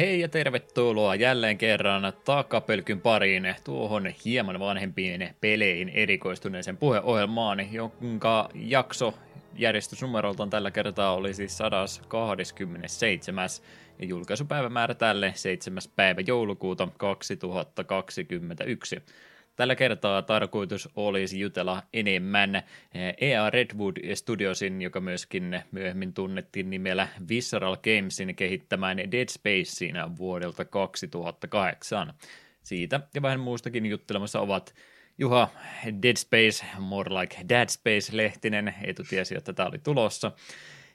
Hei ja tervetuloa jälleen kerran takapelkyn pariin tuohon hieman vanhempiin peleihin erikoistuneeseen puheohjelmaan, jonka jakso järjestysnumeroltaan tällä kertaa oli siis 127. ja julkaisupäivämäärä tälle 7. päivä joulukuuta 2021. Tällä kertaa tarkoitus olisi jutella enemmän EA Redwood Studiosin, joka myöskin myöhemmin tunnettiin nimellä Visceral Gamesin kehittämään Dead Spacein vuodelta 2008. Siitä ja vähän muustakin juttelemassa ovat Juha Dead Space, more like Dead Space-lehtinen, Eetu tiesi, että tämä oli tulossa.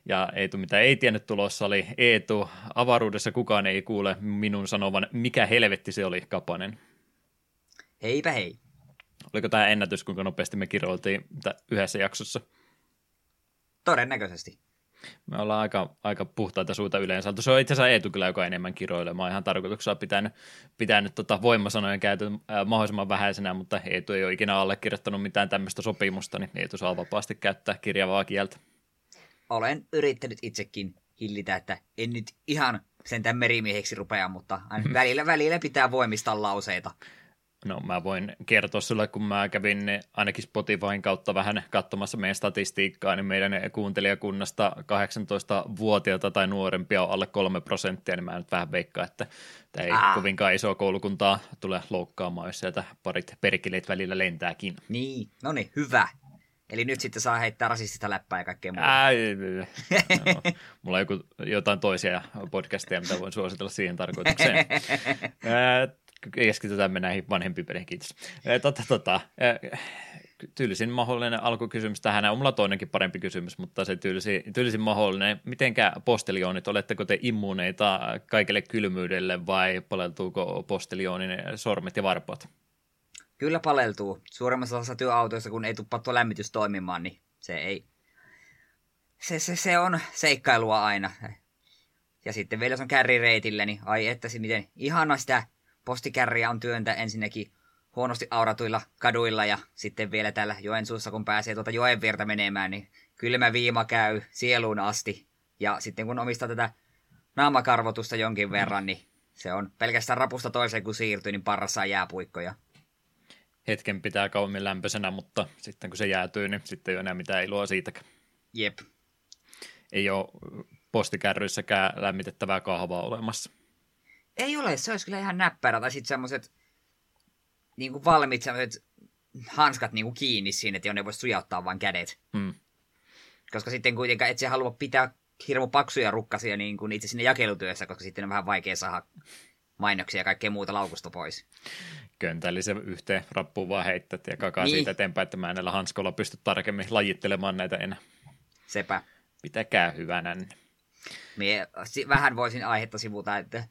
Ja Eetu, mitä ei tiennyt tulossa, oli Eetu, avaruudessa kukaan ei kuule minun sanovan, mikä helvetti se oli, Kapanen. Heipä hei. Oliko tämä ennätys, kuinka nopeasti me kirjoiltiin yhdessä jaksossa? Todennäköisesti. Me ollaan aika, aika puhtaita suuta yleensä. Se on itse asiassa Eetu kyllä, joka enemmän kiroilee. Mä oon ihan tarkoituksella pitänyt, pitänyt tota voimasanojen käytön äh, mahdollisimman vähäisenä, mutta Eetu ei ole ikinä allekirjoittanut mitään tämmöistä sopimusta, niin Eetu saa vapaasti käyttää kirjavaa kieltä. Olen yrittänyt itsekin hillitä, että en nyt ihan sentään merimieheksi rupea, mutta välillä, välillä pitää voimistaa lauseita. No mä voin kertoa sulle, kun mä kävin ainakin Spotifyn kautta vähän katsomassa meidän statistiikkaa, niin meidän kuuntelijakunnasta 18-vuotiaita tai nuorempia on alle 3 prosenttia, niin mä nyt vähän veikkaan, että tämä ei ah. kovinkaan iso koulukuntaa tule loukkaamaan, jos sieltä parit perkileet välillä lentääkin. Niin, no niin, hyvä. Eli nyt sitten saa heittää rasistista läppää ja kaikkea muuta. Ai, no, mulla on joku, jotain toisia podcasteja, mitä voin suositella siihen tarkoitukseen. keskitytään me näihin vanhempiin peleihin, kiitos. Tota, tota, tyylisin mahdollinen alkukysymys tähän, on mulla toinenkin parempi kysymys, mutta se tyylisin, tyylisin mahdollinen. Mitenkä postelioonit, oletteko te immuuneita kaikille kylmyydelle vai paleltuuko postelionin sormet ja varpaat? Kyllä paleltuu. Suuremmassa osassa työautoissa, kun ei tuppaa lämmitys toimimaan, niin se ei... Se, se, se on seikkailua aina. Ja sitten vielä jos on kärrireitillä, niin ai että se miten ihana sitä postikärriä on työntä ensinnäkin huonosti auratuilla kaduilla ja sitten vielä täällä Joensuussa, kun pääsee tuota joen virta menemään, niin kylmä viima käy sieluun asti. Ja sitten kun omistaa tätä naamakarvotusta jonkin verran, niin se on pelkästään rapusta toiseen kun siirtyy, niin parrassa jääpuikkoja. Hetken pitää kauemmin lämpöisenä, mutta sitten kun se jäätyy, niin sitten ei ole enää mitään iloa siitäkään. Jep. Ei ole postikärryissäkään lämmitettävää kahvaa olemassa. Ei ole, se olisi kyllä ihan näppärä. Tai sitten semmoiset niin kuin valmiit semmoiset hanskat niin kuin kiinni siinä, että ne voisi sujauttaa vain kädet. Hmm. Koska sitten kuitenkaan et se halua pitää hirmu paksuja rukkasia niin kuin itse sinne jakelutyössä, koska sitten on vähän vaikea saada mainoksia ja kaikkea muuta laukusta pois. Köntällisen yhteen rappuun vaan heittät ja kakaa niin. siitä eteenpäin, että mä näillä hanskoilla pysty tarkemmin lajittelemaan näitä enää. Sepä. Pitäkää hyvänä. Mie vähän voisin aihetta sivuta, että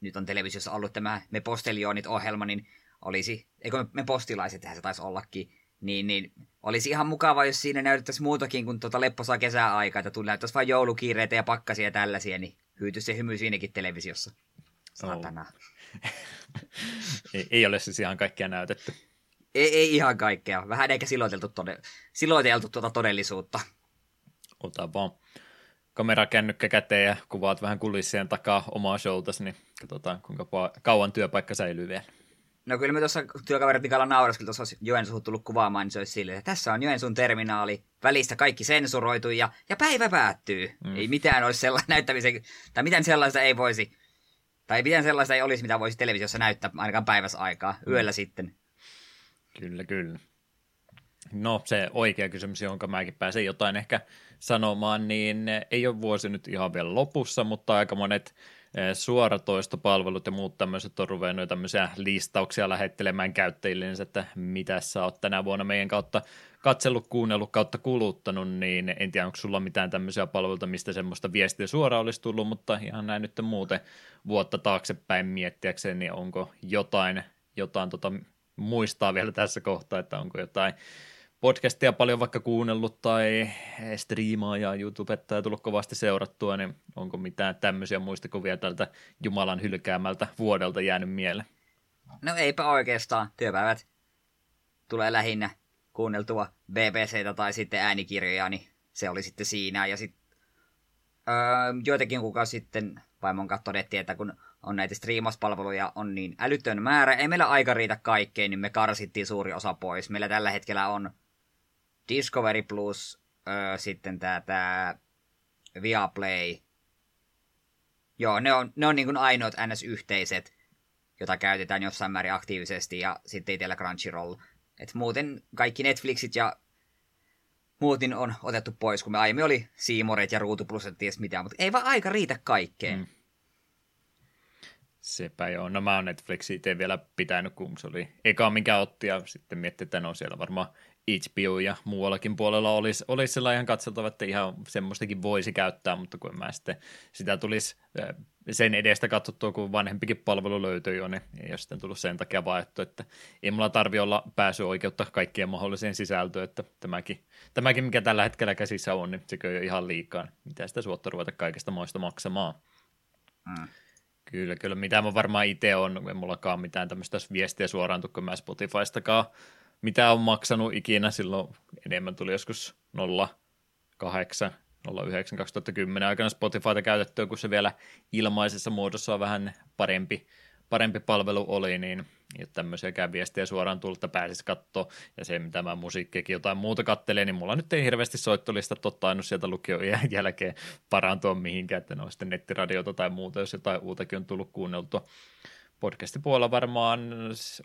nyt on televisiossa ollut tämä Me Postelioonit-ohjelma, niin olisi, eikö me postilaiset, se taisi ollakin, niin, niin olisi ihan mukava, jos siinä näytettäisiin muutakin kuin tuota lepposaa kesäaikaa, että tuli näyttäisi vain joulukiireitä ja pakkasia ja tällaisia, niin hyytyisi se hymy siinäkin televisiossa. Satana. Oh. ei, ei ole siis ihan kaikkea näytetty. Ei, ei ihan kaikkea. Vähän eikä siloteltu, tode, siloteltu tuota todellisuutta. Ota vaan kamerakännykkä käteen ja kuvaat vähän kulissien takaa omaa showtasi, niin katsotaan kuinka kauan työpaikka säilyy vielä. No kyllä me tuossa työkaverit kanssa naurasi, kun tuossa Joensuun tullut kuvaamaan, niin se olisi silleen, että tässä on Joensuun terminaali, välistä kaikki sensuroitu ja, ja päivä päättyy. Mm. Ei mitään olisi sellaista näyttämisen, tai mitään sellaista ei voisi, tai mitään sellaista ei olisi, mitä voisi televisiossa näyttää ainakaan päivässä aikaa, mm. yöllä sitten. Kyllä, kyllä. No se oikea kysymys, jonka mäkin pääsen jotain ehkä sanomaan, niin ei ole vuosi nyt ihan vielä lopussa, mutta aika monet eh, suoratoistopalvelut ja muut tämmöiset on ruvennut tämmöisiä listauksia lähettelemään käyttäjille, että mitä sä oot tänä vuonna meidän kautta katsellut, kuunnellut kautta kuluttanut, niin en tiedä, onko sulla mitään tämmöisiä palveluita, mistä semmoista viestiä suoraan olisi tullut, mutta ihan näin nyt muuten vuotta taaksepäin miettiäkseen, niin onko jotain, jotain tota, muistaa vielä tässä kohtaa, että onko jotain podcastia paljon vaikka kuunnellut tai striimaa ja YouTubetta ja tullut kovasti seurattua, niin onko mitään tämmöisiä muistikuvia tältä Jumalan hylkäämältä vuodelta jäänyt mieleen? No eipä oikeastaan. Työpäivät tulee lähinnä kuunneltua BBCtä tai sitten äänikirjoja, niin se oli sitten siinä. Ja sitten öö, joitakin kuukausi sitten vaimon kanssa todettiin, että kun on näitä striimauspalveluja on niin älytön määrä. Ei meillä aika riitä kaikkeen, niin me karsittiin suuri osa pois. Meillä tällä hetkellä on Discovery Plus, öö, sitten tämä tää Viaplay. Joo, ne on, ne on niin ainoat NS-yhteiset, jota käytetään jossain määrin aktiivisesti, ja sitten itsellä Crunchyroll. Et muuten kaikki Netflixit ja muut niin on otettu pois, kun me aiemmin oli Siimoret ja Ruutupluset, ties mitä, mutta ei vaan aika riitä kaikkeen. Mm. Sepä joo. No mä oon Netflixi itse vielä pitänyt, kun se oli eka mikä otti, ja sitten miettii, että no siellä varmaan HBO ja muuallakin puolella olisi, olisi sillä ihan katseltava, että ihan semmoistakin voisi käyttää, mutta kun mä sitten sitä tulisi sen edestä katsottua, kun vanhempikin palvelu löytyy jo, niin ei ole sitten tullut sen takia vaihtoehto, että ei mulla tarvi olla pääsy oikeutta kaikkien mahdolliseen sisältöön, että tämäkin, tämäkin, mikä tällä hetkellä käsissä on, niin se jo ihan liikaa. Mitä sitä suotta ruveta kaikesta moista maksamaan? Mm. Kyllä, kyllä. Mitä mä varmaan itse on, ei mullakaan mitään tämmöistä viestiä suoraan kun mä Spotifystakaan mitä on maksanut ikinä. Silloin, enemmän tuli joskus 08, 09, 2010 aikana Spotifyta käytettyä, kun se vielä ilmaisessa muodossa on vähän parempi, parempi palvelu oli, niin ja tämmöisiäkään viestejä suoraan että pääsisi katsoa, ja se, mitä mä musiikkiakin jotain muuta kattelee, niin mulla nyt ei hirveästi soittolista tottanut sieltä lukion jälkeen parantua mihinkään, että ne on sitten nettiradiota tai muuta, jos jotain uutakin on tullut kuunneltua podcastipuolella varmaan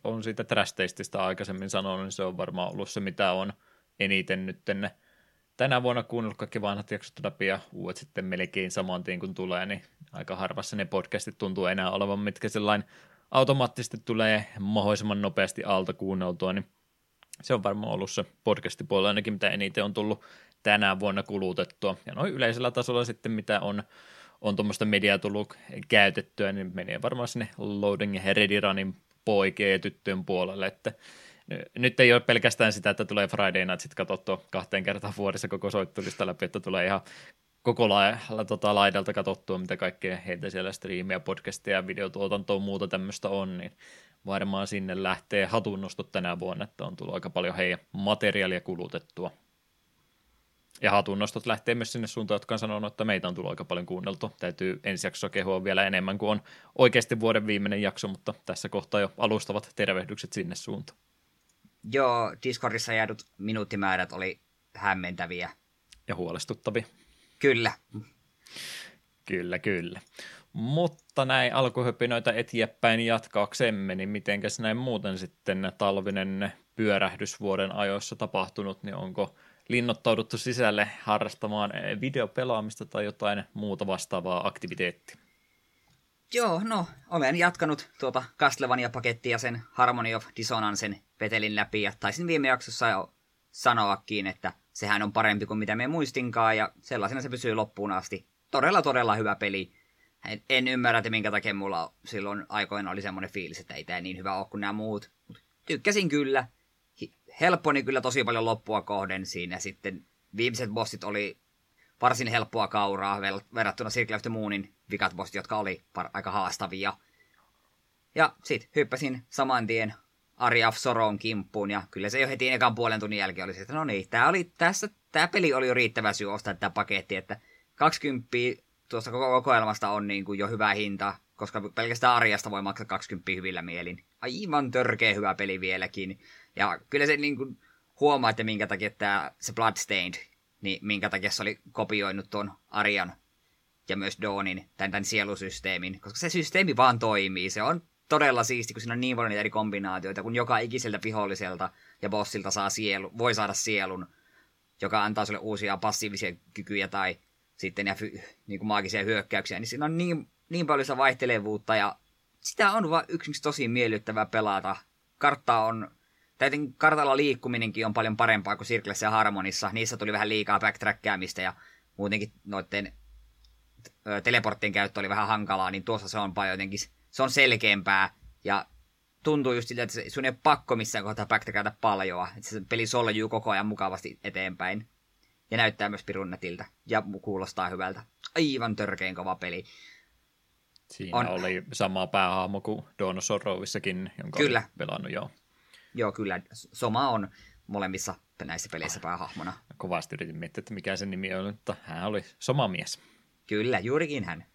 on siitä trash aikaisemmin sanonut, niin se on varmaan ollut se, mitä on eniten nyt tänä vuonna kuunnellut kaikki vanhat jaksot läpi ja uudet sitten melkein saman tien kun tulee, niin aika harvassa ne podcastit tuntuu enää olevan, mitkä sellainen automaattisesti tulee mahdollisimman nopeasti alta kuunneltua, niin se on varmaan ollut se podcastipuolella ainakin, mitä eniten on tullut tänä vuonna kulutettua. Ja noin yleisellä tasolla sitten, mitä on on tuommoista mediaa tullut käytettyä, niin menee varmaan sinne Loading ja Ready Runin poikien ja tyttöjen puolelle, että nyt ei ole pelkästään sitä, että tulee Friday Night sitten katsottua kahteen kertaan vuodessa koko soittolista läpi, että tulee ihan koko lailla, tota, laidalta katsottua, mitä kaikkea heitä siellä striimiä, podcastia, videotuotantoa muuta tämmöistä on, niin varmaan sinne lähtee hatunnostot tänä vuonna, että on tullut aika paljon heidän materiaalia kulutettua. Ja hatunnostot lähtee myös sinne suuntaan, jotka on sanonut, että meitä on tullut aika paljon kuunneltu. Täytyy ensi jaksossa kehua vielä enemmän kuin on oikeasti vuoden viimeinen jakso, mutta tässä kohtaa jo alustavat tervehdykset sinne suuntaan. Joo, Discordissa jäädyt minuuttimäärät oli hämmentäviä. Ja huolestuttavia. Kyllä. Kyllä, kyllä. Mutta näin alkuhypinoita eteenpäin jatkaaksemme, niin mitenkäs näin muuten sitten talvinen pyörähdys vuoden ajoissa tapahtunut, niin onko linnoittauduttu sisälle harrastamaan eh, videopelaamista tai jotain muuta vastaavaa aktiviteettia? Joo, no, olen jatkanut tuota Castlevania-pakettia sen Harmony of Dissonancen petelin läpi, ja taisin viime jaksossa jo sanoakin, että sehän on parempi kuin mitä me muistinkaan, ja sellaisena se pysyy loppuun asti. Todella, todella hyvä peli. En, en ymmärrä, että minkä takia mulla silloin aikoina oli semmoinen fiilis, että ei tämä niin hyvä ole kuin nämä muut. Tykkäsin kyllä helpponi kyllä tosi paljon loppua kohden siinä. Sitten viimeiset bossit oli varsin helppoa kauraa verrattuna Circle of the Moonin vikat bossit, jotka oli aika haastavia. Ja sit hyppäsin saman tien Arya Soron kimppuun, ja kyllä se jo heti ekan puolen tunnin jälkeen oli että no niin, tää, oli, tässä, tää peli oli jo riittävä syy ostaa tätä pakettia, että 20 tuosta koko kokoelmasta on niin kuin jo hyvä hinta, koska pelkästään Arjasta voi maksaa 20 hyvillä mielin. Aivan törkeä hyvä peli vieläkin. Ja kyllä se niin kuin huomaa, että minkä takia tämä, se Bloodstained, niin minkä takia se oli kopioinut tuon Arian ja myös Dawnin, tämän, tämän sielusysteemin, koska se systeemi vaan toimii. Se on todella siisti, kun siinä on niin paljon eri kombinaatioita, kun joka ikiseltä viholliselta ja bossilta saa sielu, voi saada sielun, joka antaa sulle uusia passiivisia kykyjä tai sitten ja fy, niin kuin maagisia hyökkäyksiä, niin siinä on niin, niin paljon sitä vaihtelevuutta ja sitä on vaan yksi tosi miellyttävää pelata. Kartta on Täytin kartalla liikkuminenkin on paljon parempaa kuin Sirklessä ja Harmonissa. Niissä tuli vähän liikaa backtrackkäämistä ja muutenkin noiden teleporttien käyttö oli vähän hankalaa, niin tuossa se on paljon jotenkin, se on selkeämpää ja tuntuu just siltä, että sun ei ole pakko missään kohtaa backtrackata paljon, että se peli soljuu koko ajan mukavasti eteenpäin. Ja näyttää myös pirunnetiltä ja kuulostaa hyvältä. Aivan törkeen kova peli. Siinä on... oli sama päähahmo kuin Dawn Sorrowissakin, jonka Kyllä. pelannut joo. Joo, kyllä. Soma on molemmissa näissä peleissä Ai. päähahmona. Kovasti yritin miettiä, että mikä sen nimi on, mutta hän oli Soma mies. Kyllä, juurikin hän.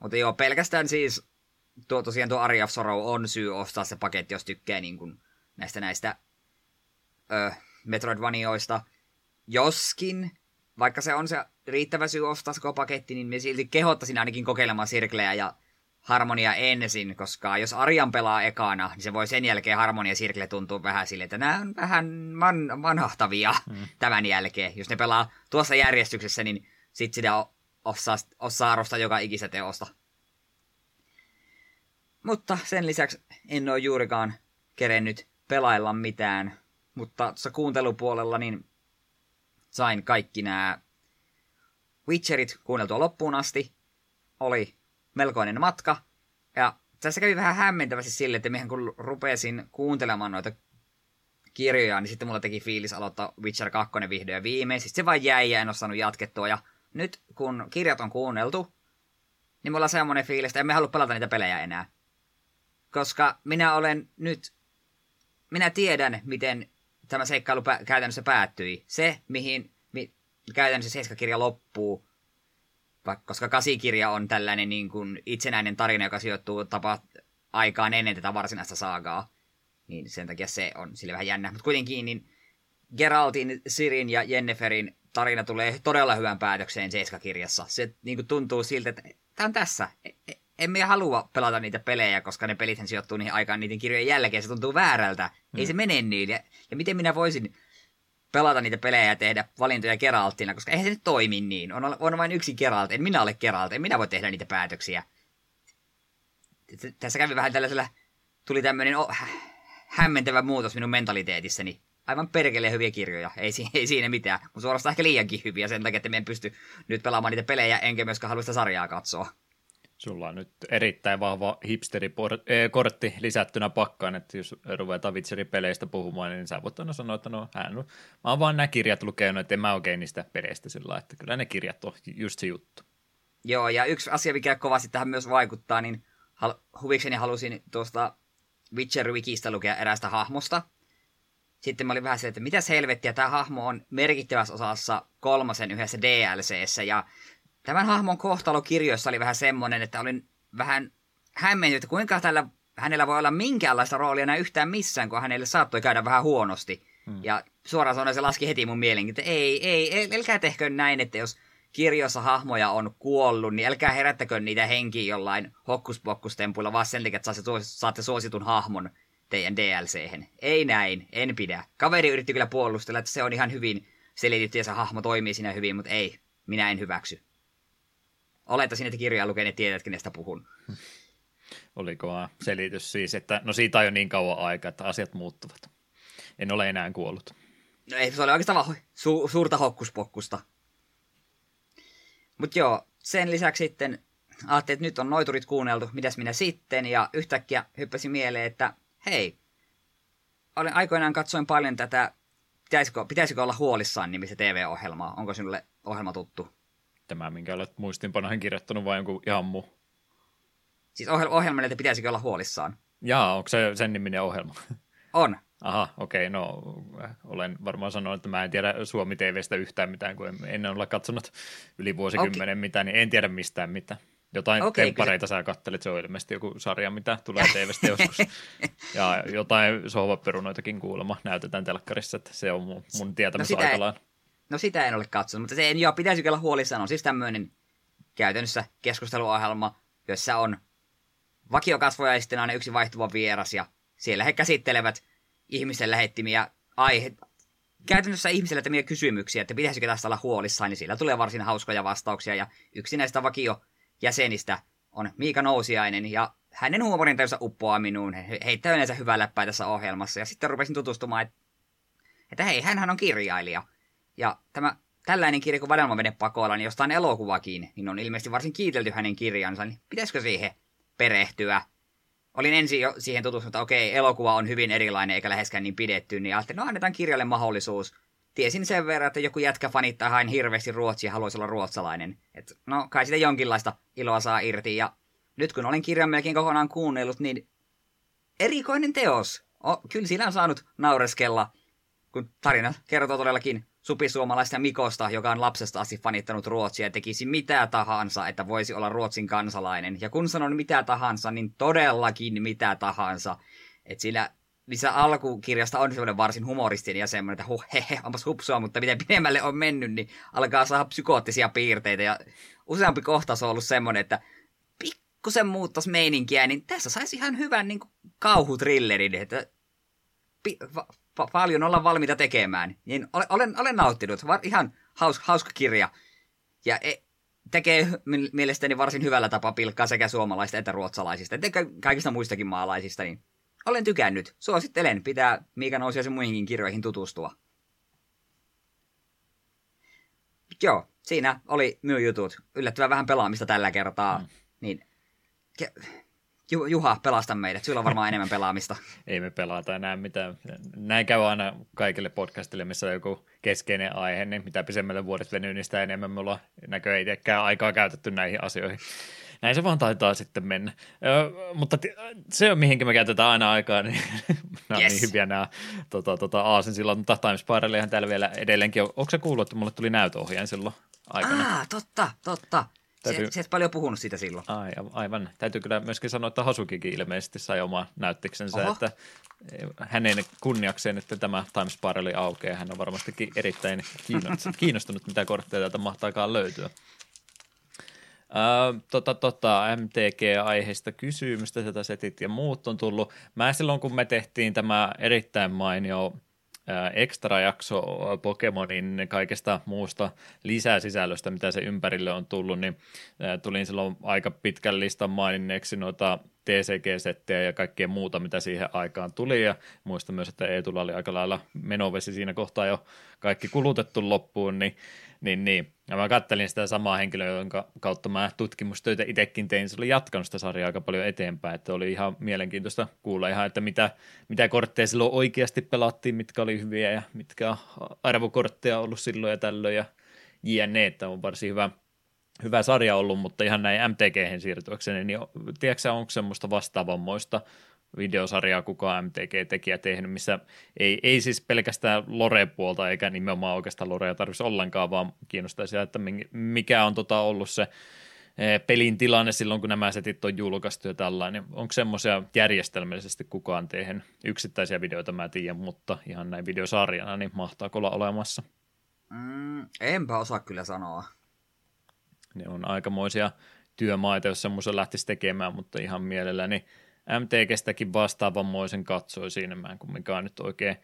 Mutta joo, pelkästään siis tuo, tosiaan tuo Ari of Sorrow on syy ostaa se paketti, jos tykkää niin kuin näistä näistä ö, Metroidvanioista. Joskin, vaikka se on se riittävä syy ostaa se paketti, niin me silti kehottaisin ainakin kokeilemaan Sirkleä ja Harmonia ensin, koska jos Arjan pelaa ekana, niin se voi sen jälkeen Harmonia Sirkle tuntuu vähän sille, että nämä on vähän man, vanhahtavia mm. tämän jälkeen. Jos ne pelaa tuossa järjestyksessä, niin sit sitä osaa, osaa arvostaa joka ikistä teosta. Mutta sen lisäksi en ole juurikaan kerennyt pelailla mitään. Mutta tuossa kuuntelupuolella niin sain kaikki nämä Witcherit kuunneltua loppuun asti. Oli melkoinen matka. Ja tässä kävi vähän hämmentävästi sille, että mehän kun rupesin kuuntelemaan noita kirjoja, niin sitten mulla teki fiilis aloittaa Witcher 2 vihdoin viimein. Sitten se vain jäi ja en ole saanut jatkettua. Ja nyt kun kirjat on kuunneltu, niin mulla on semmoinen fiilis, että emme halua pelata niitä pelejä enää. Koska minä olen nyt, minä tiedän, miten tämä seikkailu pä- käytännössä päättyi. Se, mihin mi- käytännössä seiskakirja loppuu, koska kasikirja on tällainen niin kuin itsenäinen tarina, joka sijoittuu tapa aikaan ennen tätä varsinaista saagaa. Niin sen takia se on sille vähän jännä. Mutta kuitenkin niin Geraltin, Sirin ja Jenniferin tarina tulee todella hyvän päätökseen Seiska-kirjassa. Se niin kuin tuntuu siltä, että tämä on tässä. E, e, emme halua pelata niitä pelejä, koska ne pelithän sijoittuu niihin aikaan niiden kirjojen jälkeen. Se tuntuu väärältä. Mm. Ei se mene niin. Ja, ja miten minä voisin pelata niitä pelejä ja tehdä valintoja Geraltina, koska eihän se nyt toimi niin. On, on vain yksi Geralt, en minä ole Geralt, en minä voi tehdä niitä päätöksiä. Tässä kävi vähän tällaisella, tuli tämmöinen hämmentävä muutos minun mentaliteetissani. Aivan perkele hyviä kirjoja, ei, ei siinä mitään, mutta suorastaan ehkä liiankin hyviä sen takia, että me en pysty nyt pelaamaan niitä pelejä, enkä myöskään halua sitä sarjaa katsoa. Sulla on nyt erittäin vahva hipsterikortti lisättynä pakkaan, että jos ruvetaan Witcherin-peleistä puhumaan, niin sä voit aina sanoa, että no hän, mä oon vaan nämä kirjat lukenut, että en mä oikein niistä peleistä sillä että kyllä ne kirjat on just se juttu. Joo, ja yksi asia, mikä kovasti tähän myös vaikuttaa, niin huvikseni halusin tuosta Witcher Wikistä lukea erästä hahmosta. Sitten mä olin vähän se, että mitä helvettiä, tämä hahmo on merkittävässä osassa kolmasen yhdessä DLCssä, ja tämän hahmon kohtalo kirjoissa oli vähän semmoinen, että olin vähän hämmennyt, että kuinka tällä, hänellä voi olla minkäänlaista roolia enää yhtään missään, kun hänelle saattoi käydä vähän huonosti. Hmm. Ja suoraan sanoen se laski heti mun mielenkin, että ei, ei, älkää tehkö näin, että jos kirjoissa hahmoja on kuollut, niin älkää herättäkö niitä henkiä jollain hokkuspokkustempuilla, vaan sen takia, että saatte suositun hahmon teidän DLC-hen. Ei näin, en pidä. Kaveri yritti kyllä puolustella, että se on ihan hyvin selitetty ja se hahmo toimii siinä hyvin, mutta ei, minä en hyväksy. Olettaisin, että kirjaa lukeneet tietävät, kenestä puhun. Oliko selitys siis, että no siitä on jo niin kauan aikaa, että asiat muuttuvat. En ole enää kuollut. No ei, se oli oikeastaan vaan su- suurta hokkuspokkusta. Mutta joo, sen lisäksi sitten ajattelin, että nyt on noiturit kuunneltu, mitäs minä sitten, ja yhtäkkiä hyppäsin mieleen, että hei, olen aikoinaan katsoin paljon tätä, pitäisikö, pitäisikö olla huolissaan nimistä TV-ohjelmaa, onko sinulle ohjelma tuttu? Tämä, minkä olet muistinpanoihin kirjoittanut, vai jonkun ihan muu? Siis ohel- ohjelma, että pitäisikö olla huolissaan. Jaa, onko se sen niminen ohjelma? On. Aha, okei, okay, no olen varmaan sanonut, että mä en tiedä Suomi TVstä yhtään mitään, kun en, en ole katsonut yli vuosikymmenen okay. mitään, niin en tiedä mistään mitään. Jotain okay, temppareita se... sä kattelit, se on ilmeisesti joku sarja, mitä tulee TVstä joskus. ja jotain sohvaperunoitakin kuulemma näytetään telkkarissa, että se on mun, mun tietämys no aikalaan. No sitä en ole katsonut, mutta se en joo, pitäisi olla huolissaan. On siis tämmöinen käytännössä keskusteluohjelma, jossa on vakiokasvoja ja sitten aina yksi vaihtuva vieras ja siellä he käsittelevät ihmisten lähettimiä aiheita, käytännössä ihmisille tämmöisiä kysymyksiä, että pitäisikö tästä olla huolissaan, niin siellä tulee varsin hauskoja vastauksia ja yksi näistä vakiojäsenistä on Miika Nousiainen ja hänen huumorintajussa uppoaa minuun. He heittää yleensä hyvää läppää tässä ohjelmassa ja sitten rupesin tutustumaan, että, että hei, hänhän on kirjailija. Ja tämä tällainen kirja kuin Vadelmaveden pakoilla, niin jostain elokuvakin, niin on ilmeisesti varsin kiitelty hänen kirjansa, niin pitäisikö siihen perehtyä? Olin ensin jo siihen tutustunut, että okei, elokuva on hyvin erilainen eikä läheskään niin pidetty, niin ajattelin, no annetaan kirjalle mahdollisuus. Tiesin sen verran, että joku jätkä fanittaa hain hirveästi ruotsia ja haluaisi olla ruotsalainen. Et, no, kai sitä jonkinlaista iloa saa irti. Ja nyt kun olen kirjan melkein kokonaan kuunnellut, niin erikoinen teos. O, kyllä siinä on saanut naureskella, kun tarina kertoo todellakin supisuomalaista Mikosta, joka on lapsesta asti fanittanut Ruotsia tekisi mitä tahansa, että voisi olla Ruotsin kansalainen. Ja kun sanon mitä tahansa, niin todellakin mitä tahansa. Että sillä missä alkukirjasta on semmoinen varsin humoristinen ja semmoinen, että huh, he, onpas hupsua, mutta miten pidemmälle on mennyt, niin alkaa saada psykoottisia piirteitä. Ja useampi kohtaus on ollut semmoinen, että pikkusen muuttaisi meininkiä, niin tässä saisi ihan hyvän niin kauhutrillerin, että pi- va- va- paljon olla valmiita tekemään. Niin olen, olen, nauttinut. Ihan haus, hauska kirja. Ja e- tekee mielestäni varsin hyvällä tapaa pilkkaa sekä suomalaista että ruotsalaisista, että kaikista muistakin maalaisista, niin olen tykännyt. Suosittelen. Pitää Miika Nousiaisen muihinkin kirjoihin tutustua. Joo, siinä oli myy jutut. Yllättävän vähän pelaamista tällä kertaa. Mm. Niin Juha, pelasta meidät. Sulla on varmaan enemmän pelaamista. Ei me pelata enää mitään. Näin käy aina kaikille podcastille, missä on joku keskeinen aihe, niin mitä pisemmälle vuodet venyy, niin sitä enemmän me ollaan näköjään itsekään aikaa käytetty näihin asioihin. Näin se vaan taitaa sitten mennä. Ö, mutta se on mihinkä me käytetään aina aikaa, niin nämä yes. on niin hyviä nämä tota, tota, Aasin silloin, mutta Time Spiralihan täällä vielä edelleenkin on. Onko se kuullut, että mulle tuli näytöohjaaja silloin aikana? Ah, totta, totta. Täytyy... Se, se paljon puhunut siitä silloin. Ai, aivan. Täytyy kyllä myöskin sanoa, että Hasukikin ilmeisesti sai oma näyttiksensä, Oho. että eh, hänen kunniakseen, että tämä Time Spiral aukeaa. Hän on varmastikin erittäin kiinnostunut, mitä kortteja täältä mahtaakaan löytyä. Uh, tota, tota, MTG-aiheista kysymystä, tätä setit ja muut on tullut. Mä silloin, kun me tehtiin tämä erittäin mainio extra jakso Pokemonin kaikesta muusta lisäsisällöstä, mitä se ympärille on tullut, niin tulin silloin aika pitkän listan maininneeksi noita TCG-settejä ja kaikkea muuta, mitä siihen aikaan tuli, ja muistan myös, että Eetulla oli aika lailla menovesi siinä kohtaa jo kaikki kulutettu loppuun, niin niin, niin. Ja mä kattelin sitä samaa henkilöä, jonka kautta mä tutkimustöitä itsekin tein. Se oli jatkanut sitä sarjaa aika paljon eteenpäin, että oli ihan mielenkiintoista kuulla ihan, että mitä, mitä kortteja silloin oikeasti pelattiin, mitkä oli hyviä ja mitkä arvokortteja on ollut silloin ja tällöin ja jne, että on varsin hyvä, hyvä sarja ollut, mutta ihan näin MTG-hen siirtyäkseni, niin tiedätkö onko semmoista vastaavanmoista videosarjaa kukaan MTG-tekijä tehnyt, missä ei, ei siis pelkästään Lore-puolta eikä nimenomaan oikeastaan Lorea tarvitsisi ollenkaan, vaan kiinnostaisi, että mikä on tota ollut se eh, pelin tilanne silloin, kun nämä setit on julkaistu ja tällainen. Onko semmoisia järjestelmällisesti kukaan tehnyt? Yksittäisiä videoita mä tiedän, mutta ihan näin videosarjana, niin mahtaako olla olemassa? Mm, enpä osaa kyllä sanoa. Ne on aikamoisia työmaita, jos semmoisen lähtisi tekemään, mutta ihan mielelläni MTGstäkin vastaavanmoisen katsoi siinä, mä en kumminkaan nyt oikein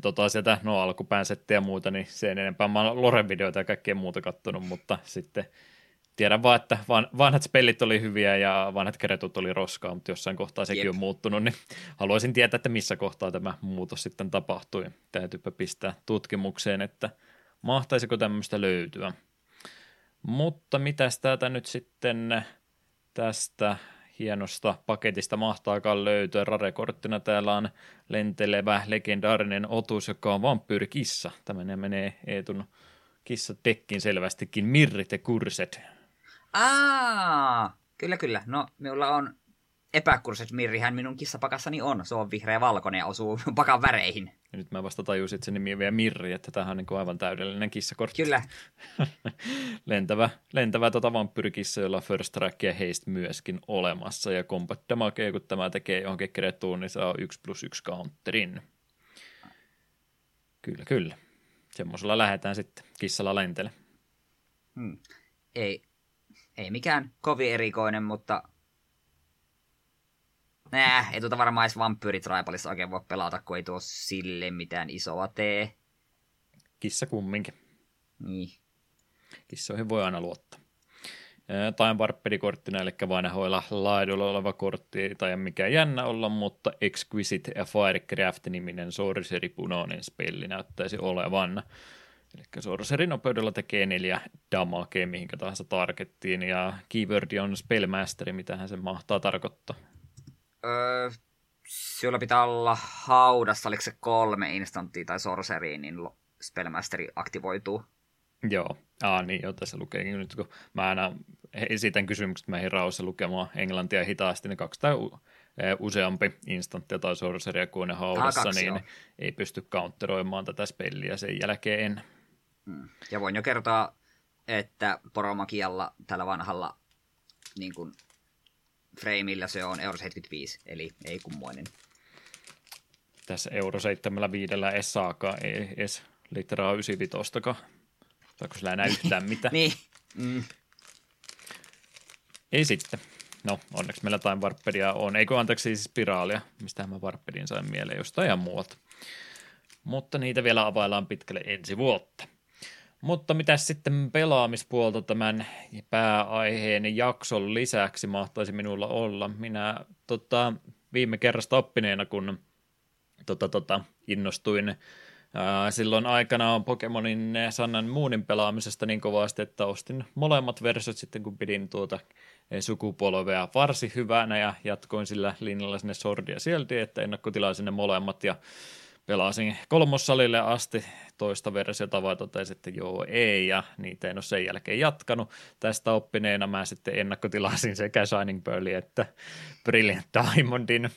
tota, sieltä, no alkupään ja muuta, niin sen enempää mä oon Loren-videoita ja kaikkea muuta kattonut, mutta sitten tiedän vaan, että vanhat spellit oli hyviä ja vanhat keretut oli roskaa, mutta jossain kohtaa sekin Jep. on muuttunut, niin haluaisin tietää, että missä kohtaa tämä muutos sitten tapahtui. Täytyypä pistää tutkimukseen, että mahtaisiko tämmöistä löytyä. Mutta mitäs täältä nyt sitten tästä hienosta paketista mahtaakaan löytyä. Rare-korttina täällä on lentelevä legendaarinen otus, joka on vampyyrikissa. Tämä menee Eetun tekkin selvästikin. Mirrit ja kurset. Aa, kyllä kyllä. No, minulla on epäkurset mirrihän minun kissapakassani on. Se on vihreä valkoinen ja osuu pakan väreihin. Ja nyt mä vasta tajusin, että se nimi on vielä Mirri, että tämä on niin kuin aivan täydellinen kissakortti. Kyllä. lentävä lentävä tota vampyrikissa, jolla First Track ja Haste myöskin olemassa. Ja Combat Damage, kun tämä tekee johonkin kerettuun, niin saa 1 plus 1 counterin. Kyllä, kyllä. Semmoisella lähdetään sitten kissalla lentele. Hmm. Ei, ei mikään kovin erikoinen, mutta Nää, ei tuota varmaan edes vampyyritraipalissa oikein voi pelata, kun ei tuo sille mitään isoa tee. Kissa kumminkin. Niin. Kissoihin voi aina luottaa. Time Warpedi-korttina, eli vanhoilla laidoilla oleva kortti, tai mikä jännä olla, mutta Exquisite ja Firecraft-niminen Sorcery punainen spelli näyttäisi olevan. Eli Sorcery nopeudella tekee neljä damagea mihinkä tahansa targettiin, ja keyword on Spellmasteri, mitä se mahtaa tarkoittaa. Öö, siellä pitää olla haudassa, oliko se kolme instanttia tai sorceriin, niin Spellmasteri aktivoituu. Joo, ah, niin joo, tässä lukeekin nyt, kun mä aina esitän kysymykset meihin rauhassa lukemaan englantia hitaasti, niin kaksi tai useampi instanttia tai sorceria kuin ne haudassa, kaksi, niin joo. ei pysty counteroimaan tätä spelliä sen jälkeen. Mm. Ja voin jo kertoa, että poromakialla tällä vanhalla niin kuin, frameillä se on euro 75, eli ei kummoinen. Tässä euro 75 ei saakaan ei edes litraa 95 Saako sillä enää yhtään mitään? niin. Mm. Ei sitten. No, onneksi meillä Time Warpedia on. Eikö anteeksi siis spiraalia, mistä mä Warpedin sain mieleen jostain ihan muualta. Mutta niitä vielä availlaan pitkälle ensi vuotta. Mutta mitä sitten pelaamispuolta tämän pääaiheen jakson lisäksi mahtaisi minulla olla? Minä tota, viime kerrasta oppineena, kun tota, tota, innostuin ää, silloin aikanaan Pokemonin Sannan Moonin pelaamisesta niin kovasti, että ostin molemmat versiot sitten, kun pidin tuota sukupolvea varsin hyvänä ja jatkoin sillä linjalla sinne Sordia sieltä, että ennakkotilasin ne molemmat ja pelasin kolmossalille asti toista versiota vai totesin, että joo ei ja niitä en ole sen jälkeen jatkanut. Tästä oppineena mä sitten ennakkotilasin sekä Shining Pearlin että Brilliant Diamondin.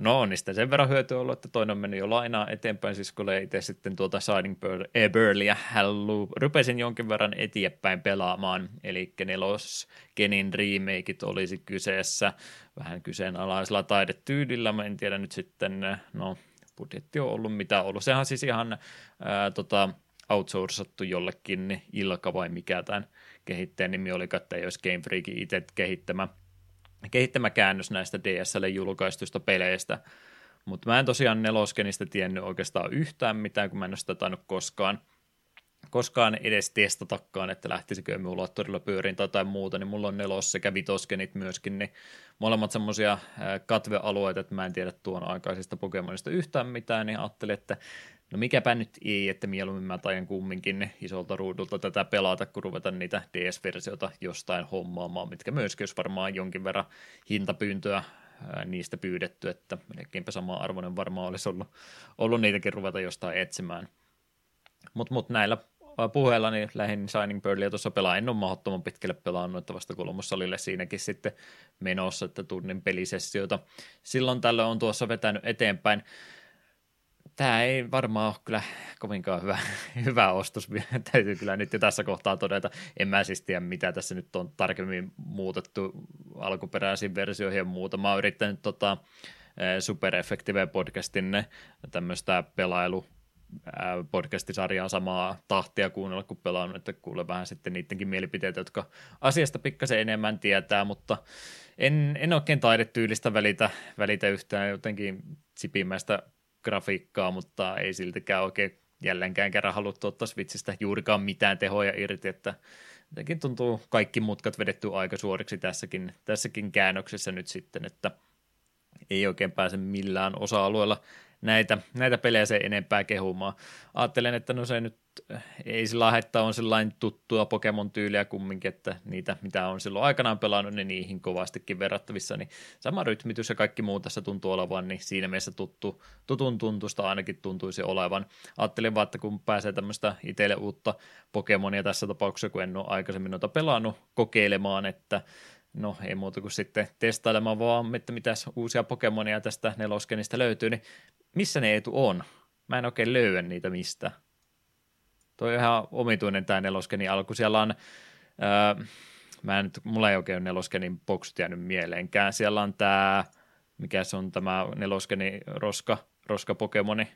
No on niistä sen verran hyötyä ollut, että toinen mennyt jo lainaa eteenpäin, siis kun itse sitten tuota Shining Pearl, eh, Burlia Hallu, rupesin jonkin verran eteenpäin pelaamaan, eli nelos Kenin remakeit olisi kyseessä, vähän kyseenalaisella taidetyydillä, mä en tiedä nyt sitten, no budjetti on ollut mitä ollut. Sehän on siis ihan ää, tota, outsourcattu jollekin Ilka vai mikä tämän kehittäjän nimi oli, että olisi Game Freakin itse kehittämä, kehittämä käännös näistä DSL julkaistuista peleistä. Mutta mä en tosiaan neloskenistä tiennyt oikeastaan yhtään mitään, kun mä en ole sitä tainnut koskaan, koskaan edes testatakaan, että lähtisikö emulaattorilla pyöriin tai jotain muuta, niin mulla on nelos sekä vitoskenit myöskin, niin molemmat semmoisia katvealueita, että mä en tiedä tuon aikaisesta Pokemonista yhtään mitään, niin ajattelin, että no mikäpä nyt ei, että mieluummin mä tajan kumminkin isolta ruudulta tätä pelata, kun ruveta niitä DS-versioita jostain hommaamaan, mitkä myöskin olisi varmaan jonkin verran hintapyyntöä niistä pyydetty, että melkeinpä sama arvoinen varmaan olisi ollut, ollut niitäkin ruveta jostain etsimään. Mutta mut näillä puheella niin lähdin Shining Pearlia tuossa pelaa. En ole mahdottoman pitkälle pelannut, että vasta kolmossalille siinäkin sitten menossa, että tunnin pelisessioita. Silloin tällöin on tuossa vetänyt eteenpäin. Tämä ei varmaan ole kyllä kovinkaan hyvä, hyvä ostos, täytyy kyllä nyt jo tässä kohtaa todeta. En mä siis tiedä, mitä tässä nyt on tarkemmin muutettu alkuperäisiin versioihin ja muuta. Mä oon yrittänyt tota, Super Effective podcastin tämmöistä pelailu podcastisarjaa samaa tahtia kuunnella kuin pelannut, että kuule vähän sitten niidenkin mielipiteitä, jotka asiasta pikkasen enemmän tietää, mutta en, en oikein taidetyylistä välitä, välitä yhtään jotenkin sipimäistä grafiikkaa, mutta ei siltikään oikein jälleenkään kerran haluttu ottaa Switchistä juurikaan mitään tehoja irti, että jotenkin tuntuu kaikki mutkat vedetty aika suoriksi tässäkin, tässäkin käännöksessä nyt sitten, että ei oikein pääse millään osa-alueella näitä, näitä pelejä se enempää kehumaan. Ajattelen, että no se nyt ei sillä että on sellainen tuttua Pokemon-tyyliä kumminkin, että niitä, mitä on silloin aikanaan pelannut, niin niihin kovastikin verrattavissa, niin sama rytmitys ja kaikki muu tässä tuntuu olevan, niin siinä mielessä tuttu, tutun tuntusta ainakin tuntuisi olevan. Ajattelin vaan, että kun pääsee tämmöistä itselle uutta Pokemonia tässä tapauksessa, kun en ole aikaisemmin noita pelannut, kokeilemaan, että no ei muuta kuin sitten testailemaan vaan, että mitä uusia Pokemonia tästä neloskenistä löytyy, niin missä ne etu on? Mä en oikein löyä niitä mistä. Toi on ihan omituinen tämä neloskeni alku. Siellä on, öö, mä en mulla ei oikein neloskenin boksut jäänyt mieleenkään. Siellä on tämä, mikä se on tämä neloskeni roska, roska Pokemoni.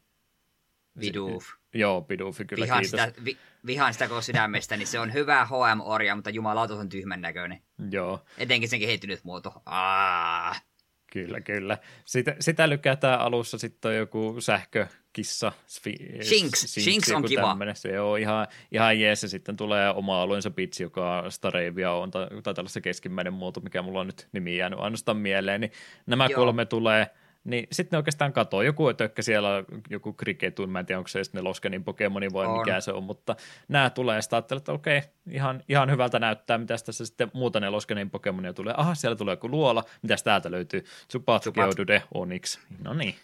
Bidoof. Joo, Bidoof, kyllä vihaan kiitos. Sitä, vi, vihaan sitä koko sydämestä, niin se on hyvä HM-orja, mutta jumalauta on tyhmän näköinen. Joo. Etenkin sen kehittynyt muoto. Aa. Kyllä, kyllä. Sitä, sitä lykätään alussa sitten on joku sähkökissa. Shinx, Shinx on kiva. Tämmönen. Se on ihan, ihan jees ja sitten tulee oma alueensa pitsi, joka Starevia on, tai, tai tällaisen keskimmäinen muoto, mikä mulla on nyt nimi jäänyt ainoastaan mieleen, niin nämä Joo. kolme tulee – niin sitten ne oikeastaan katoo. Joku tökkä siellä, joku kriketun, mä en tiedä onko se ne Loskenin Pokemoni vai on. mikä se on, mutta nämä tulee sitä ajattelee, että okei, ihan, ihan hyvältä näyttää, mitä tässä sitten muuta ne Loskenin Pokemonia tulee. Aha, siellä tulee joku luola, mitäs täältä löytyy? Tsupatki, Oudude, Onix. No niin,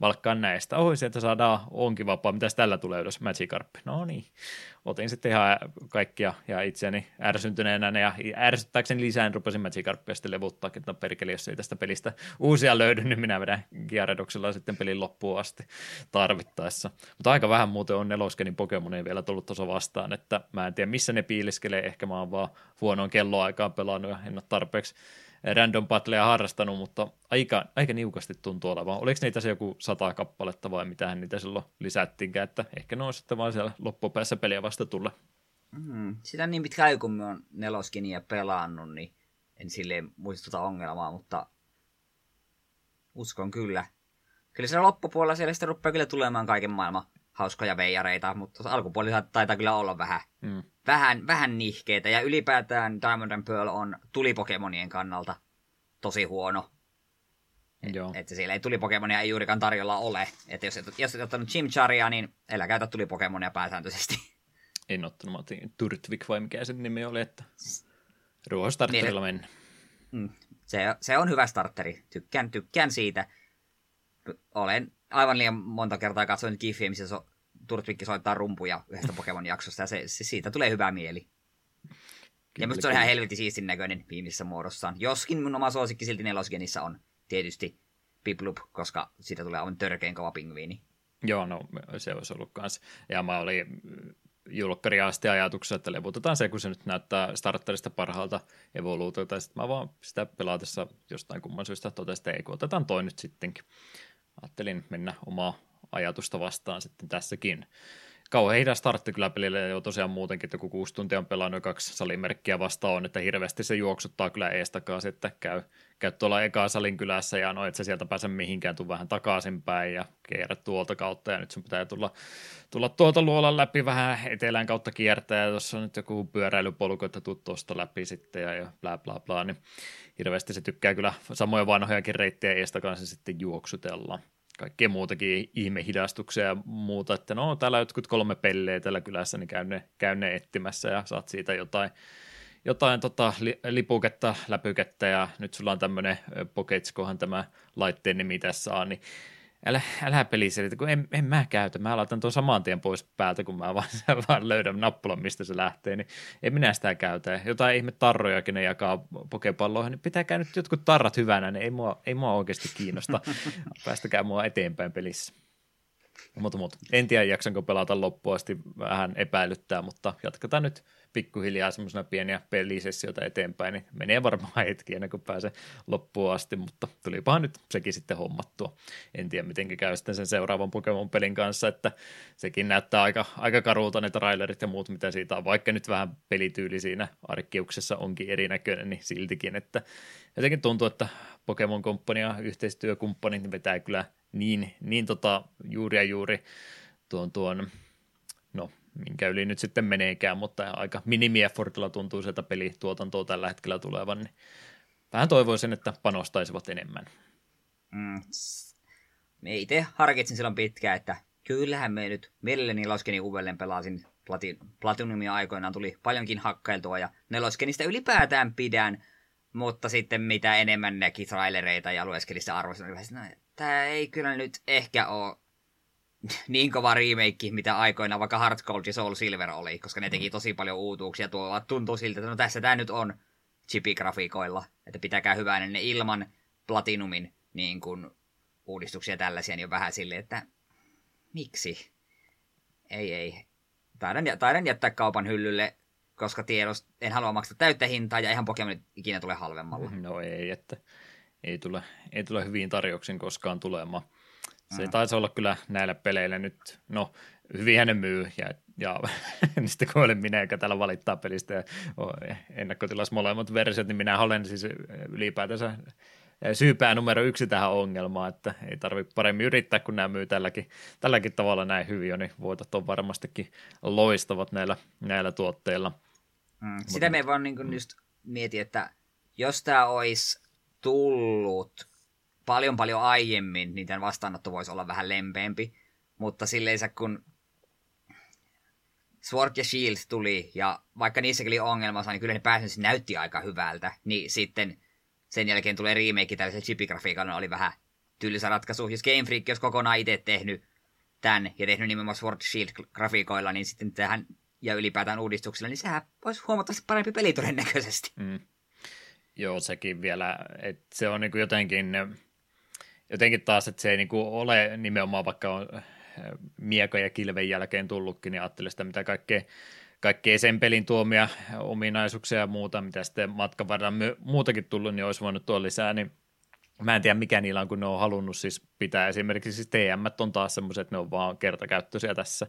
valkkaan näistä. Oi, sieltä saadaan onkin vapaa. Mitäs tällä tulee ylös? Magikarp. No niin. Otin sitten ihan kaikkia ja itseäni ärsyntyneenä ja ärsyttääkseni lisään rupesin Magikarppia sitten levuttaa, että no jos ei tästä pelistä uusia löydy, niin minä vedän Gyaradoksella sitten pelin loppuun asti tarvittaessa. Mutta aika vähän muuten on neloskenin Pokemonia vielä tullut tuossa vastaan, että mä en tiedä missä ne piileskelee, ehkä mä oon vaan huonoon kelloaikaan pelannut ja en ole tarpeeksi random battleja harrastanut, mutta aika, aika niukasti tuntuu olevan. Oliko niitä se joku sata kappaletta vai mitähän niitä silloin lisättiinkään, että ehkä ne on sitten vaan siellä loppupäässä peliä vasta tulla. Mm, sitä niin pitkä aika, kun on neloskinia pelannut, niin en silleen muistuta ongelmaa, mutta uskon kyllä. Kyllä siellä loppupuolella siellä sitten rupeaa kyllä tulemaan kaiken maailman hauskoja veijareita, mutta alkupuolella taitaa kyllä olla vähän, mm. vähän, vähän nihkeitä. Ja ylipäätään Diamond and Pearl on tulipokemonien kannalta tosi huono. Joo. Että siellä ei tulipokemonia ei juurikaan tarjolla ole. Että jos et, jos et ottanut Chimcharia, niin älä käytä tulipokemonia pääsääntöisesti. En ottanut, mä otin Turtvik vai mikä sen nimi oli, että ruohostarterilla niin, mennä. Mm, se, se on hyvä starteri. Tykkään, tykkään siitä. Olen aivan liian monta kertaa katsoin Giffiä, missä so, Turtwikki soittaa rumpuja yhdestä Pokemon-jaksosta, ja se, se, siitä tulee hyvä mieli. Kyllä, ja minusta se on ihan helvetin siistin näköinen viimeisessä muodossaan. Joskin mun oma suosikki silti nelosgenissa on tietysti Piplup, koska siitä tulee aivan törkeän kova pingviini. Joo, no se olisi ollut kans. Ja mä olin julkkaria asti ajatuksessa, että levutetaan se, kun se nyt näyttää starterista parhaalta evoluutiota, ja sitten mä vaan sitä pelaatessa jostain kumman syystä totesin, että ei, kun otetaan toi nyt sittenkin ajattelin mennä omaa ajatusta vastaan sitten tässäkin. Kauhean hidas startti kyllä pelille. Jo tosiaan muutenkin, että kun kuusi tuntia on pelannut kaksi salimerkkiä vastaan on, että hirveästi se juoksuttaa kyllä eestakaan, että käy, käy tuolla eka salin kylässä ja no et sä sieltä pääse mihinkään, tuu vähän takaisinpäin ja kierrä tuolta kautta. Ja nyt sun pitää tulla, tulla tuolta luolan läpi vähän etelään kautta kiertää. Ja tuossa on nyt joku pyöräilypolku, että tuu tuosta läpi sitten ja, ja bla bla bla, niin hirveästi se tykkää kyllä samoja vanhojakin reittejä eestä kanssa sitten juoksutella. Kaikkea muutakin ihmehidastuksia ja muuta, että no täällä jotkut kolme pelleä tällä kylässä, niin käy ne, käy ne etsimässä ja saat siitä jotain, jotain tota, li, lipuketta, läpykettä ja nyt sulla on tämmöinen Poketskohan tämä laitteen nimi tässä on, niin älä, älä peliselitä, kun en, en mä käytä. Mä laitan tuon saman tien pois päältä, kun mä vaan, vaan löydän nappulan, mistä se lähtee, niin en minä sitä käytä. Jotain ihme tarrojakin ne jakaa pokepalloihin, niin pitääkää nyt jotkut tarrat hyvänä, niin ei mua, ei mua oikeasti kiinnosta. Päästäkää mua eteenpäin pelissä. Mutta, mutta en tiedä, jaksanko pelata loppuun asti, vähän epäilyttää, mutta jatketaan nyt pikkuhiljaa semmoisena pieniä pelisessioita eteenpäin, niin menee varmaan hetki ennen kuin pääsee loppuun asti, mutta tulipahan nyt sekin sitten hommattua. En tiedä, miten käy sitten sen seuraavan Pokemon-pelin kanssa, että sekin näyttää aika, aika karulta ne trailerit ja muut, mitä siitä on, vaikka nyt vähän pelityyli siinä arkkiuksessa onkin erinäköinen, niin siltikin, että jotenkin tuntuu, että Pokemon Company ja yhteistyökumppanit vetää kyllä niin, niin tota, juuri ja juuri tuon, tuon minkä yli nyt sitten meneekään, mutta aika minimieffortilla tuntuu sieltä pelituotantoa tällä hetkellä tulevan, niin vähän toivoisin, että panostaisivat enemmän. Mm. Me itse harkitsin silloin pitkään, että kyllähän me nyt mielelläni Loskeni uudelleen pelasin Plati, Platinumia aikoinaan tuli paljonkin hakkailtua ja neloskenistä ylipäätään pidän, mutta sitten mitä enemmän näki trailereita ja lueskelista arvoista, niin no, tämä ei kyllä nyt ehkä ole niin kova remake, mitä aikoina vaikka Heart Gold ja Soul Silver oli, koska ne teki mm. tosi paljon uutuuksia tuolla. Tuntuu siltä, että no tässä tämä nyt on chipi-grafiikoilla, että pitäkää hyvää ne ilman Platinumin niin kuin, uudistuksia tällaisia, niin on vähän silleen, että miksi? Ei, ei. Taidan, taidan jättää kaupan hyllylle, koska tiedost, en halua maksaa täyttä hintaa ja ihan Pokemon ikinä tule halvemmalla. No ei, että ei tule, ei tule hyviin tarjouksin koskaan tulemaan. Se mm. taisi olla kyllä näillä peleillä nyt, no hyvin hänen myy ja, ja niin sitten kun olen minä, joka täällä valittaa pelistä ja ennakkotilas molemmat versiot, niin minä olen siis ylipäätänsä syypää numero yksi tähän ongelmaan, että ei tarvitse paremmin yrittää, kun nämä myy tälläkin, tälläkin tavalla näin hyvin, niin voitot on varmastikin loistavat näillä, näillä tuotteilla. Mm, sitä me vaan niin just mietin, että jos tämä olisi tullut paljon paljon aiemmin, niin tämän vastaanotto voisi olla vähän lempeämpi. Mutta silleensä kun Sword ja Shield tuli, ja vaikka niissäkin oli ongelmansa, niin kyllä ne pääsensä näytti aika hyvältä. Niin sitten sen jälkeen tulee remake tällaisen chipigrafiikalla, oli vähän tylsä ratkaisu. Jos Game Freak olisi kokonaan itse tehnyt tämän ja tehnyt nimenomaan Sword Shield-grafiikoilla, niin sitten tähän ja ylipäätään uudistuksilla, niin sehän olisi huomattavasti parempi peli todennäköisesti. Mm. Joo, sekin vielä, että se on niin jotenkin, jotenkin taas, että se ei niin kuin ole nimenomaan vaikka on mieka ja kilven jälkeen tullutkin, niin ajattelin sitä, mitä kaikkea, kaikkea sen pelin tuomia ominaisuuksia ja muuta, mitä sitten matkan varrella muutakin tullut, niin olisi voinut tuoda lisää, niin Mä en tiedä mikä niillä on, kun ne on halunnut siis pitää esimerkiksi siis TM on taas semmoiset, että ne on vaan kertakäyttöisiä tässä,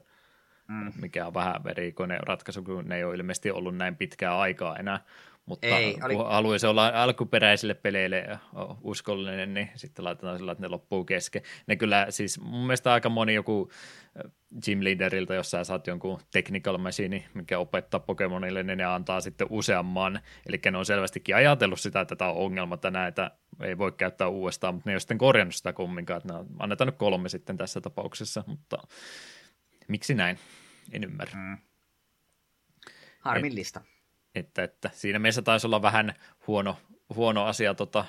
mm. mikä on vähän verikoinen ratkaisu, kun ne ei ole ilmeisesti ollut näin pitkää aikaa enää. Mutta ei, oli... kun haluaisi olla alkuperäisille peleille uskollinen, niin sitten laitetaan sillä, että ne loppuu kesken. Ne kyllä siis mun mielestä aika moni joku gym leaderilta, jos sä saat jonkun technical machine, mikä opettaa Pokemonille, niin ne antaa sitten useamman. Eli ne on selvästikin ajatellut sitä, että tämä on ongelma, että näitä ei voi käyttää uudestaan, mutta ne ei ole sitten korjannut sitä kumminkaan, että ne annetaan nyt kolme sitten tässä tapauksessa, mutta miksi näin? En ymmärrä. Mm. Harmillista. Et, että, että siinä mielessä taisi olla vähän huono, huono asia tota,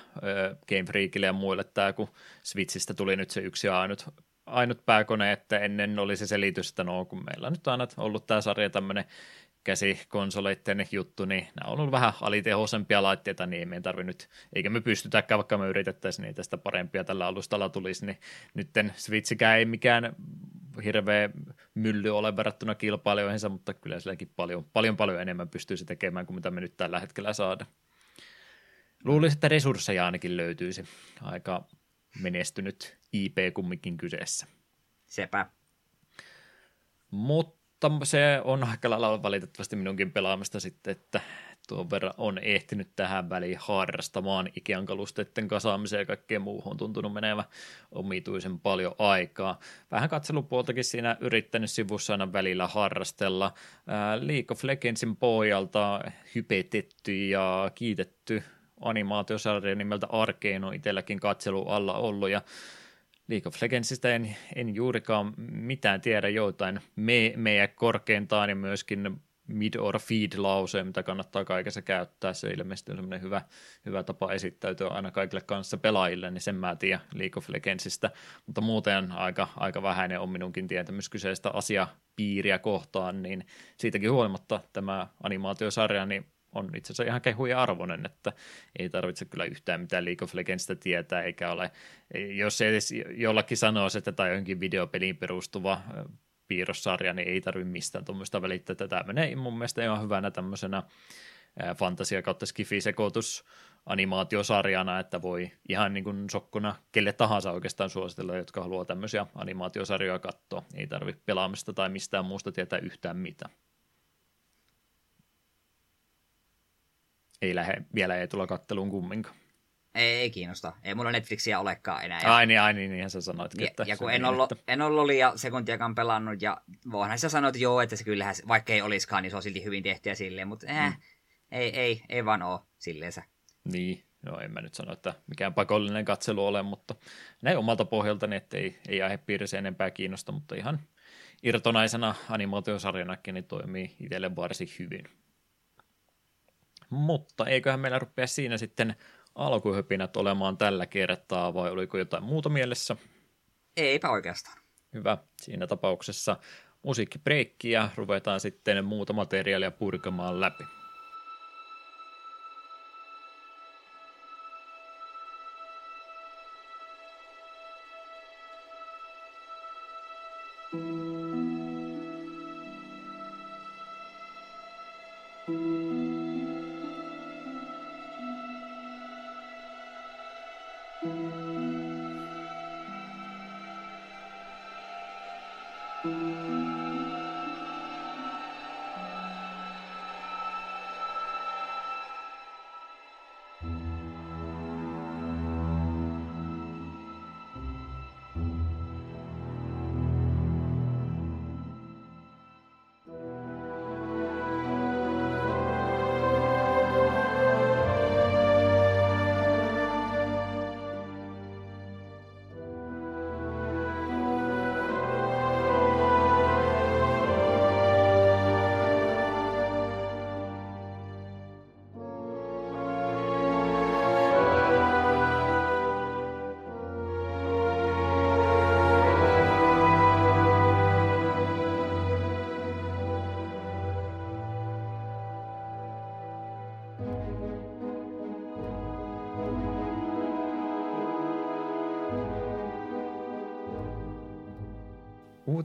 Game Freakille ja muille tämä, kun Switchistä tuli nyt se yksi ainut, ainut pääkone, että ennen oli se selitys, että no kun meillä on nyt aina ollut tämä sarja tämmöinen käsikonsoleiden juttu, niin nämä on ollut vähän alitehoisempia laitteita, niin ei tarvi nyt, eikä me pystytäkään, vaikka me yritettäisiin, niin tästä parempia tällä alustalla tulisi, niin nytten Switchikään ei mikään hirveä mylly ole verrattuna kilpailijoihinsa, mutta kyllä silläkin paljon, paljon, paljon enemmän pystyisi tekemään kuin mitä me nyt tällä hetkellä saada. Luulisin, että resursseja ainakin löytyisi. Aika menestynyt IP kumminkin kyseessä. Sepä. Mutta se on aika lailla valitettavasti minunkin pelaamista sitten, että tuon verran on ehtinyt tähän väliin harrastamaan Ikean kalusteiden kasaamiseen ja kaikkeen muuhun on tuntunut menevä omituisen paljon aikaa. Vähän katselupuoltakin siinä yrittänyt sivussa aina välillä harrastella. League of Legendsin pohjalta hypetetty ja kiitetty animaatiosarja nimeltä Arkeen on itselläkin katselu alla ollut ja League of Legendsista en, en juurikaan mitään tiedä joitain me, meidän korkeintaan ja myöskin mid or feed lause, mitä kannattaa kaikessa käyttää. Se ilmeisesti on semmoinen hyvä, hyvä tapa esittäytyä aina kaikille kanssa pelaajille, niin sen mä tiedän League of Legendsista. Mutta muuten aika, aika vähäinen on minunkin tietämys kyseistä asiapiiriä kohtaan, niin siitäkin huolimatta tämä animaatiosarja, niin on itse asiassa ihan kehuja arvoinen, että ei tarvitse kyllä yhtään mitään League of Legendsista tietää, eikä ole, jos edes jollakin sanoisi, että tämä on videopeliin perustuva piirrossarja, niin ei tarvitse mistään tuommoista välittää. Tämä menee mun mielestä ihan hyvänä tämmöisenä fantasia kautta skifi-sekoitus animaatiosarjana, että voi ihan niin kuin sokkona kelle tahansa oikeastaan suositella, jotka haluaa tämmöisiä animaatiosarjoja katsoa. Ei tarvitse pelaamista tai mistään muusta tietää yhtään mitään. Ei lähde, vielä ei tulla katteluun kumminkaan. Ei, ei kiinnosta. Ei mulla Netflixiä olekaan enää. Ai niin, ai niin, niinhän sä sanoit. Ja, että ja kun en, ollut, että... en ollut liian sekuntiakaan pelannut, ja voihan sä sanoa, että joo, että se kyllähän, vaikka ei olisikaan, niin se on silti hyvin tehtyä silleen, mutta äh, mm. ei, ei, ei vaan oo silleensä. Niin, no en mä nyt sano, että mikään pakollinen katselu ole, mutta näin omalta pohjaltani, että ei, ei aihepiirissä enempää kiinnosta, mutta ihan irtonaisena animaatiosarjanakin niin toimii itselle varsin hyvin. Mutta eiköhän meillä rupea siinä sitten alkuhypinät olemaan tällä kertaa, vai oliko jotain muuta mielessä? Eipä oikeastaan. Hyvä. Siinä tapauksessa musiikkibreikki ja ruvetaan sitten muuta materiaalia purkamaan läpi.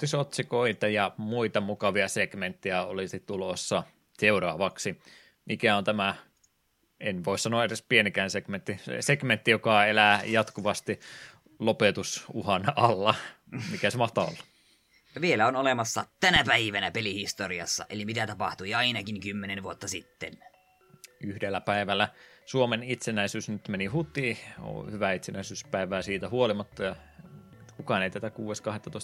Uutisotsikoita ja muita mukavia segmenttejä olisi tulossa seuraavaksi. Mikä on tämä, en voi sanoa edes pienikään segmentti, segmentti, joka elää jatkuvasti lopetusuhan alla. Mikä se mahtaa olla? Vielä on olemassa tänä päivänä pelihistoriassa, eli mitä tapahtui ainakin kymmenen vuotta sitten. Yhdellä päivällä Suomen itsenäisyys nyt meni hutiin. On hyvä itsenäisyyspäivää siitä huolimatta ja kukaan ei tätä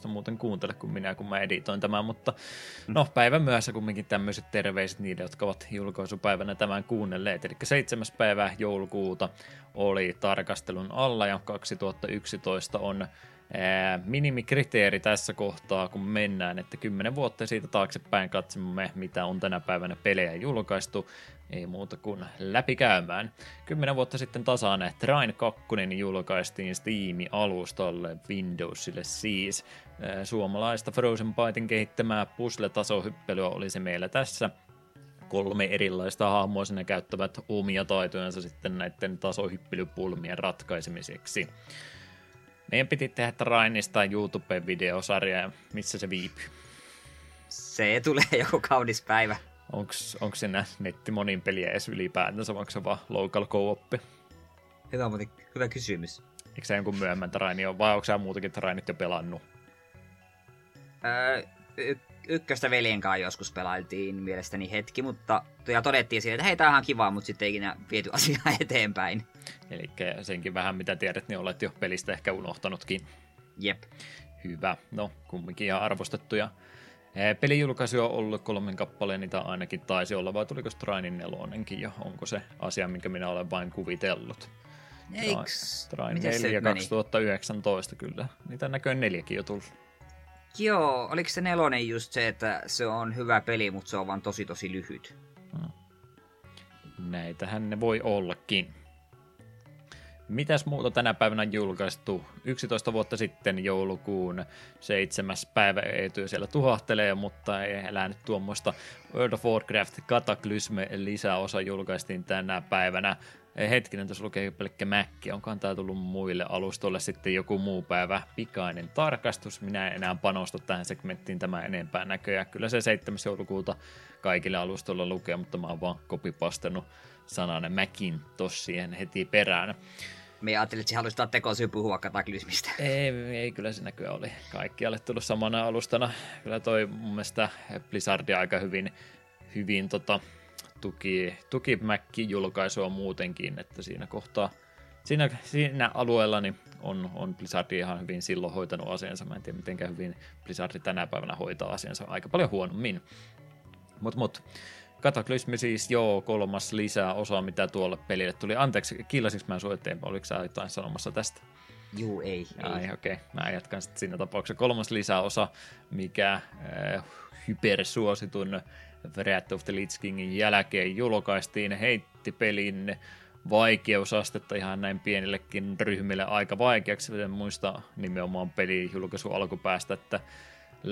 6.12. muuten kuuntele kuin minä, kun mä editoin tämän, mutta no päivän myöhässä kumminkin tämmöiset terveiset niille, jotka ovat julkaisupäivänä tämän kuunnelleet. Eli 7. päivä joulukuuta oli tarkastelun alla ja 2011 on minimikriteeri tässä kohtaa, kun mennään, että kymmenen vuotta siitä taaksepäin katsomme, mitä on tänä päivänä pelejä julkaistu, ei muuta kuin läpikäymään. Kymmenen vuotta sitten tasaan Train 2 julkaistiin Steam-alustalle Windowsille siis. Suomalaista Frozen Byten kehittämää puzzle-tasohyppelyä oli se meillä tässä kolme erilaista hahmoa sinne käyttävät omia taitojansa sitten näiden tasohyppelypulmien ratkaisemiseksi. Meidän piti tehdä Rainista YouTube-videosarja, missä se viipyy. Se tulee joku kaunis päivä. Onko siinä netti monin peliä edes ylipäätänsä, vai onko se vaan local co-op? Hyvä, mutta hyvä kysymys. Eikö se jonkun myöhemmän Traini ole, vai onko sä muutakin Trainit jo pelannut? Öö, ykköstä veljen kanssa joskus pelailtiin mielestäni hetki, mutta ja todettiin siihen, että hei, tää on ihan kiva, mutta sitten ei ikinä viety asiaa eteenpäin. Eli senkin vähän mitä tiedät, niin olet jo pelistä ehkä unohtanutkin. Jep. Hyvä. No, kumminkin ihan arvostettuja. Pelijulkaisu on ollut kolmen kappaleen, niitä ainakin taisi olla, vai tuliko Strainin nelonenkin jo? Onko se asia, minkä minä olen vain kuvitellut? Eiks? Train 4 2019 kyllä. Niitä näköjään neljäkin jo tullut. Joo, oliko se nelonen just se, että se on hyvä peli, mutta se on vaan tosi tosi lyhyt? Hmm. Näitähän ne voi ollakin. Mitäs muuta tänä päivänä julkaistu? 11 vuotta sitten joulukuun seitsemäs päivä Eety siellä tuhahtelee, mutta ei elänyt tuommoista World of Warcraft Cataclysm lisäosa julkaistiin tänä päivänä. Hetkinen, tuossa lukee pelkkä Mäkki. Onkohan tämä tullut muille alustoille sitten joku muu päivä? Pikainen tarkastus. Minä en enää panosta tähän segmenttiin tämä enempää näköjään. Kyllä se 7. joulukuuta kaikille alustoilla lukee, mutta mä oon vaan kopipastanut sanan Mäkin tossien heti perään. Me ajattelin, että se tekosyy puhua kataklysmistä. Ei, ei, kyllä se näkyy oli kaikkialle tullut samana alustana. Kyllä toi mun mielestä Blizzardia aika hyvin, hyvin tota, tuki, tuki Mac-julkaisua muutenkin, että siinä kohtaa, siinä, siinä alueella niin on, on Blizzard ihan hyvin silloin hoitanut asiansa. Mä en tiedä, miten hyvin Blizzard tänä päivänä hoitaa asiansa aika paljon huonommin. Mutta mut, Kataklysmi siis, joo, kolmas lisää osa, mitä tuolle pelille tuli. Anteeksi, kiilasinko mä sun eteenpäin, oliko sä jotain sanomassa tästä? Juu, ei. Ai, okei. Okay. Mä jatkan sitten siinä tapauksessa. Kolmas lisäosa, mikä äh, hypersuositun Wrath of the Lich Kingin jälkeen julkaistiin, heitti pelin vaikeusastetta ihan näin pienillekin ryhmille aika vaikeaksi. En muista nimenomaan pelin julkaisu alkupäästä, että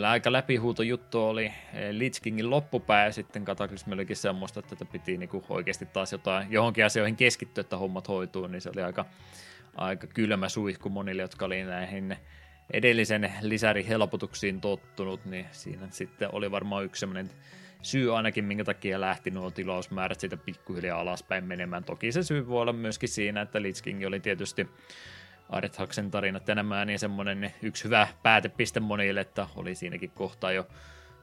aika läpihuuto juttu oli Lich Kingin loppupää ja sitten Kataklysmi olikin semmoista, että piti niinku oikeasti taas jotain, johonkin asioihin keskittyä, että hommat hoituu, niin se oli aika, aika kylmä suihku monille, jotka oli näihin edellisen lisärihelpotuksiin tottunut, niin siinä sitten oli varmaan yksi semmoinen syy ainakin, minkä takia lähti nuo tilausmäärät siitä pikkuhiljaa alaspäin menemään. Toki se syy voi olla myöskin siinä, että Lich King oli tietysti Haksen tarinat enemmän niin semmoinen yksi hyvä päätepiste monille, että oli siinäkin kohtaa jo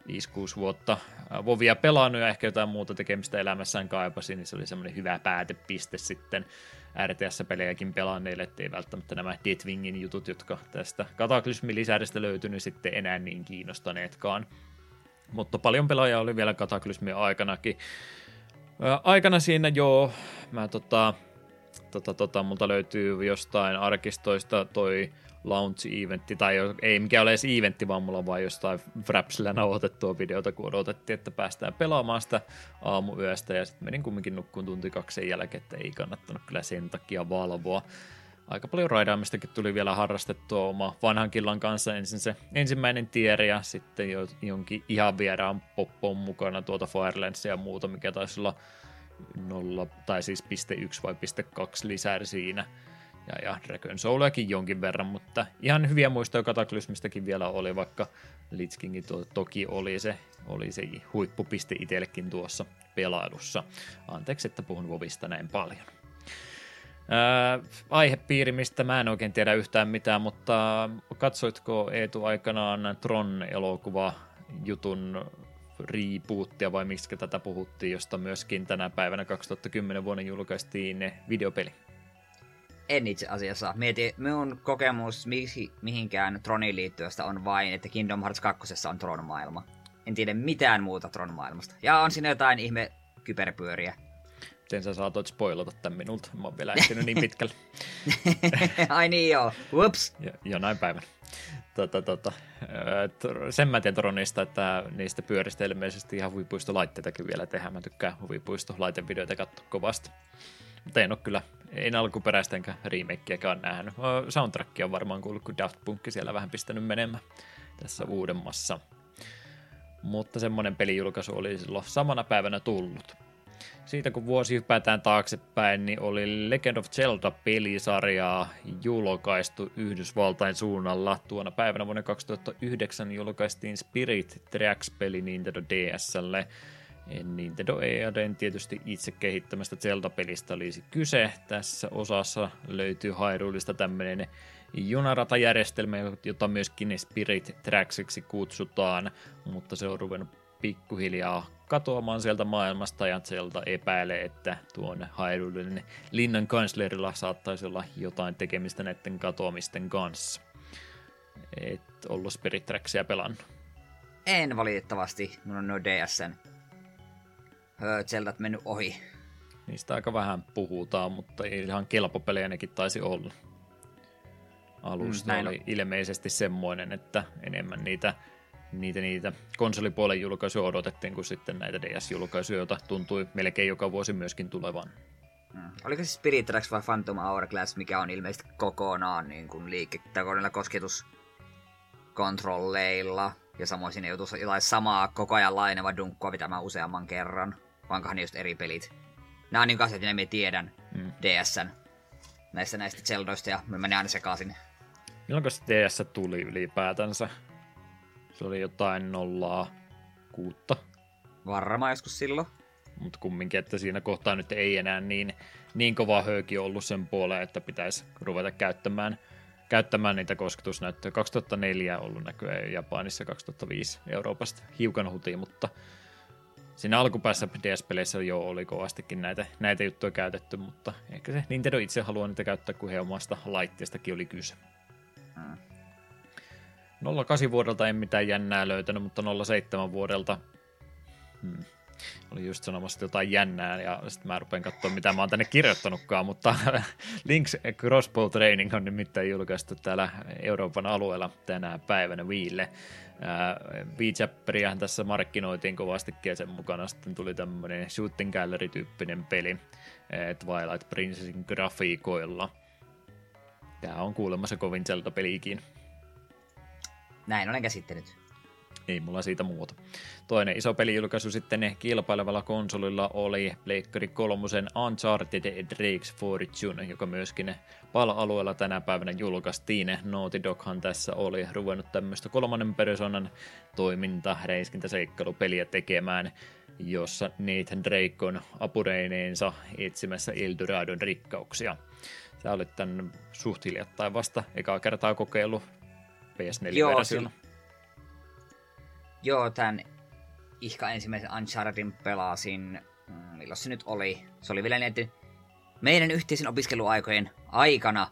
5-6 vuotta Vovia pelannut ja ehkä jotain muuta tekemistä elämässään kaipasi, niin se oli semmoinen hyvä päätepiste sitten RTS-pelejäkin pelanneille, ettei välttämättä nämä Deathwingin jutut, jotka tästä Kataklysmi-lisäydestä löytynyt sitten enää niin kiinnostaneetkaan. Mutta paljon pelaajia oli vielä Kataklysmin aikanakin. aikana siinä joo, mä tota, tota, tota, multa löytyy jostain arkistoista toi launch-eventti, tai ei mikä ole edes eventti, vaan mulla on vain jostain Frapsillä nauhoitettua videota, kun odotettiin, että päästään pelaamaan sitä aamuyöstä, ja sitten menin kumminkin nukkuun tunti kaksi sen jälkeen, että ei kannattanut kyllä sen takia valvoa aika paljon raidaamistakin tuli vielä harrastettua oma vanhan killan kanssa. Ensin se ensimmäinen tieri ja sitten jo, jonkin ihan vieraan poppoon mukana tuota Firelandsia ja muuta, mikä taisi olla nolla, tai siis piste yksi vai piste kaksi lisää siinä. ja, ja Dragon Souliakin jonkin verran, mutta ihan hyviä muistoja Kataklysmistakin vielä oli, vaikka Lich King to, toki oli se, oli se huippupiste itsellekin tuossa pelailussa. Anteeksi, että puhun Vovista näin paljon. Ää, aihepiiri, mistä mä en oikein tiedä yhtään mitään, mutta katsoitko Eetu aikanaan Tron-elokuva jutun rebootia vai miksi tätä puhuttiin, josta myöskin tänä päivänä 2010 vuonna julkaistiin videopeli? En itse asiassa. Mieti, minun kokemus mihi, mihinkään Troniin liittyvästä on vain, että Kingdom Hearts 2 on Tron-maailma. En tiedä mitään muuta Tron-maailmasta. Ja on siinä jotain ihme kyberpyöriä. Miten sä saatoit spoilata tämän minulta? Mä oon vielä ehtinyt niin pitkälle. Ai niin joo. Whoops. Jo, jonain päivänä. Tota, tota, sen mä tiedän Tronista, että niistä pyöristä ilmeisesti ihan huvipuistolaitteitakin vielä tehdään. Mä tykkään huvipuistolaitevideoita katsoa kovasti. Mutta en ole kyllä, en alkuperäistä enkä remakeäkään nähnyt. Soundtrackia on varmaan kuullut, kun Daft Punk siellä vähän pistänyt menemään tässä uudemmassa. Mutta semmonen pelijulkaisu oli silloin samana päivänä tullut. Siitä kun vuosi hypätään taaksepäin, niin oli Legend of Zelda-pelisarjaa julkaistu Yhdysvaltain suunnalla. Tuona päivänä vuonna 2009 julkaistiin Spirit Tracks-peli Nintendo DSlle. Nintendo EADn tietysti itse kehittämästä Zelda-pelistä olisi kyse. Tässä osassa löytyy Hyruleista tämmöinen junaratajärjestelmä, jota myöskin Spirit Tracksiksi kutsutaan, mutta se on ruvennut pikkuhiljaa katoamaan sieltä maailmasta ja Zelda epäilee, että tuon Hyrulein linnan kanslerilla saattaisi olla jotain tekemistä näiden katoamisten kanssa. Et ollut Spirit Tracksia pelannut. En valitettavasti, minulla on no DSn Zeldat mennyt ohi. Niistä aika vähän puhutaan, mutta ihan kelpopelejä nekin taisi olla. Alusta mm, oli ilmeisesti semmoinen, että enemmän niitä, niitä, niitä konsolipuolen julkaisuja odotettiin kuin sitten näitä DS-julkaisuja, joita tuntui melkein joka vuosi myöskin tulevan. Mm. Oliko se Spirit Tracks vai Phantom Hourglass, mikä on ilmeisesti kokonaan niin kuin liike- kosketuskontrolleilla, ja samoin sinne joutuu jotain samaa koko ajan laineva dunkkua pitämään useamman kerran vankahan ne just eri pelit. Nämä on niin asiat, mitä me tiedän mm. DSn näistä näistä Zeldoista ja me menee aina sekaisin. Milloin se DS tuli ylipäätänsä? Se oli jotain nollaa kuutta. Varmaan joskus silloin. Mutta kumminkin, että siinä kohtaa nyt ei enää niin, niin kova höyki ollut sen puoleen, että pitäisi ruveta käyttämään, käyttämään niitä kosketusnäyttöjä. 2004 ollut näkyy Japanissa, 2005 Euroopasta hiukan hutiin, mutta Siinä alkupäässä DS-peleissä jo oli kovastikin näitä, näitä juttuja käytetty, mutta ehkä se Nintendo itse haluaa niitä käyttää, kun he omasta laitteestakin oli kyse. Mm. 08 vuodelta en mitään jännää löytänyt, mutta 07 vuodelta hmm. oli just sanomassa jotain jännää, ja sitten mä rupean katsoa, mitä mä oon tänne kirjoittanutkaan, mutta Link's Crossbow Training on nimittäin julkaistu täällä Euroopan alueella tänä päivänä viille. Beachapperia tässä markkinoitiin kovastikin ja sen mukana sitten tuli tämmöinen shooting gallery-tyyppinen peli Twilight Princessin grafiikoilla. Tämä on kuulemassa kovin Zelda-peliikin. Näin olen käsittänyt. Ei mulla siitä muuta. Toinen iso pelijulkaisu sitten kilpailevalla konsolilla oli Pleikkari kolmosen Uncharted Drake's Fortune, joka myöskin PAL-alueella tänä päivänä julkaistiin. Naughty Doghan tässä oli ruvennut tämmöistä kolmannen persoonan toiminta reiskintäseikkailupeliä tekemään, jossa Nathan Drake on apureineensa etsimässä Eldoradon rikkauksia. Sä olit tämän suht hiljattain vasta ekaa kertaa kokeillut PS4-versiona. Joo, tämän ihka ensimmäisen Unchartedin pelasin, mm, milloin se nyt oli? Se oli vielä niin, meidän yhteisen opiskeluaikojen aikana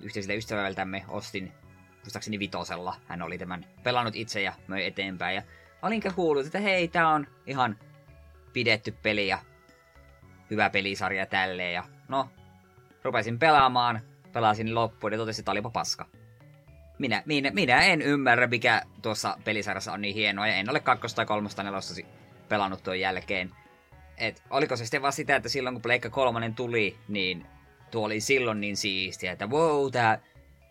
yhteisellä ystävältämme ostin muistaakseni vitosella. Hän oli tämän pelannut itse ja möi eteenpäin. Ja olinkä kuullut, että hei, tää on ihan pidetty peli ja hyvä pelisarja tälleen. Ja no, rupesin pelaamaan, pelasin loppuun ja totesin, että olipa paska minä, minä, minä en ymmärrä, mikä tuossa pelisarjassa on niin hienoa, ja en ole kakkosta tai kolmosta nelosta pelannut tuon jälkeen. Et oliko se sitten vaan sitä, että silloin kun Pleikka kolmonen tuli, niin tuo oli silloin niin siistiä, että wow, tää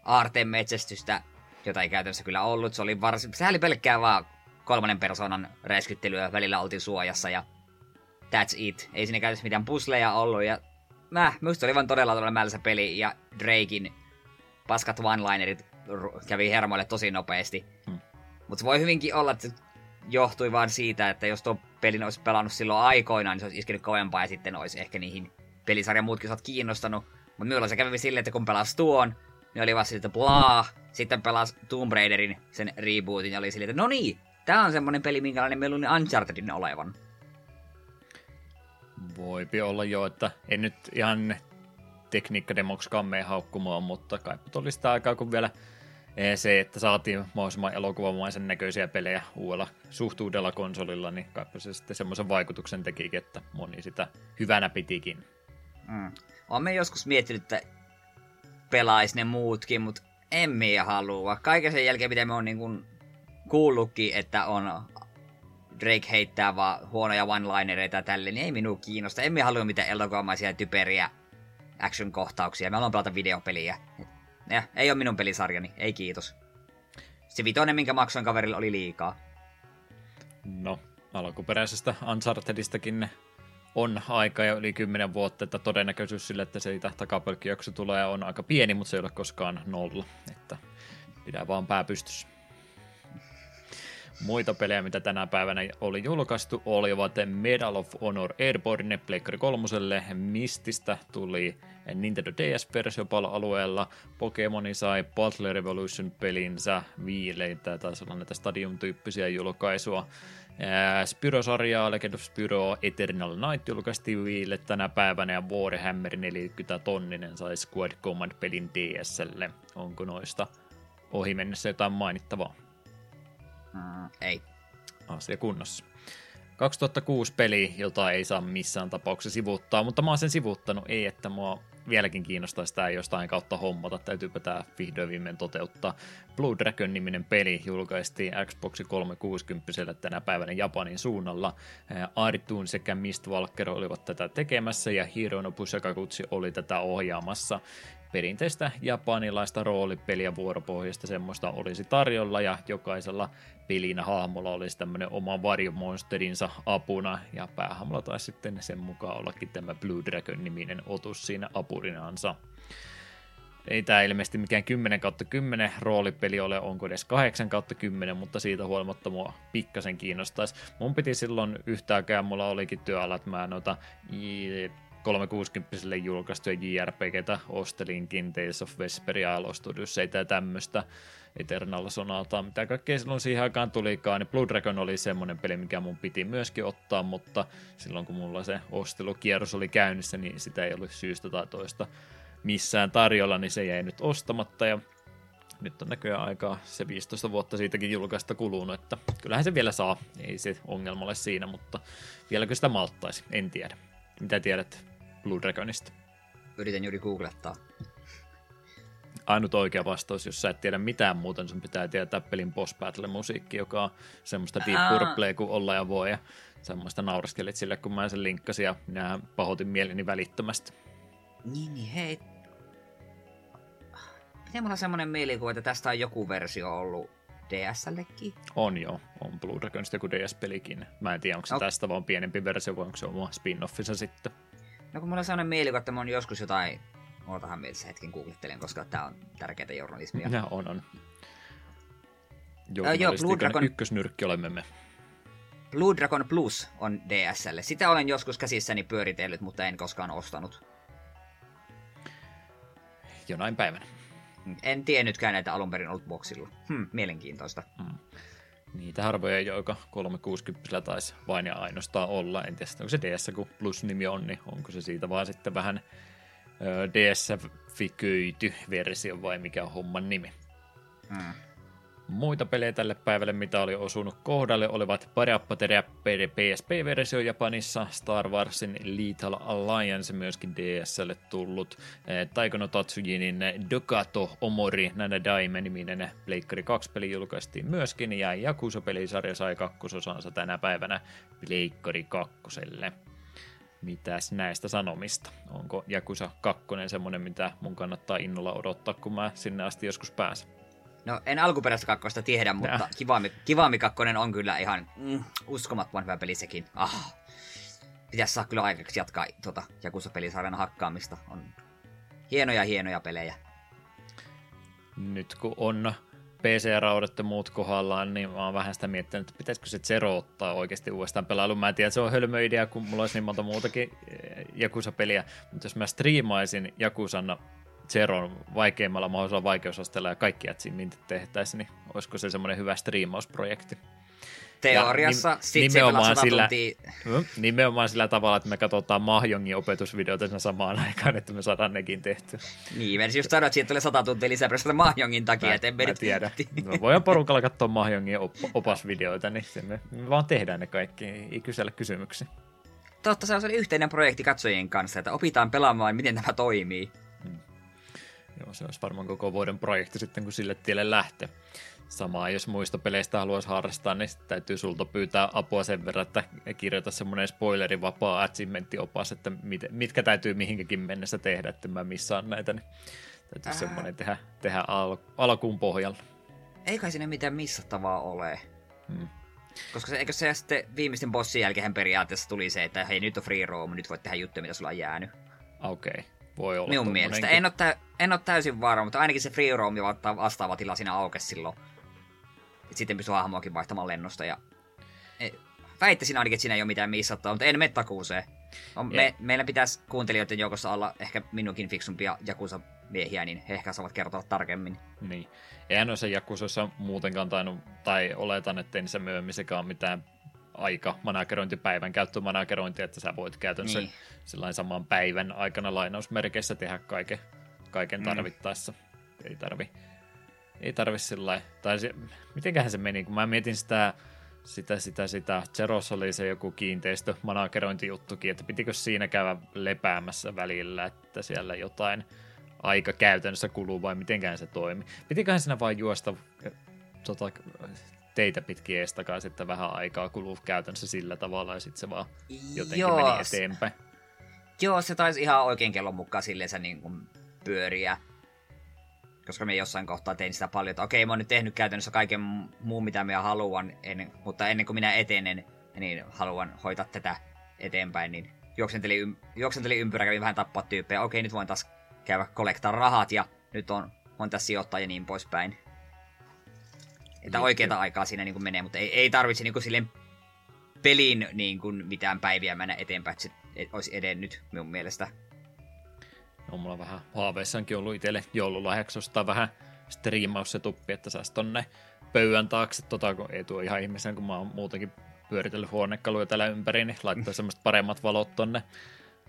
aarteen metsästystä, jota ei käytännössä kyllä ollut, se oli varsin, se oli pelkkää vaan kolmannen persoonan räiskyttelyä, välillä oltiin suojassa ja that's it. Ei siinä käytännössä mitään pusleja ollut ja mä, musta oli vaan todella todella mälsä peli, ja Drakein paskat one-linerit kävi hermoille tosi nopeasti. Hmm. Mutta se voi hyvinkin olla, että se johtui vaan siitä, että jos tuo pelin olisi pelannut silloin aikoinaan, niin se olisi iskenyt kovempaa ja sitten olisi ehkä niihin pelisarjan muutkin saat kiinnostanut. Mutta minulla se kävi silleen, että kun pelasi tuon, niin oli vaan silleen, että blaa. Sitten pelasi Tomb Raiderin sen rebootin ja oli silleen, että no niin, tää on semmonen peli, minkälainen meillä on Unchartedin olevan. Voipi olla jo, että en nyt ihan tekniikkademoksikaan mene haukkumaan, mutta kai oli sitä aikaa, kun vielä se, että saatiin mahdollisimman elokuvamaisen näköisiä pelejä uudella suhtuudella konsolilla, niin kai se sitten semmoisen vaikutuksen tekikin, että moni sitä hyvänä pitikin. Mm. Olen joskus miettinyt, että pelaisi ne muutkin, mutta minä halua. Kaiken sen jälkeen, mitä me on niin kuin kuullutkin, että on Drake heittää vaan huonoja one-linereita tälle, niin ei minua kiinnosta. Emme halua mitään elokuvamaisia typeriä action-kohtauksia. Me haluan pelata videopeliä. Ja, ei ole minun pelisarjani, ei kiitos. Se vitoinen, minkä maksoin kaverille, oli liikaa. No, alkuperäisestä Unchartedistakin on aika jo yli 10 vuotta, että todennäköisyys sille, että siitä takapelkkijakso tulee on aika pieni, mutta se ei ole koskaan nolla. Että pidä vaan pää pystyssä. Muita pelejä, mitä tänä päivänä oli julkaistu, olivat Medal of Honor Airborne Pleikkari kolmoselle, Mististä tuli Nintendo DS-versio alueella, Pokemoni sai Battle Revolution-pelinsä viileitä, taisi olla näitä Stadium-tyyppisiä julkaisua. Spyro-sarjaa Legend of Spyro Eternal Night julkaistiin Viille tänä päivänä ja Warhammer 40 tonninen sai Squad Command-pelin DSlle. Onko noista ohi mennessä jotain mainittavaa? Mm, ei. Asia kunnossa. 2006 peli, jota ei saa missään tapauksessa sivuttaa, mutta mä oon sen sivuttanut, ei että mua vieläkin kiinnostaa sitä jostain kautta hommata, täytyypä tämä vihdoin viimein toteuttaa. Blue Dragon-niminen peli julkaistiin Xbox 360 tänä päivänä Japanin suunnalla. Arituun sekä Mistwalker olivat tätä tekemässä ja Hironobu Sakaguchi oli tätä ohjaamassa perinteistä japanilaista roolipeliä vuoropohjasta semmoista olisi tarjolla ja jokaisella pelinä hahmolla olisi tämmöinen oma varjomonsterinsa apuna ja päähahmolla taisi sitten sen mukaan ollakin tämä Blue Dragon niminen otus siinä apurinansa. Ei tämä ilmeisesti mikään 10 kautta 10 roolipeli ole, onko edes 8 kautta 10, mutta siitä huolimatta mua pikkasen kiinnostaisi. Mun piti silloin yhtäkään, mulla olikin työalat, mä noita 360 julkaistuja JRPGtä ostelinkin Tales of Vesperia Studios, ei tää tämmöstä Eternal Sonata, mitä kaikkea silloin siihen aikaan tulikaan, niin Blood Dragon oli semmoinen peli, mikä mun piti myöskin ottaa, mutta silloin kun mulla se ostelukierros oli käynnissä, niin sitä ei ollut syystä tai toista missään tarjolla, niin se jäi nyt ostamatta ja nyt on näköjään aikaa se 15 vuotta siitäkin julkaista kulunut, että kyllähän se vielä saa, ei se ongelma ole siinä, mutta vieläkö sitä malttaisi, en tiedä. Mitä tiedät Blue Dragonista? Yritän juuri googlettaa. Ainut oikea vastaus, jos sä et tiedä mitään muuta, niin sun pitää tietää pelin boss battle musiikki, joka on semmoista deep purple kuin olla ja voi. Ja semmoista nauraskelit sille, kun mä sen linkkasin ja minä pahoitin mieleni välittömästi. Niin, niin hei. Miten mulla on semmoinen mielikuva, että tästä on joku versio ollut DSLlekin? On joo, on Blue Dragonista joku DS-pelikin. Mä en tiedä, onko se no. tästä vaan pienempi versio vai onko se oma spin-offissa sitten. No kun mulla on sellainen mielikuva, että mä oon joskus jotain... Ootahan mielessä hetken googlettelen, koska tää on tärkeää journalismia. Ja on, on. Joo, joo Blue Dragon... ykkösnyrkki olemme me. Blue Dragon Plus on DSL. Sitä olen joskus käsissäni pyöritellyt, mutta en koskaan ostanut. Jonain päivänä. En tiennytkään näitä alun perin ollut boksilla. Hmm, mielenkiintoista. Hmm. Niitä harvoja, joka 360 taisi vain ja ainoastaan olla. En tiedä, onko se DS, kun Plus-nimi on, niin onko se siitä vaan sitten vähän DS-fiköity versio vai mikä on homman nimi. Hmm. Muita pelejä tälle päivälle, mitä oli osunut kohdalle, olivat Parappa Teräppere PSP-versio Japanissa, Star Warsin Lethal Alliance myöskin DSlle tullut, eh, Taikono Tatsujinin Dokato Omori Nana Daime-niminen Pleikkari 2-peli julkaistiin myöskin, ja Yakuza-pelisarja sai kakkososansa tänä päivänä Pleikkari 2. Mitäs näistä sanomista? Onko Jakusa 2 semmonen, mitä mun kannattaa innolla odottaa, kun mä sinne asti joskus pääsen? No en alkuperäistä kakkosta tiedä, mutta Kivaami, Kivaami kakkonen on kyllä ihan mm, uskomattoman hyvä peli sekin. Ah. pitäisi saa kyllä aikaksi jatkaa tuota Jakusa-pelisarjan hakkaamista. On hienoja, hienoja pelejä. Nyt kun on PC-raudat ja muut kohdallaan, niin mä oon vähän sitä miettinyt, että pitäisikö se Zero ottaa oikeasti uudestaan pelailuun. Mä en tiedä, että se on hölmö idea, kun mulla olisi niin monta muutakin Jakusa-peliä, mutta jos mä striimaisin Jakusan Zeron vaikeimmalla mahdollisella vaikeusasteella ja kaikki mintit tehtäisiin, niin olisiko se semmoinen hyvä striimausprojekti? Teoriassa ja, sit nimenomaan, sillä, nimenomaan sillä tavalla, että me katsotaan Mahjongin opetusvideoita samaan aikaan, että me saadaan nekin tehty. Niin, mä just sanoin, että siitä tulee 100 tuntia lisää pelkästään Mahjongin takia, mä, että mä nyt... tiedä. Me voidaan porukalla katsoa Mahjongin op- opasvideoita, niin me, me vaan tehdään ne kaikki, ei kysellä kysymyksiä. Totta, se on yhteinen projekti katsojien kanssa, että opitaan pelaamaan, miten tämä toimii. Joo, se olisi varmaan koko vuoden projekti sitten, kun sille tielle lähtee. Samaa, jos muista peleistä haluaisi harrastaa, niin täytyy sulta pyytää apua sen verran, että kirjoita semmoinen spoilerivapaa achievementtiopas, että mit, mitkä täytyy mihinkäkin mennessä tehdä, että mä missaan näitä, niin täytyy äh. semmoinen tehdä, tehdä al- alkuun pohjalla. Ei kai siinä mitään missattavaa ole. Hmm. Koska se, eikö se sitten viimeisten bossin jälkeen periaatteessa tuli se, että hei nyt on free roam, nyt voit tehdä juttuja, mitä sulla on jäänyt. Okei, okay. Voi olla. Minun mielestä. En ole, tä- en ole täysin varma, mutta ainakin se free roam vastaava tila siinä aukesi silloin et sitten pystyy hahmoakin vaihtamaan lennosta. Ja e, väittäisin ainakin, että siinä ei ole mitään missattua, mutta en mene takuuseen. On, me, meillä pitäisi kuuntelijoiden joukossa olla ehkä minunkin fiksumpia Jakusa miehiä, niin he ehkä saavat kertoa tarkemmin. Niin. Eihän noissa Jakusassa muutenkaan tainnut, tai oletan, että ei niissä myöhemmissäkään mitään aika managerointipäivän käyttömanagerointia, että sä voit käytännössä niin. sellainen saman päivän aikana lainausmerkeissä tehdä kaiken, kaiken mm. tarvittaessa. Mm. Ei tarvi ei tarvi sillä tai se, mitenköhän se meni, kun mä mietin sitä, sitä, sitä, sitä, Zeros oli se joku kiinteistö, managerointijuttukin, että pitikö siinä käydä lepäämässä välillä, että siellä jotain aika käytännössä kuluu vai mitenkään se toimi. Pitiköhän siinä vain juosta tota, teitä pitkin eestakaa sitten vähän aikaa kuluu käytännössä sillä tavalla ja sitten se vaan jotenkin Joo, meni eteenpäin. Joo, se taisi ihan oikein kellon mukaan silleen niin kuin pyöriä koska me jossain kohtaa tein sitä paljon, että okei, mä oon nyt tehnyt käytännössä kaiken muun, mitä minä haluan, ennen, mutta ennen kuin minä etenen, niin haluan hoitaa tätä eteenpäin, niin juoksentelin, ym, juoksentelin ympyrä, kävin vähän tappaa tyyppejä, okei, nyt voin taas käydä kollektaa rahat, ja nyt on, voin tässä sijoittaa ja niin poispäin. Että niin, oikeita aikaa siinä niin kuin menee, mutta ei, ei tarvitse niin kuin silleen pelin niin kuin mitään päiviä mennä eteenpäin, että se olisi edennyt minun mielestä. On mulla vähän haaveissaankin ollut itselle joululahjaksi ostaa vähän striimaussetuppi, että saisi tonne pöydän taakse, tota, kun ei tuo ihan ihmisen, kun mä oon muutenkin pyöritellyt huonekaluja täällä ympäri, niin laittaa semmoiset paremmat valot tonne,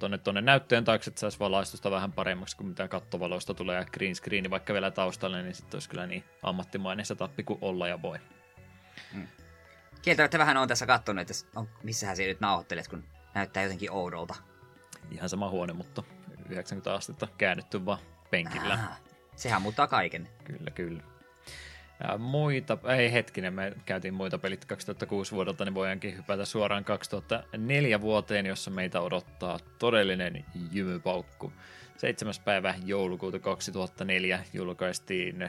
tonne, tonne näyttöön taakse, että saisi valaistusta vähän paremmaksi kuin mitä kattovaloista tulee ja green screen vaikka vielä taustalle, niin sitten olisi kyllä niin ammattimainen se tappi kuin olla ja voi. Hmm. Kieltämättä vähän on tässä katsonut, että on, missähän se nyt nauhoittelet, kun näyttää jotenkin oudolta. Ihan sama huone, mutta 90 astetta käännytty vaan penkillä. Ah, sehän muuttaa kaiken. Kyllä, kyllä. Muita, ei hetkinen, me käytiin muita pelit 2006 vuodelta, niin voidaankin hypätä suoraan 2004 vuoteen, jossa meitä odottaa todellinen jymypaukku. 7. päivä joulukuuta 2004 julkaistiin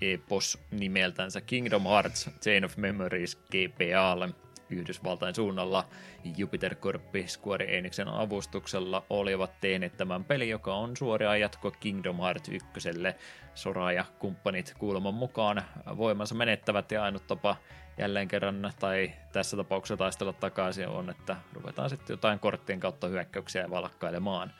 epos nimeltänsä Kingdom Hearts Chain of Memories GPAlle – Yhdysvaltain suunnalla Jupiter Corpi Square Enixen avustuksella olivat tehneet tämän peli, joka on suoria jatko Kingdom Hearts 1. Sora ja kumppanit kuuleman mukaan voimansa menettävät ja ainut tapa jälleen kerran, tai tässä tapauksessa taistella takaisin on, että ruvetaan sitten jotain korttien kautta hyökkäyksiä valkkailemaan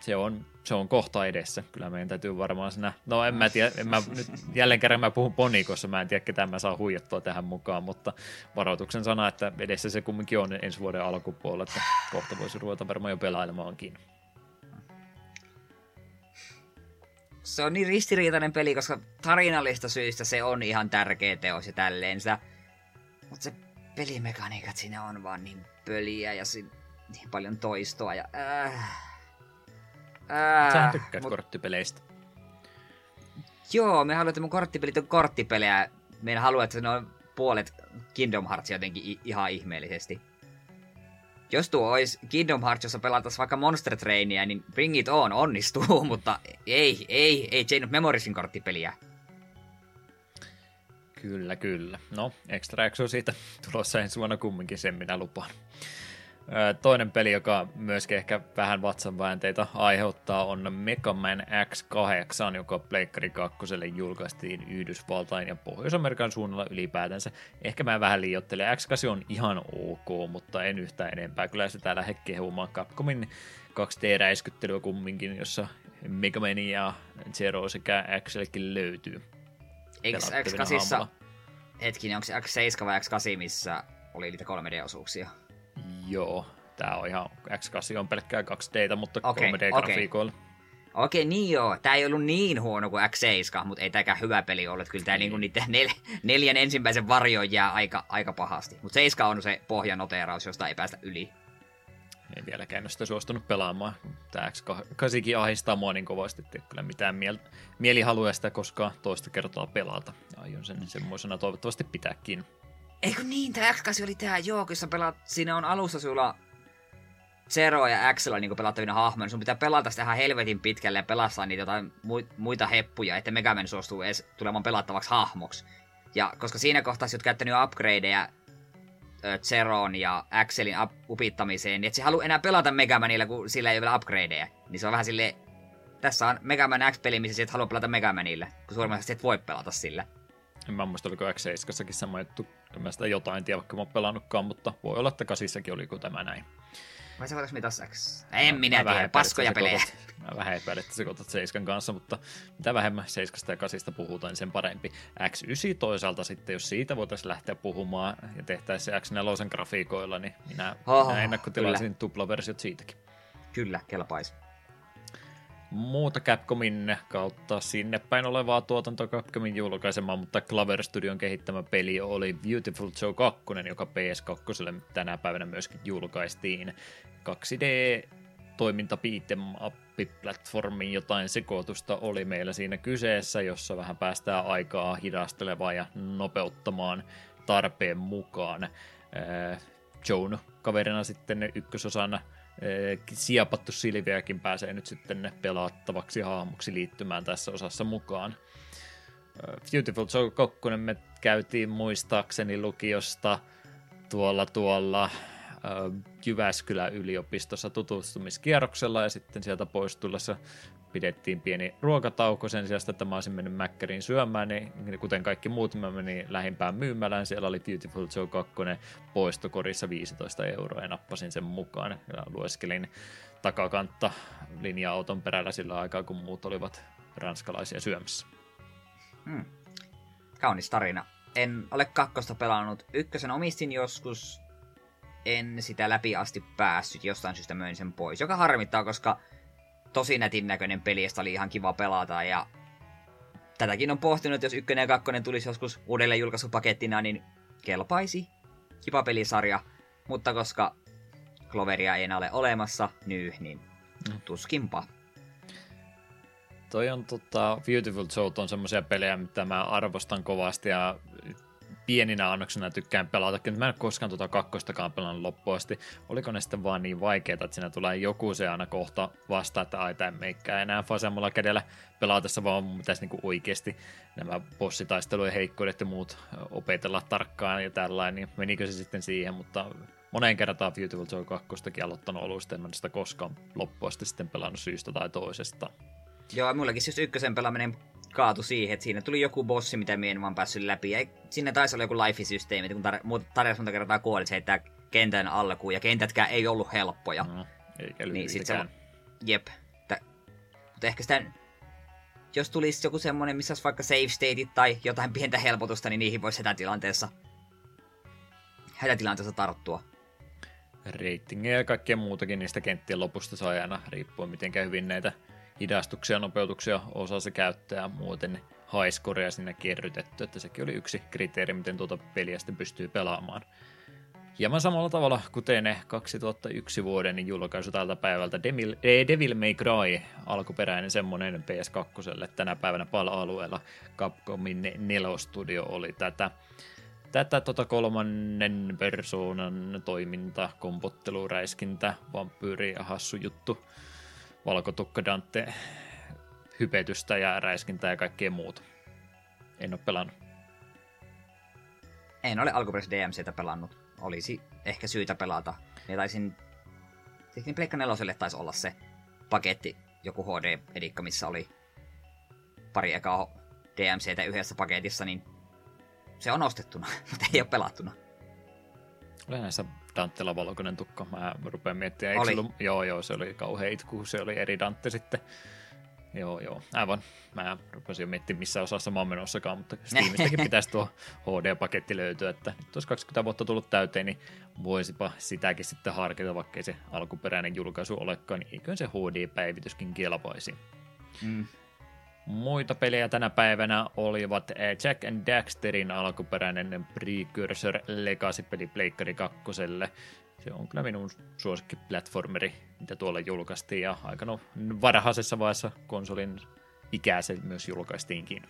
se on, se on kohta edessä. Kyllä meidän täytyy varmaan sinä, no en mä tiedä, en mä, nyt jälleen kerran mä puhun Ponikossa, mä en tiedä ketä mä saan huijattua tähän mukaan, mutta varoituksen sana, että edessä se kumminkin on ensi vuoden alkupuolella, että kohta voisi ruveta varmaan jo pelailemaankin. Se on niin ristiriitainen peli, koska tarinallista syistä se on ihan tärkeä teos ja tälleen sitä. Mutta se pelimekaniikat siinä on vaan niin pöliä ja niin paljon toistoa ja... Äh Ää, Sähän tykkäät mut... korttipeleistä. Joo, me haluamme, että mun korttipelit on korttipelejä. Me haluamme, että ne on puolet Kingdom Hearts jotenkin ihan ihmeellisesti. Jos tuo olisi Kingdom Hearts, jossa pelataan vaikka Monster Trainia, niin Bring It On onnistuu, mutta ei, ei, ei Chain of Memoriesin korttipeliä. Kyllä, kyllä. No, Extra on siitä tulossa ensi vuonna kumminkin, sen minä lupaan. Toinen peli, joka myöskin ehkä vähän vatsanväänteitä aiheuttaa, on Mega Man X8, joka Pleikkari 2 julkaistiin Yhdysvaltain ja Pohjois-Amerikan suunnalla ylipäätänsä. Ehkä mä vähän liioittelen. X8 on ihan ok, mutta en yhtään enempää. Kyllä sitä lähde kehumaan Capcomin 2D-räiskyttelyä kumminkin, jossa Mega Man ja Zero sekä Xlkin löytyy. Eikö X8, hetkinen, onko se X7 vai X8, missä oli niitä 3D-osuuksia? Joo, tää on ihan, X8 on pelkkää 2D, mutta okay, 3D-grafiikoilla. Okay. Okei, niin joo. Tää ei ollut niin huono kuin X7, mutta ei tääkään hyvä peli ollut. Kyllä tää niin. niinku niiden nel- neljän ensimmäisen varjoon jää aika, aika pahasti. Mutta 7 on se pohjanoteraus, josta ei päästä yli. Ei vieläkään ole sitä suostunut pelaamaan. Tää X8 ahistaa mua niin kovasti, että kyllä mitään miel- mielihaluja sitä koskaan toista kertaa pelata. Aion sen semmoisena toivottavasti pitääkin. Eikö niin, tämä X8 oli tää, joo, kun sä pelaat, siinä on alussa sulla Zero ja X niin pelattavina hahmoja, niin sun pitää pelata sitä ihan helvetin pitkälle ja pelastaa niitä jotain muita heppuja, että Megaman suostuu edes tulemaan pelattavaksi hahmoksi. Ja koska siinä kohtaa sä oot käyttänyt upgradeja Zeron ja Axelin up- upittamiseen, niin et sä halua enää pelata Megamanilla, kun sillä ei ole vielä upgradeja. Niin se on vähän sille tässä on Megaman X-peli, missä sä et halua pelata Megamanilla, kun suurimmassa et voi pelata sillä. En mä muista, oliko X7 sama juttu. En mä sitä jotain tiedä, vaikka mä oon pelannutkaan, mutta voi olla, että kasissakin oliko tämä näin. Vai se voitaisiin mitas X? En minä tiedä, paskoja pelejä. Mä vähän epäilen, että sekoitat Seiskan kanssa, mutta mitä vähemmän Seiskasta ja Kasista puhutaan, niin sen parempi. X9 toisaalta sitten, jos siitä voitaisiin lähteä puhumaan ja tehtäisiin se X4 grafiikoilla, niin minä, oh, minä ennakkotilaisin tuplaversiot siitäkin. Kyllä, kelpaisi muuta Capcomin kautta sinne päin olevaa tuotantoa Capcomin julkaisemaan, mutta Clover Studion kehittämä peli oli Beautiful Joe 2, joka PS2 tänä päivänä myöskin julkaistiin. 2D toiminta platformin jotain sekoitusta oli meillä siinä kyseessä, jossa vähän päästään aikaa hidastelemaan ja nopeuttamaan tarpeen mukaan. Joan kaverina sitten ykkösosana siapattu Silviäkin pääsee nyt sitten pelaattavaksi hahmoksi liittymään tässä osassa mukaan. Beautiful Joe 2 me käytiin muistaakseni lukiosta tuolla tuolla Jyväskylän yliopistossa tutustumiskierroksella ja sitten sieltä pois tullessa pidettiin pieni ruokatauko sen sijasta, että mä olisin mennyt Mäkkäriin syömään, niin kuten kaikki muut, mä menin lähimpään myymälään, siellä oli Beautiful Joe 2 poistokorissa 15 euroa ja nappasin sen mukaan ja lueskelin takakantta linja-auton perällä sillä aikaa, kun muut olivat ranskalaisia syömässä. Hmm. Kaunis tarina. En ole kakkosta pelannut. Ykkösen omistin joskus, en sitä läpi asti päässyt, jostain syystä möin sen pois, joka harmittaa, koska tosi nätin näköinen peli, josta oli ihan kiva pelata ja tätäkin on pohtinut, että jos ykkönen ja kakkonen tulisi joskus uudelleen julkaisupakettina, niin kelpaisi. Kiva pelisarja, mutta koska Cloveria ei enää ole olemassa, nyy, niin tuskinpa. Toi on tota, Beautiful Soul on semmoisia pelejä, mitä mä arvostan kovasti ja pieninä annoksena tykkään pelata. Mä en koskaan tuota kakkostakaan pelannut loppuun asti. Oliko ne sitten vaan niin vaikeita, että siinä tulee joku se aina kohta vasta, että ai tämä meikkää enää vasemmalla kädellä pelaatessa, vaan mun pitäisi niinku oikeasti nämä bossitaistelujen heikkoudet ja muut opetella tarkkaan ja tällainen, niin menikö se sitten siihen, mutta moneen kertaan Beautiful Joy 2 aloittanut alusta, en sitä koskaan loppuun asti sitten pelannut syystä tai toisesta. Joo, mullakin siis ykkösen pelaaminen kaatu siihen, että siinä tuli joku bossi, mitä minä en vaan päässyt läpi. Ja siinä taisi olla joku life-systeemi, kun tar- tarjosi monta kertaa kuolit, se heittää kentän alkuun, ja kentätkään ei ollut helppoja. No, eikä niin sit se, Jep. Tä, mutta ehkä sitä, jos tulisi joku semmonen, missä olisi vaikka save stateit tai jotain pientä helpotusta, niin niihin voisi hätätilanteessa, hätätilanteessa tarttua. Ratingia ja kaikkea muutakin niistä kenttien lopusta saa aina riippuen miten hyvin näitä hidastuksia nopeutuksia osaa se käyttää muuten haiskoria sinne kerrytetty, että sekin oli yksi kriteeri, miten tuota peliä sitten pystyy pelaamaan. Hieman samalla tavalla kuten ne 2001 vuoden julkaisu tältä päivältä Devil, eh, Devil May Cry, alkuperäinen semmoinen PS2 tänä päivänä PAL-alueella. Capcomin nelostudio oli tätä. Tätä tota kolmannen persoonan toiminta, kompottelu, räiskintä, vampyyri ja hassu juttu valkotukka Dante hypetystä ja räiskintää ja kaikkea muuta. En ole pelannut. En ole alkuperäistä DMCtä pelannut. Olisi ehkä syytä pelata. Ja taisin... Sitten Pleikka neloselle taisi olla se paketti, joku HD-edikka, missä oli pari ekaa DMCtä yhdessä paketissa, niin se on ostettuna, mutta ei ole pelattuna. Oli näissä Dantella valkoinen tukka. Mä rupean miettimään, eikö Oli. ollut, joo joo, se oli kauhean itku, se oli eri Dante sitten. Joo, joo, aivan. Mä rupesin jo miettimään, missä osassa mä oon menossakaan, mutta Steamistäkin pitäisi tuo HD-paketti löytyä, että nyt olisi 20 vuotta tullut täyteen, niin voisipa sitäkin sitten harkita, vaikkei se alkuperäinen julkaisu olekaan, niin eiköhän se HD-päivityskin kelpaisi. Mm. Muita pelejä tänä päivänä olivat eh, Jack and Daxterin alkuperäinen Precursor Legacy-peli Pleikkari 2. Se on kyllä minun suosikki platformeri, mitä tuolla julkaistiin, ja aika no, varhaisessa vaiheessa konsolin ikää se myös julkaistiinkin.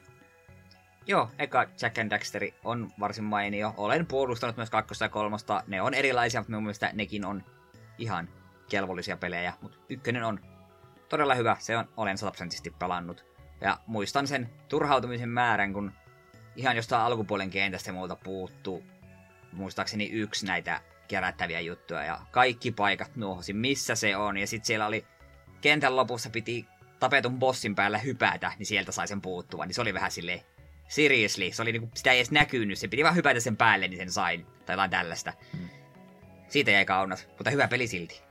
Joo, eka Jack and Daxteri on varsin mainio. Olen puolustanut myös kakkosta ja kolmosta. Ne on erilaisia, mutta minun mielestä nekin on ihan kelvollisia pelejä. Mutta ykkönen on todella hyvä. Se on, olen sataprosenttisesti pelannut. Ja muistan sen turhautumisen määrän, kun ihan jostain alkupuolen kentästä multa puuttuu muistaakseni yksi näitä kerättäviä juttuja. Ja kaikki paikat nuohosin, missä se on. Ja sitten siellä oli kentän lopussa piti tapetun bossin päällä hypätä, niin sieltä sai sen puuttua. Niin se oli vähän silleen, seriously, se oli niinku, sitä ei edes näkynyt, se piti vaan hypätä sen päälle, niin sen sain, tai jotain tällaista. Mm. Siitä jäi kaunas, mutta hyvä peli silti.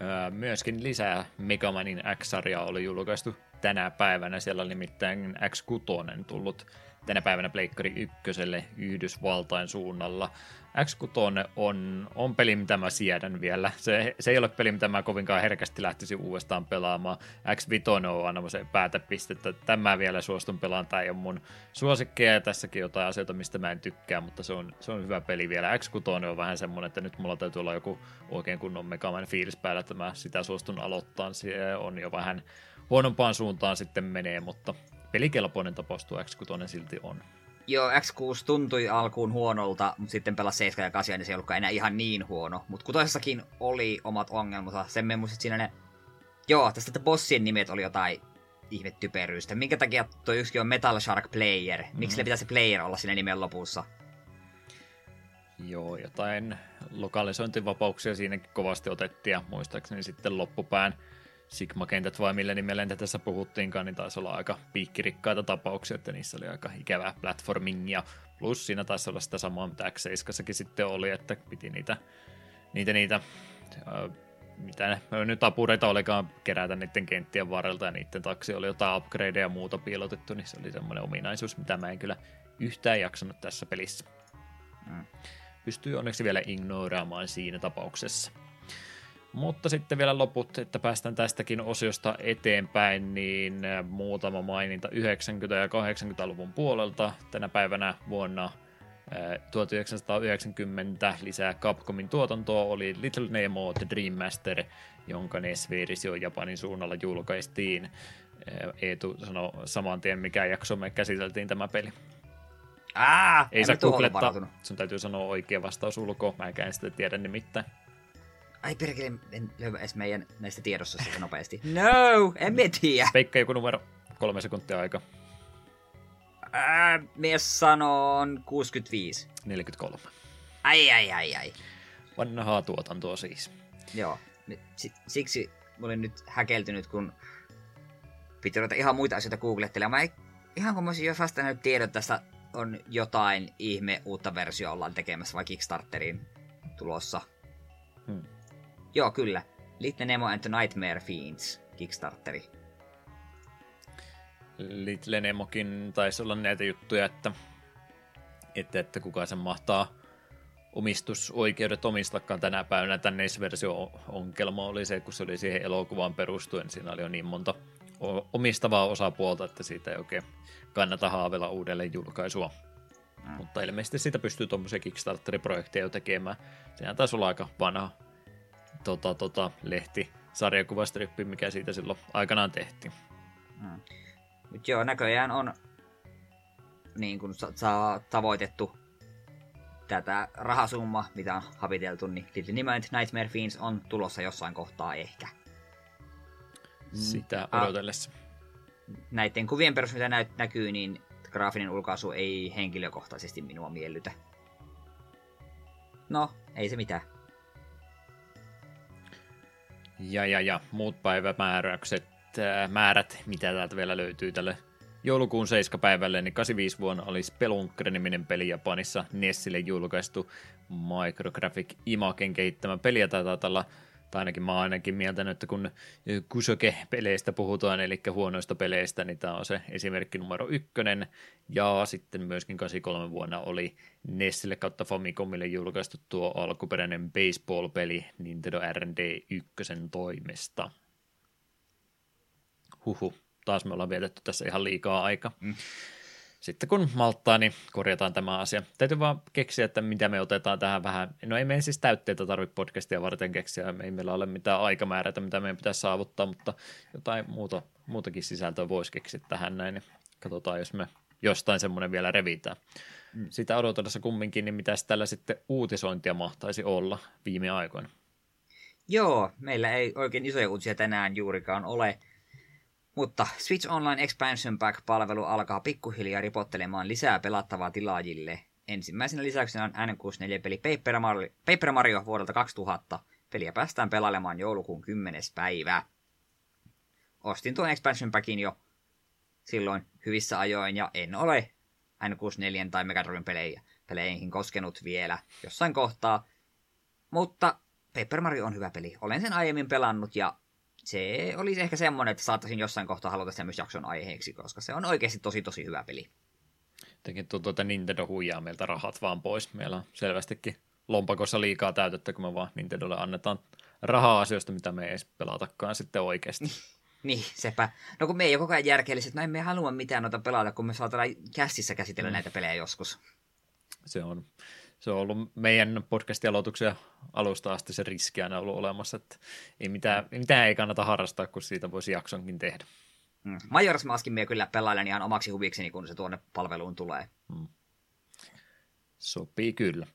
Öö, Myöskin lisää Megamanin X-sarjaa oli julkaistu tänä päivänä. Siellä oli nimittäin X6 tullut tänä päivänä Pleikkari ykköselle Yhdysvaltain suunnalla. X6 on, on peli, mitä mä siedän vielä. Se, se ei ole peli, mitä mä kovinkaan herkästi lähtisin uudestaan pelaamaan. X5 on aina se päätepistettä. Tämä vielä suostun pelaan. Tämä ei ole mun suosikkeja ja tässäkin jotain asioita, mistä mä en tykkää, mutta se on, se on hyvä peli vielä. X6 on vähän semmoinen, että nyt mulla täytyy olla joku oikein kunnon Megaman fiilis päällä, että mä sitä suostun aloittaa. Se on jo vähän huonompaan suuntaan sitten menee, mutta pelikelpoinen tapaus tuo X6 silti on. Joo, X6 tuntui alkuun huonolta, mutta sitten pelasi 7 ja 8, niin se ei ollutkaan enää ihan niin huono. Mutta kutosessakin oli omat ongelmansa. Sen me muistin siinä ne... Joo, tästä että bossien nimet oli jotain ihmettyperyystä. Minkä takia tuo yksikin on Metal Shark Player? Miksi mm. pitäisi player olla siinä nimen lopussa? Joo, jotain lokalisointivapauksia siinäkin kovasti otettiin ja muistaakseni sitten loppupään Sigma-kentät vai millä nimellä niitä tässä puhuttiinkaan, niin taisi olla aika piikkirikkaita tapauksia, että niissä oli aika ikävää platformingia. Plus siinä taisi olla sitä samaa, mitä x sitten oli, että piti niitä, niitä, niitä äh, mitä ne nyt apureita olikaan kerätä niiden kenttien varrelta ja niiden taksi oli jotain upgradeja ja muuta piilotettu, niin se oli semmoinen ominaisuus, mitä mä en kyllä yhtään jaksanut tässä pelissä. Mm. Pystyy onneksi vielä ignoraamaan siinä tapauksessa. Mutta sitten vielä loput, että päästään tästäkin osiosta eteenpäin, niin äh, muutama maininta 90- ja 80-luvun puolelta. Tänä päivänä vuonna äh, 1990 lisää Capcomin tuotantoa oli Little Nemo The Dream Master, jonka NES-versio Japanin suunnalla julkaistiin. Äh, Eetu sanoi saman tien, mikä jakso me käsiteltiin tämä peli. Aa, Ei saa googlettaa, sun täytyy sanoa oikea vastaus ulkoa, mä en sitä tiedä nimittäin. Ai perkele, en löyä edes meidän näistä tiedossa sitä nopeasti. No, en mä tiedä. Peikka joku numero, kolme sekuntia aika, Ää, mies sanoo 65. 43. Ai, ai, ai, ai. Vanhaa tuotantoa siis. Joo. Siksi mä olin nyt häkeltynyt, kun piti ruveta ihan muita asioita googlettelemaan. Mä ei, ihan kun mä olisin jo vastannut tiedot tästä on jotain ihme uutta versiota ollaan tekemässä vai Kickstarteriin tulossa. Joo, kyllä. Little Nemo and the Nightmare Fiends Kickstarteri. Little Nemokin taisi olla näitä juttuja, että, että, että kuka sen mahtaa omistusoikeudet omistakaan tänä päivänä. Tämän NES-versio ongelma oli se, kun se oli siihen elokuvaan perustuen. Siinä oli jo niin monta omistavaa osapuolta, että siitä ei oikein kannata haavella uudelleen julkaisua. Mm. Mutta ilmeisesti siitä pystyy tuommoisia Kickstarter-projekteja jo tekemään. Sehän taisi olla aika vanha tota, tota, lehti, sarjakuvastrippi, mikä siitä silloin aikanaan tehtiin. Mm. Mut joo, näköjään on niin kun sa- saa tavoitettu tätä rahasumma, mitä on haviteltu, niin Little Nightmare Fiends on tulossa jossain kohtaa ehkä. Sitä Ah. odotellessa. Näiden kuvien perusteella, mitä näyt, näkyy, niin graafinen ulkaisu ei henkilökohtaisesti minua miellytä. No, ei se mitään. Ja, ja, ja muut päivämääräykset, ää, määrät, mitä täältä vielä löytyy tälle joulukuun 7 päivälle, niin 85 vuonna oli Spelunker-niminen peli Japanissa. Nessille julkaistu Micrographic Imagen kehittämä peli, ja taitaa olla tai ainakin mä oon ainakin mieltänyt, että kun Kusoke-peleistä puhutaan, eli huonoista peleistä, niin tämä on se esimerkki numero ykkönen, ja sitten myöskin 83 vuonna oli Nessille kautta Famicomille julkaistu tuo alkuperäinen baseball-peli Nintendo R&D 1 toimesta. Huhu, taas me ollaan vietetty tässä ihan liikaa aika. Mm sitten kun malttaa, niin korjataan tämä asia. Täytyy vaan keksiä, että mitä me otetaan tähän vähän. No ei meidän siis täytteitä tarvitse podcastia varten keksiä, ei meillä ole mitään aikamäärää, mitä meidän pitäisi saavuttaa, mutta jotain muuta, muutakin sisältöä voisi keksiä tähän näin, niin katsotaan, jos me jostain semmoinen vielä revitään. Mm. Sitä odotellessa kumminkin, niin mitäs tällä sitten uutisointia mahtaisi olla viime aikoina? Joo, meillä ei oikein isoja uutisia tänään juurikaan ole. Mutta Switch Online Expansion Pack-palvelu alkaa pikkuhiljaa ripottelemaan lisää pelattavaa tilaajille. Ensimmäisenä lisäyksenä on N64-peli Paper Mario, Paper Mario vuodelta 2000. Peliä päästään pelailemaan joulukuun 10. päivä. Ostin tuon Expansion Packin jo silloin hyvissä ajoin ja en ole N64 tai Megadriven pelejä, peleihin koskenut vielä jossain kohtaa. Mutta Paper Mario on hyvä peli. Olen sen aiemmin pelannut ja se olisi ehkä semmoinen, että saattaisin jossain kohtaa haluta sen myös jakson aiheeksi, koska se on oikeasti tosi tosi hyvä peli. Jotenkin tuntuu, että Nintendo huijaa meiltä rahat vaan pois. Meillä on selvästikin lompakossa liikaa täytettä, kun me vaan Nintendolle annetaan rahaa asioista, mitä me ei edes pelatakaan sitten oikeasti. niin, sepä. No kun me ei ole koko ajan järkeelliset, no emme halua mitään noita pelata, kun me saatellaan käsissä käsitellä mm. näitä pelejä joskus. Se on se on ollut meidän podcastin aloituksen alusta asti se riski aina ollut olemassa, että ei mitään, mitään ei kannata harrastaa, kun siitä voisi jaksonkin tehdä. Mm. Majora's Maskin minä kyllä pelailen ihan omaksi huvikseni, kun se tuonne palveluun tulee. Mm. Sopii kyllä.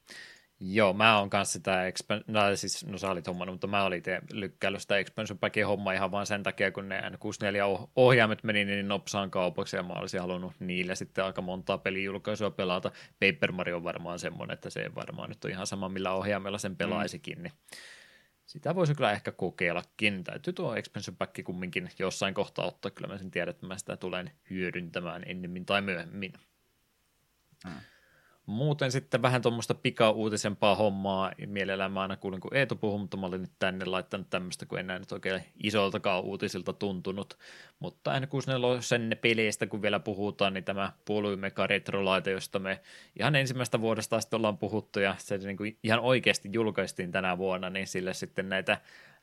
Joo, mä oon kanssa sitä, expan- no, siis, no sä olit hommannut, mutta mä olin itse lykkäillyt sitä expansion packin homma ihan vaan sen takia, kun ne N64-ohjaimet meni niin nopsaan kaupaksi, ja mä olisin halunnut niille sitten aika montaa pelijulkaisua pelata. Paper Mario on varmaan semmoinen, että se ei varmaan nyt ole ihan sama, millä ohjaimella sen pelaisikin, mm. niin sitä voisi kyllä ehkä kokeillakin. Täytyy tuo expansion pack kumminkin jossain kohtaa ottaa, kyllä mä sen tiedän, että mä sitä tulen hyödyntämään ennemmin tai myöhemmin. Mm. Muuten sitten vähän tuommoista pika-uutisempaa hommaa. Mielellään mä aina kuulin, kun Eetu puhuu, mutta mä olin nyt tänne laittanut tämmöistä, kun enää nyt oikein isoltakaan uutisilta tuntunut. Mutta kun sen peleistä, kun vielä puhutaan, niin tämä Polymeka Retrolaite, josta me ihan ensimmäistä vuodesta asti ollaan puhuttu, ja se niin kuin ihan oikeasti julkaistiin tänä vuonna, niin sille sitten näitä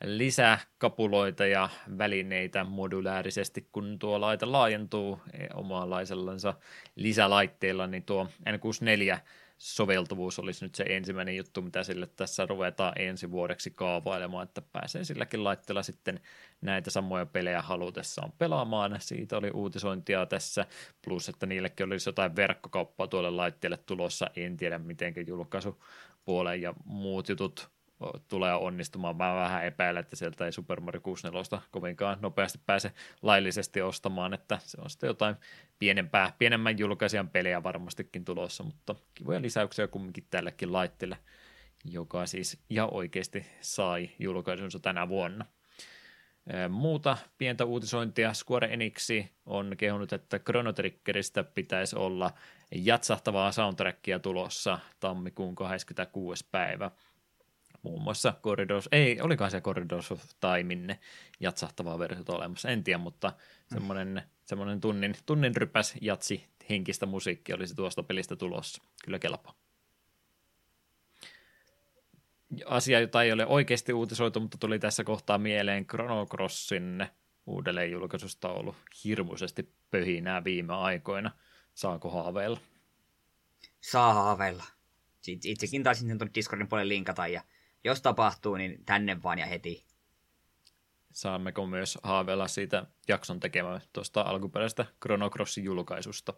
lisäkapuloita ja välineitä modulaarisesti, kun tuo laite laajentuu omanlaisellansa lisälaitteilla, niin tuo N64 soveltuvuus olisi nyt se ensimmäinen juttu, mitä sille tässä ruvetaan ensi vuodeksi kaavailemaan, että pääsee silläkin laitteella sitten näitä samoja pelejä halutessaan pelaamaan. Siitä oli uutisointia tässä, plus että niillekin olisi jotain verkkokauppaa tuolle laitteelle tulossa, en tiedä miten julkaisupuolen ja muut jutut tulee onnistumaan. Mä vähän epäilen, että sieltä ei Super Mario 64 kovinkaan nopeasti pääse laillisesti ostamaan, että se on sitten jotain pienempää, pienemmän julkaisijan pelejä varmastikin tulossa, mutta kivoja lisäyksiä kumminkin tällekin laitteelle, joka siis ihan oikeasti sai julkaisunsa tänä vuonna. Muuta pientä uutisointia Square Enixi on kehunut, että Chrono Triggeristä pitäisi olla jatsahtavaa soundtrackia tulossa tammikuun 26. päivä muun muassa Corridors, ei, olikohan se Corridors of Timein jatsahtavaa versiota olemassa, en tiedä, mutta semmoinen, mm. semmoinen tunnin, tunnin rypäs jatsi henkistä musiikkia olisi tuosta pelistä tulossa. Kyllä kelpaa. Asia, jota ei ole oikeasti uutisoitu, mutta tuli tässä kohtaa mieleen Chrono Crossin uudelleen julkaisusta ollut hirmuisesti pöhinää viime aikoina. Saako haaveilla? Saa haaveilla. Itsekin taisin sen Discordin puolelle linkata ja jos tapahtuu, niin tänne vaan ja heti. Saammeko myös haaveilla siitä jakson tekemään tuosta alkuperäisestä Chrono Crossin julkaisusta.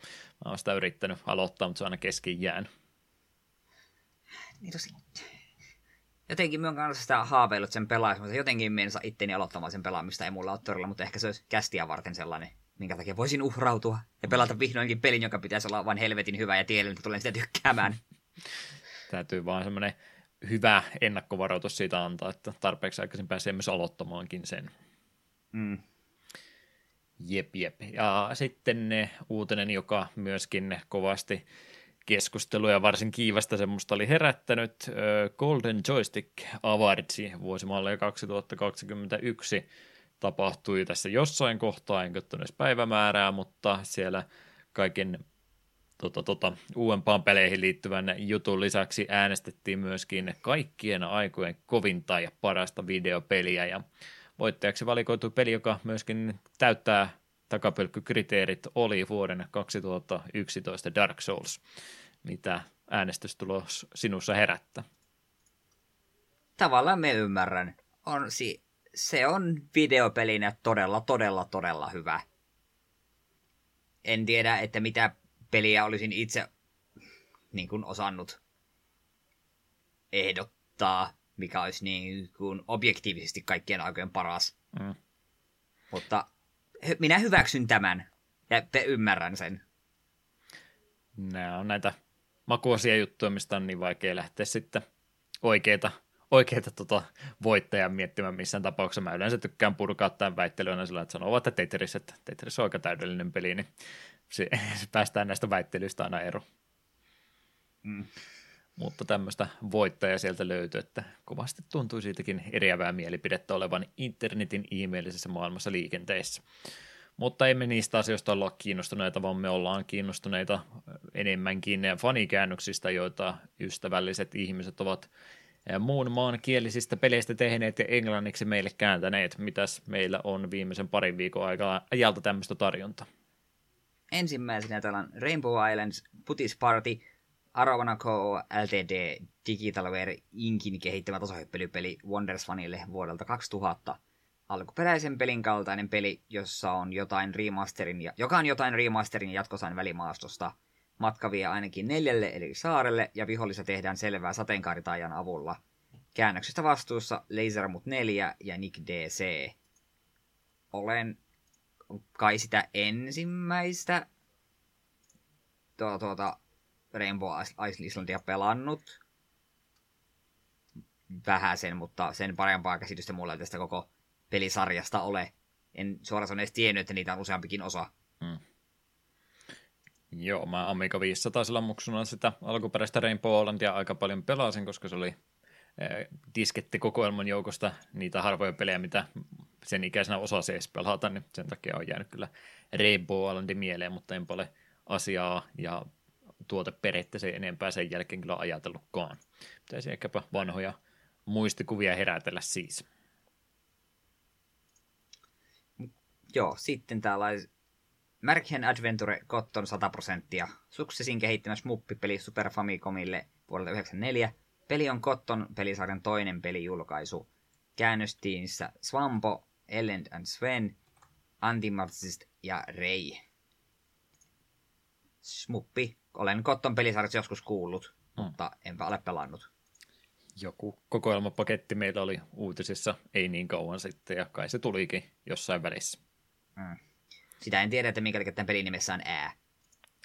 Mä oon sitä yrittänyt aloittaa, mutta se on aina kesken jään. Niin tosi... Jotenkin mä oon sitä haaveillut sen pelaamista. Jotenkin mä en saa itteni aloittamaan sen pelaamista. Ei mulla ole todella, mutta ehkä se olisi kästiä varten sellainen minkä takia voisin uhrautua ja pelata vihdoinkin pelin, joka pitäisi olla vain helvetin hyvä ja tiedän, että tulen sitä tykkäämään. Täytyy vaan semmoinen hyvä ennakkovaroitus siitä antaa, että tarpeeksi aikaisin pääsee myös aloittamaankin sen. Mm. Jep, jep. Ja sitten ne uutinen, joka myöskin kovasti keskusteluja varsin kiivasta semmoista oli herättänyt Golden Joystick Awardsi vuosimalle 2021 tapahtui tässä jossain kohtaa, en päivämäärää, mutta siellä kaiken tota, tota, uudempaan peleihin liittyvän jutun lisäksi äänestettiin myöskin kaikkien aikojen kovinta ja parasta videopeliä, ja voittajaksi valikoitu peli, joka myöskin täyttää takapölkkykriteerit, oli vuoden 2011 Dark Souls. Mitä äänestystulos sinussa herättää? Tavallaan me ymmärrän. On si- se on videopelinä todella, todella, todella hyvä. En tiedä, että mitä peliä olisin itse niin kuin osannut ehdottaa, mikä olisi niin kuin objektiivisesti kaikkien aikojen paras. Mm. Mutta minä hyväksyn tämän ja ymmärrän sen. Nämä on näitä makuosia juttuja, mistä on niin vaikea lähteä sitten oikeita, oikeita tota voittajan miettimään missään tapauksessa. Mä yleensä tykkään purkaa tämän väittelyä sillä, että sanoo, että Tetris, että Tetris on aika täydellinen peli, niin se, se päästään näistä väittelyistä aina ero. Mm. Mutta tämmöistä voittajaa sieltä löytyy, että kovasti tuntuu siitäkin eriävää mielipidettä olevan internetin ihmeellisessä maailmassa liikenteessä. Mutta emme niistä asioista olla kiinnostuneita, vaan me ollaan kiinnostuneita enemmänkin fanikäännöksistä, joita ystävälliset ihmiset ovat muun maan kielisistä peleistä tehneet ja englanniksi meille kääntäneet. Mitäs meillä on viimeisen parin viikon aikaa ajalta tämmöistä tarjontaa? Ensimmäisenä täällä on Rainbow Islands Putis Party, Aravana Co. Ltd. Digitalware Inkin kehittämä tasohyppelypeli Wonders Funille vuodelta 2000. Alkuperäisen pelin kaltainen peli, jossa on jotain remasterin ja, joka on jotain remasterin ja jatkosain välimaastosta. Matka vie ainakin neljälle eli saarelle ja vihollista tehdään selvää sateenkaaritaajan avulla. Käännöksestä vastuussa Lasermut 4 ja Nick DC. Olen kai sitä ensimmäistä tuota, tuota, Rainbow Islandia pelannut. Vähän sen, mutta sen parempaa käsitystä mulla tästä koko pelisarjasta ole. En suoraan edes tiennyt, että niitä on useampikin osa. Hmm. Joo, mä Amiga 500 muksuna sitä alkuperäistä Rainbow Islandia aika paljon pelasin, koska se oli diskettikokoelman joukosta niitä harvoja pelejä, mitä sen ikäisenä osasi edes pelata, niin sen takia on jäänyt kyllä Rainbow Islandi mieleen, mutta en ole asiaa ja tuoteperettä se enempää sen jälkeen kyllä ajatellutkaan. Pitäisi ehkäpä vanhoja muistikuvia herätellä siis. Joo, sitten täällä olisi Märkhen Adventure Cotton 100 prosenttia. Suksesin kehittämä smuppipeli Super Famicomille vuodelta 1994. Peli on Cotton pelisarjan toinen pelijulkaisu. Käännöstiinissä Swampo, Ellen and Sven, Antimarxist ja Rei. Smuppi. Olen Cotton pelisarjassa joskus kuullut, mm. mutta enpä ole pelannut. Joku kokoelmapaketti meillä oli uutisissa ei niin kauan sitten, ja kai se tulikin jossain välissä. Mm. Sitä en tiedä, että minkä tämän pelin nimessä on ää.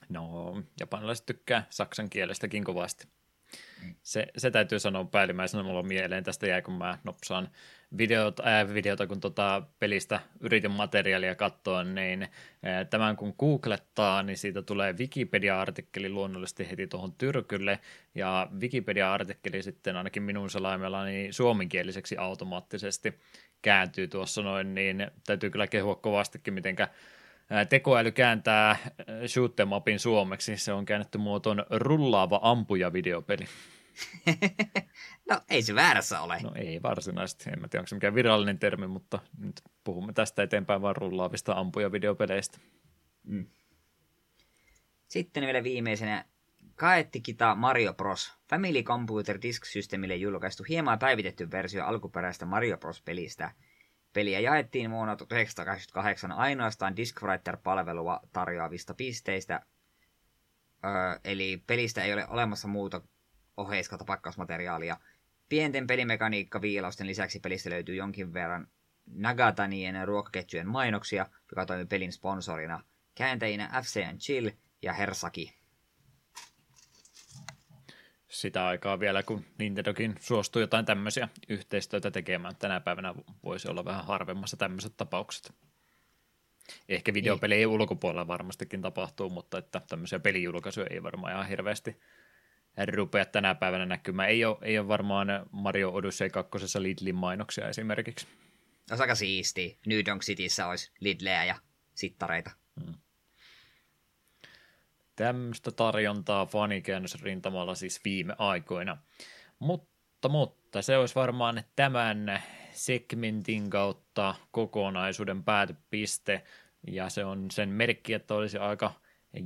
No, japanilaiset tykkää saksan kielestäkin kovasti. Se, se täytyy sanoa päällimmäisenä mulla on mieleen tästä jäi, kun mä nopsaan videota, ää, videota kun tota pelistä yritin materiaalia katsoa, niin ää, tämän kun googlettaa, niin siitä tulee Wikipedia-artikkeli luonnollisesti heti tuohon tyrkylle, ja Wikipedia-artikkeli sitten ainakin minun selaimella niin suomenkieliseksi automaattisesti kääntyy tuossa noin, niin täytyy kyllä kehua kovastikin, mitenkä tekoäly kääntää shoot'em upin suomeksi. Se on käännetty muotoon rullaava ampuja videopeli. no ei se väärässä ole. No ei varsinaisesti. En mä tiedä, onko se mikään virallinen termi, mutta nyt puhumme tästä eteenpäin vaan rullaavista ampuja videopeleistä. Mm. Sitten vielä viimeisenä Kaettikita Mario Bros. Family Computer Disk Systemille julkaistu hieman päivitetty versio alkuperäistä Mario Bros. pelistä – Peliä jaettiin vuonna 1988 ainoastaan Discwriter-palvelua tarjoavista pisteistä, öö, eli pelistä ei ole olemassa muuta oheiskata pakkausmateriaalia. Pienten pelimekaniikka viilausten lisäksi pelistä löytyy jonkin verran Nagatanien ruokaketjujen mainoksia, joka toimi pelin sponsorina. Kääntäjinä FC Chill ja Hersaki. Sitä aikaa vielä, kun Nintendokin suostuu jotain tämmöisiä yhteistyötä tekemään. Tänä päivänä voisi olla vähän harvemmassa tämmöiset tapaukset. Ehkä videopelien ulkopuolella varmastikin tapahtuu, mutta että tämmöisiä pelijulkaisuja ei varmaan ihan hirveästi rupea tänä päivänä näkymään. Ei ole, ei ole varmaan Mario Odyssey 2. Lidlin mainoksia esimerkiksi. Olisi aika siisti. New Donk Cityssä olisi Lidleä ja sittareita. Hmm. Tämmöistä tarjontaa fanikäännösrintamalla siis viime aikoina. Mutta, mutta se olisi varmaan tämän segmentin kautta kokonaisuuden päätypiste, ja se on sen merkki, että olisi aika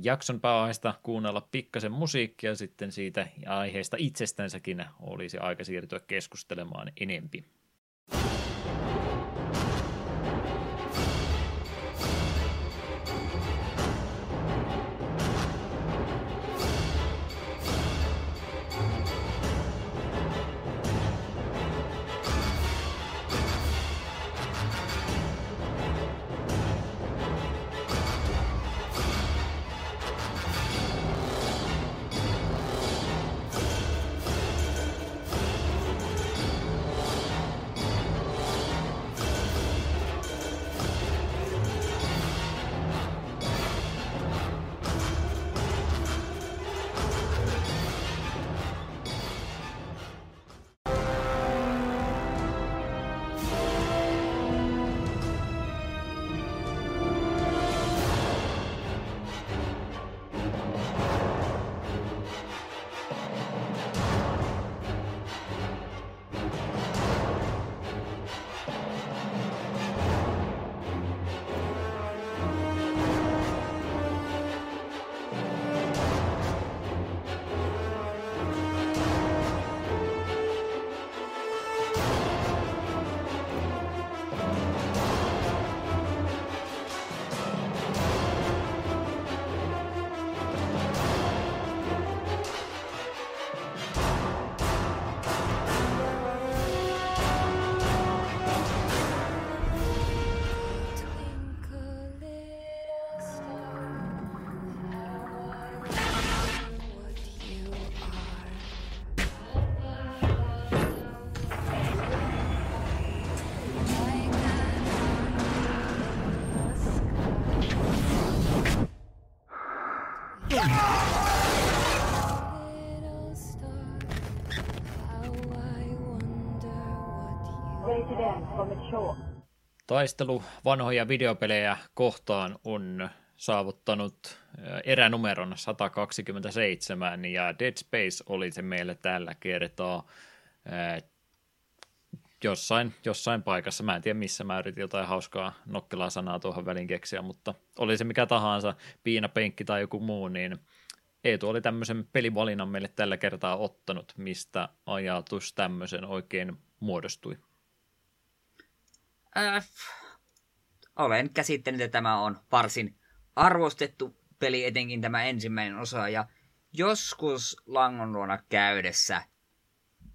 jakson pääaiheesta kuunnella pikkasen musiikkia, sitten siitä aiheesta itsestänsäkin olisi aika siirtyä keskustelemaan enempi. Taistelu vanhoja videopelejä kohtaan on saavuttanut eränumeron 127 ja Dead Space oli se meille tällä kertaa jossain, jossain paikassa. Mä en tiedä missä mä yritin jotain hauskaa nokkelaa sanaa tuohon väliin keksiä, mutta oli se mikä tahansa, piinapenkki tai joku muu, niin Eetu oli tämmöisen pelivalinnan meille tällä kertaa ottanut, mistä ajatus tämmöisen oikein muodostui. Äh, olen käsittänyt, että tämä on varsin arvostettu peli, etenkin tämä ensimmäinen osa, ja joskus Langon luona käydessä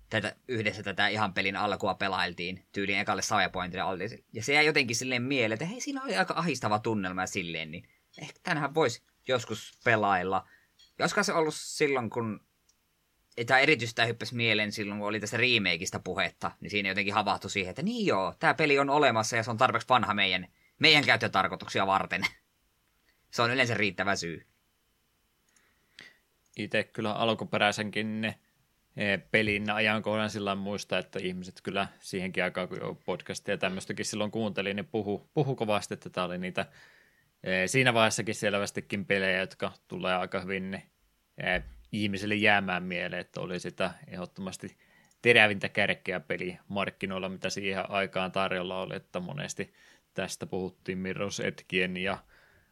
tätä, yhdessä tätä ihan pelin alkua pelailtiin tyyliin ekalle Savepointille, ja se jäi jotenkin silleen mieleen, että hei, siinä oli aika ahistava tunnelma silleen, niin ehkä tänähän voisi joskus pelailla. Joskaan se ollut silloin, kun tämä erityistä hyppäsi mieleen silloin, kun oli tästä remakeista puhetta, niin siinä jotenkin havahtui siihen, että niin joo, tämä peli on olemassa ja se on tarpeeksi vanha meidän, meidän käyttötarkoituksia varten. se on yleensä riittävä syy. Itse kyllä alkuperäisenkin ne pelin ajankohdan sillä muista, että ihmiset kyllä siihenkin aikaan, kun podcastia ja tämmöistäkin silloin kuuntelin, niin puhu, puhu kovasti, että tämä oli niitä siinä vaiheessakin selvästikin pelejä, jotka tulee aika hyvin ne ihmisille jäämään mieleen, että oli sitä ehdottomasti terävintä kärkeä peli markkinoilla, mitä siihen aikaan tarjolla oli, että monesti tästä puhuttiin Mirror's Etkien ja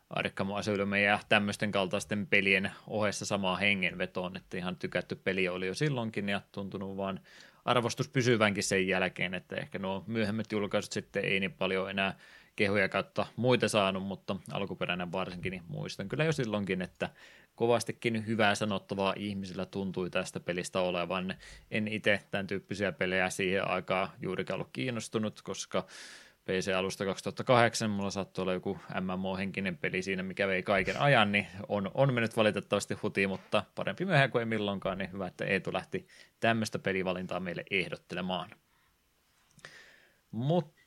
Arkham Asylum ja tämmöisten kaltaisten pelien ohessa samaa hengenvetoon, että ihan tykätty peli oli jo silloinkin ja tuntunut vaan arvostus pysyvänkin sen jälkeen, että ehkä nuo myöhemmät julkaisut sitten ei niin paljon enää kehuja kautta muita saanut, mutta alkuperäinen varsinkin niin muistan kyllä jo silloinkin, että kovastikin hyvää sanottavaa ihmisillä tuntui tästä pelistä olevan. En itse tämän tyyppisiä pelejä siihen aikaan juurikaan ollut kiinnostunut, koska PC-alusta 2008, mulla saattoi olla joku MMO-henkinen peli siinä, mikä vei kaiken ajan, niin on, on mennyt valitettavasti hutiin, mutta parempi myöhään kuin ei milloinkaan, niin hyvä, että Eetu lähti tämmöistä pelivalintaa meille ehdottelemaan. Mutta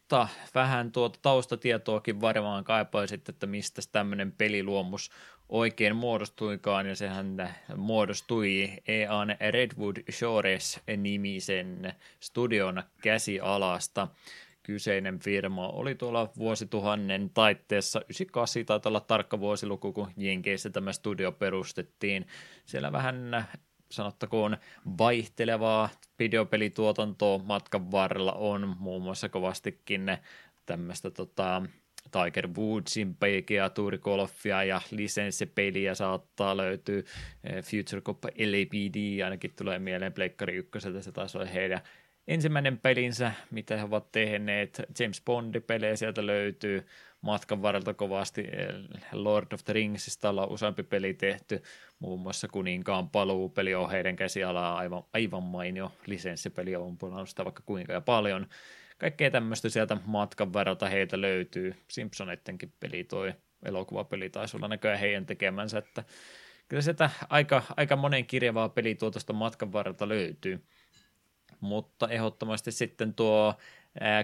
vähän tuota taustatietoakin varmaan kaipaisit, että mistä tämmöinen peliluomus oikein muodostuikaan, ja sehän muodostui EAN Redwood Shores nimisen studion käsialasta. Kyseinen firma oli tuolla vuosituhannen taitteessa, 98 taitaa olla tarkka vuosiluku, kun Jenkeissä tämä studio perustettiin. Siellä vähän sanottakoon vaihtelevaa videopelituotantoa matkan varrella on muun muassa kovastikin tämmöistä tota, Tiger Woodsin PGA-tuurigolfia ja lisenssipeliä saattaa löytyä. Eh, Future Cup LAPD ainakin tulee mieleen Pleikkari ykköseltä, se taisi olla heidän ensimmäinen pelinsä, mitä he ovat tehneet. James Bond-pelejä sieltä löytyy matkan varrelta kovasti. Eh, Lord of the Ringsista ollaan useampi peli tehty, muun muassa Kuninkaan paluu peli on heidän käsialaa aivan, aivan mainio. Lisenssipeli on puolella sitä vaikka kuinka ja paljon kaikkea tämmöistä sieltä matkan varalta heiltä löytyy. Simpsonettenkin peli toi elokuvapeli taisi olla näköjään heidän tekemänsä, että kyllä sieltä aika, aika monen kirjavaa pelituotosta matkan varrelta löytyy. Mutta ehdottomasti sitten tuo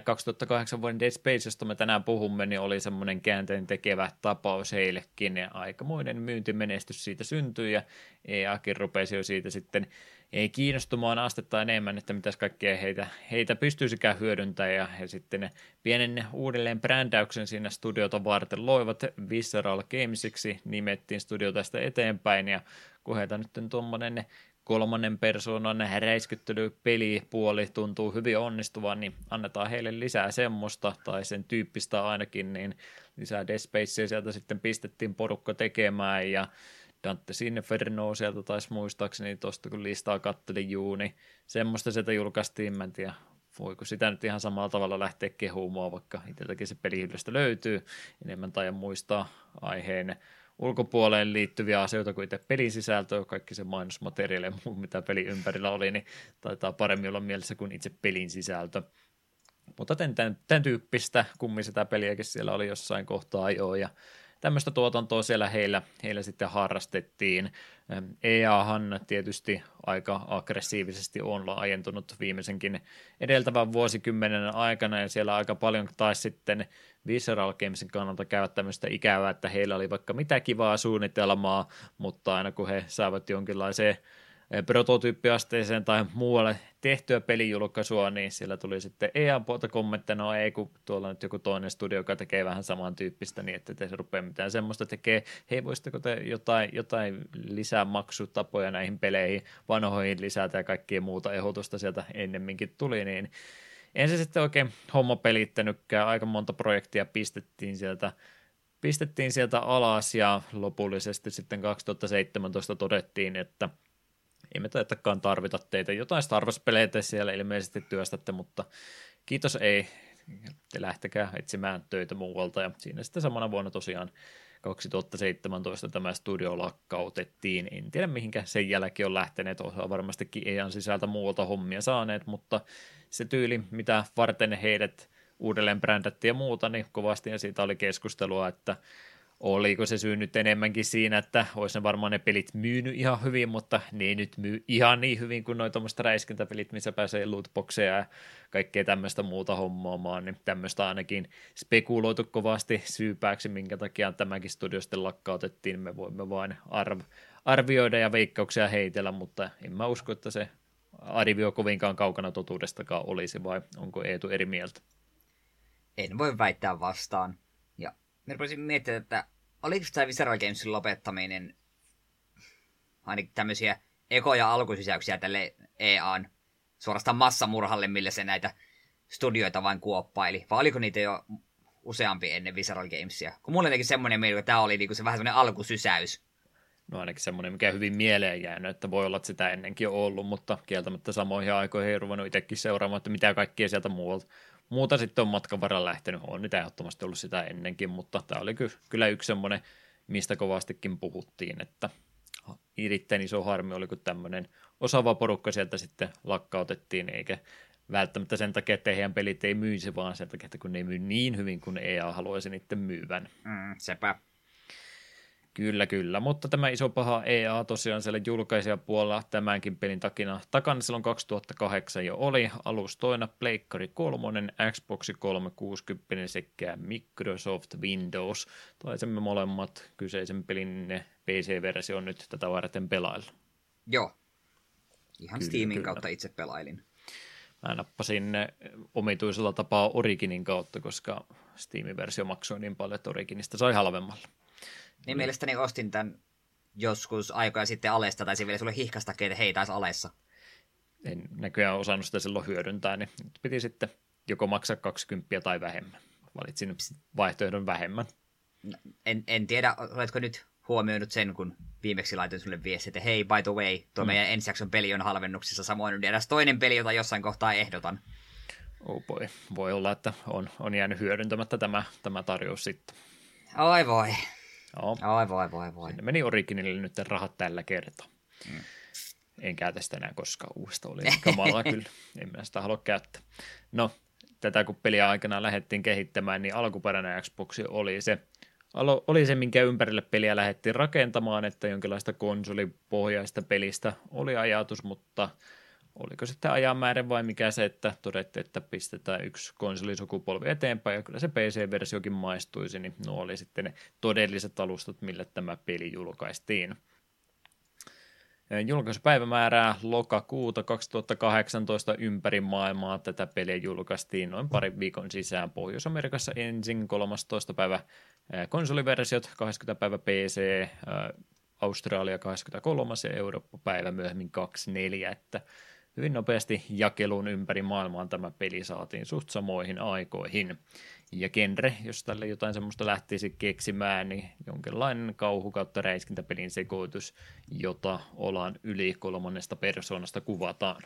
2008 vuoden Dead Space, josta me tänään puhumme, niin oli semmoinen käänteen tekevä tapaus heillekin. Ja aikamoinen myyntimenestys siitä syntyi ja EAkin rupesi jo siitä sitten ei kiinnostumaan astetta enemmän, että mitäs kaikkea heitä, heitä pystyisikään hyödyntämään. Ja he sitten pienen uudelleen brändäyksen siinä studiota varten loivat Visceral Gamesiksi, nimettiin studio tästä eteenpäin ja kun heitä nyt tuommoinen kolmannen persoonan räiskyttelypelipuoli tuntuu hyvin onnistuvan, niin annetaan heille lisää semmoista, tai sen tyyppistä ainakin, niin lisää Dead Spacea sieltä sitten pistettiin porukka tekemään, ja Dante Inferno sieltä taisi muistaakseni tuosta, kun listaa kattelin juuni, semmoista sieltä julkaistiin, en tiedä, voiko sitä nyt ihan samalla tavalla lähteä kehumaan, vaikka itseltäkin se pelihyllystä löytyy, enemmän tai muistaa aiheen ulkopuoleen liittyviä asioita kuin itse pelin sisältö, kaikki se mainosmateriaali ja muu, mitä peli ympärillä oli, niin taitaa paremmin olla mielessä kuin itse pelin sisältö. Mutta tämän, tämän, tämän tyyppistä kummin sitä peliäkin siellä oli jossain kohtaa jo, ja tämmöistä tuotantoa siellä heillä, heillä sitten harrastettiin. EAhan tietysti aika aggressiivisesti on laajentunut viimeisenkin edeltävän vuosikymmenen aikana, ja siellä aika paljon taisi sitten Visceral Gamesin kannalta käydä tämmöistä ikävää, että heillä oli vaikka mitä kivaa suunnitelmaa, mutta aina kun he saavat jonkinlaiseen prototyyppiasteeseen tai muualle tehtyä pelijulkaisua, niin siellä tuli sitten EAN puolta kommentteja, no ei kun tuolla nyt joku toinen studio, joka tekee vähän samantyyppistä, niin että te rupea mitään semmoista tekee, hei voisitteko te jotain, jotain lisää maksutapoja näihin peleihin, vanhoihin lisätä ja kaikkea muuta ehdotusta sieltä ennemminkin tuli, niin en se sitten oikein homma pelittänytkään, aika monta projektia pistettiin sieltä pistettiin sieltä alas ja lopullisesti sitten 2017 todettiin, että – ei me taitakaan tarvita teitä. Jotain Star Wars-pelejä te siellä ilmeisesti työstätte, mutta kiitos ei. Te lähtekää etsimään töitä muualta. Ja siinä sitten samana vuonna tosiaan 2017 tämä studio lakkautettiin. En tiedä mihinkä sen jälkeen on lähteneet, osa varmastikin EAN sisältä muualta hommia saaneet, mutta se tyyli, mitä varten heidät uudelleen brändättiin ja muuta, niin kovasti ja siitä oli keskustelua, että oliko se syy nyt enemmänkin siinä, että olisi ne varmaan ne pelit myynyt ihan hyvin, mutta ne ei nyt myy ihan niin hyvin kuin noin tuommoista räiskintäpelit, missä pääsee lootboxeja ja kaikkea tämmöistä muuta hommaamaan, niin tämmöistä ainakin spekuloitu kovasti syypääksi, minkä takia tämäkin studio sitten lakkautettiin, me voimme vain arv- arvioida ja veikkauksia heitellä, mutta en mä usko, että se arvio kovinkaan kaukana totuudestakaan olisi, vai onko Eetu eri mieltä? En voi väittää vastaan. Me rupesin miettimään, että oliko tämä Visceral Gamesin lopettaminen ainakin tämmöisiä eko- ja alkusysäyksiä tälle EAN suorastaan massamurhalle, millä se näitä studioita vain kuoppaili? Vai oliko niitä jo useampi ennen Visceral Gamesia? Kun mulle jotenkin semmoinen mieli, että tämä oli niinku se vähän semmoinen alkusysäys. No ainakin semmoinen, mikä hyvin mieleen jäänyt, että voi olla, että sitä ennenkin on ollut, mutta kieltämättä samoihin aikoihin ei ruvennut itsekin seuraamaan, että mitä kaikkea sieltä muualta muuta sitten on matkan varrella lähtenyt. On niitä ehdottomasti ollut sitä ennenkin, mutta tämä oli kyllä yksi semmoinen, mistä kovastikin puhuttiin, että erittäin iso harmi oli, kun tämmöinen osaava porukka sieltä sitten lakkautettiin, eikä välttämättä sen takia, että heidän pelit ei myisi, vaan sen takia, että kun ne ei myy niin hyvin kuin EA haluaisi niiden myyvän. Mm, sepä. Kyllä, kyllä. Mutta tämä iso paha EA tosiaan siellä julkaisijapuolella tämänkin pelin takana, takana silloin 2008 jo oli. Alustoina Pleikkari 3, Xbox 360 sekä Microsoft Windows. Taisimme molemmat kyseisen pelin PC-versio nyt tätä varten pelailla. Joo. Ihan kyllä, Steamin kyllä. kautta itse pelailin. Mä nappasin omituisella tapaa Originin kautta, koska Steam-versio maksoi niin paljon, että Originista sai halvemmalla. Niin mielestäni ostin tämän joskus aikoja sitten alesta, tai vielä sulle hihkastakin, että hei, taisi alessa. En näköjään osannut sitä silloin hyödyntää, niin piti sitten joko maksaa 20 tai vähemmän. Valitsin vaihtoehdon vähemmän. No, en, en tiedä, oletko nyt huomioinut sen, kun viimeksi laitoin sulle viesti, että hei, by the way, tuo mm. meidän ensi jakson peli on halvennuksissa, samoin eräs toinen peli, jota jossain kohtaa ehdotan. Oh boy. Voi olla, että on, on jäänyt hyödyntämättä tämä, tämä tarjous sitten. Oi voi. Joo. Ai voi, voi, voi. Sinne meni Originille nyt rahat tällä kertaa. Mm. En käytä sitä enää koskaan uudesta, oli kamala kyllä. En mä sitä halua käyttää. No, tätä kun peliä aikana lähdettiin kehittämään, niin alkuperäinen Xbox oli se, oli se, minkä ympärille peliä lähdettiin rakentamaan, että jonkinlaista konsolipohjaista pelistä oli ajatus, mutta oliko sitten ajanmäärä vai mikä se, että todettiin, että pistetään yksi konsolisukupolvi eteenpäin ja kyllä se PC-versiokin maistuisi, niin nuo oli sitten ne todelliset alustat, millä tämä peli julkaistiin. Julkaisupäivämäärää lokakuuta 2018 ympäri maailmaa tätä peliä julkaistiin noin parin viikon sisään Pohjois-Amerikassa ensin 13. päivä konsoliversiot, 20. päivä PC, Australia 23. ja Eurooppa päivä myöhemmin 24, että hyvin nopeasti jakeluun ympäri maailmaa tämä peli saatiin suht samoihin aikoihin. Ja genre, jos tälle jotain semmoista lähtisi keksimään, niin jonkinlainen kauhu kautta räiskintäpelin sekoitus, jota ollaan yli kolmannesta persoonasta kuvataan.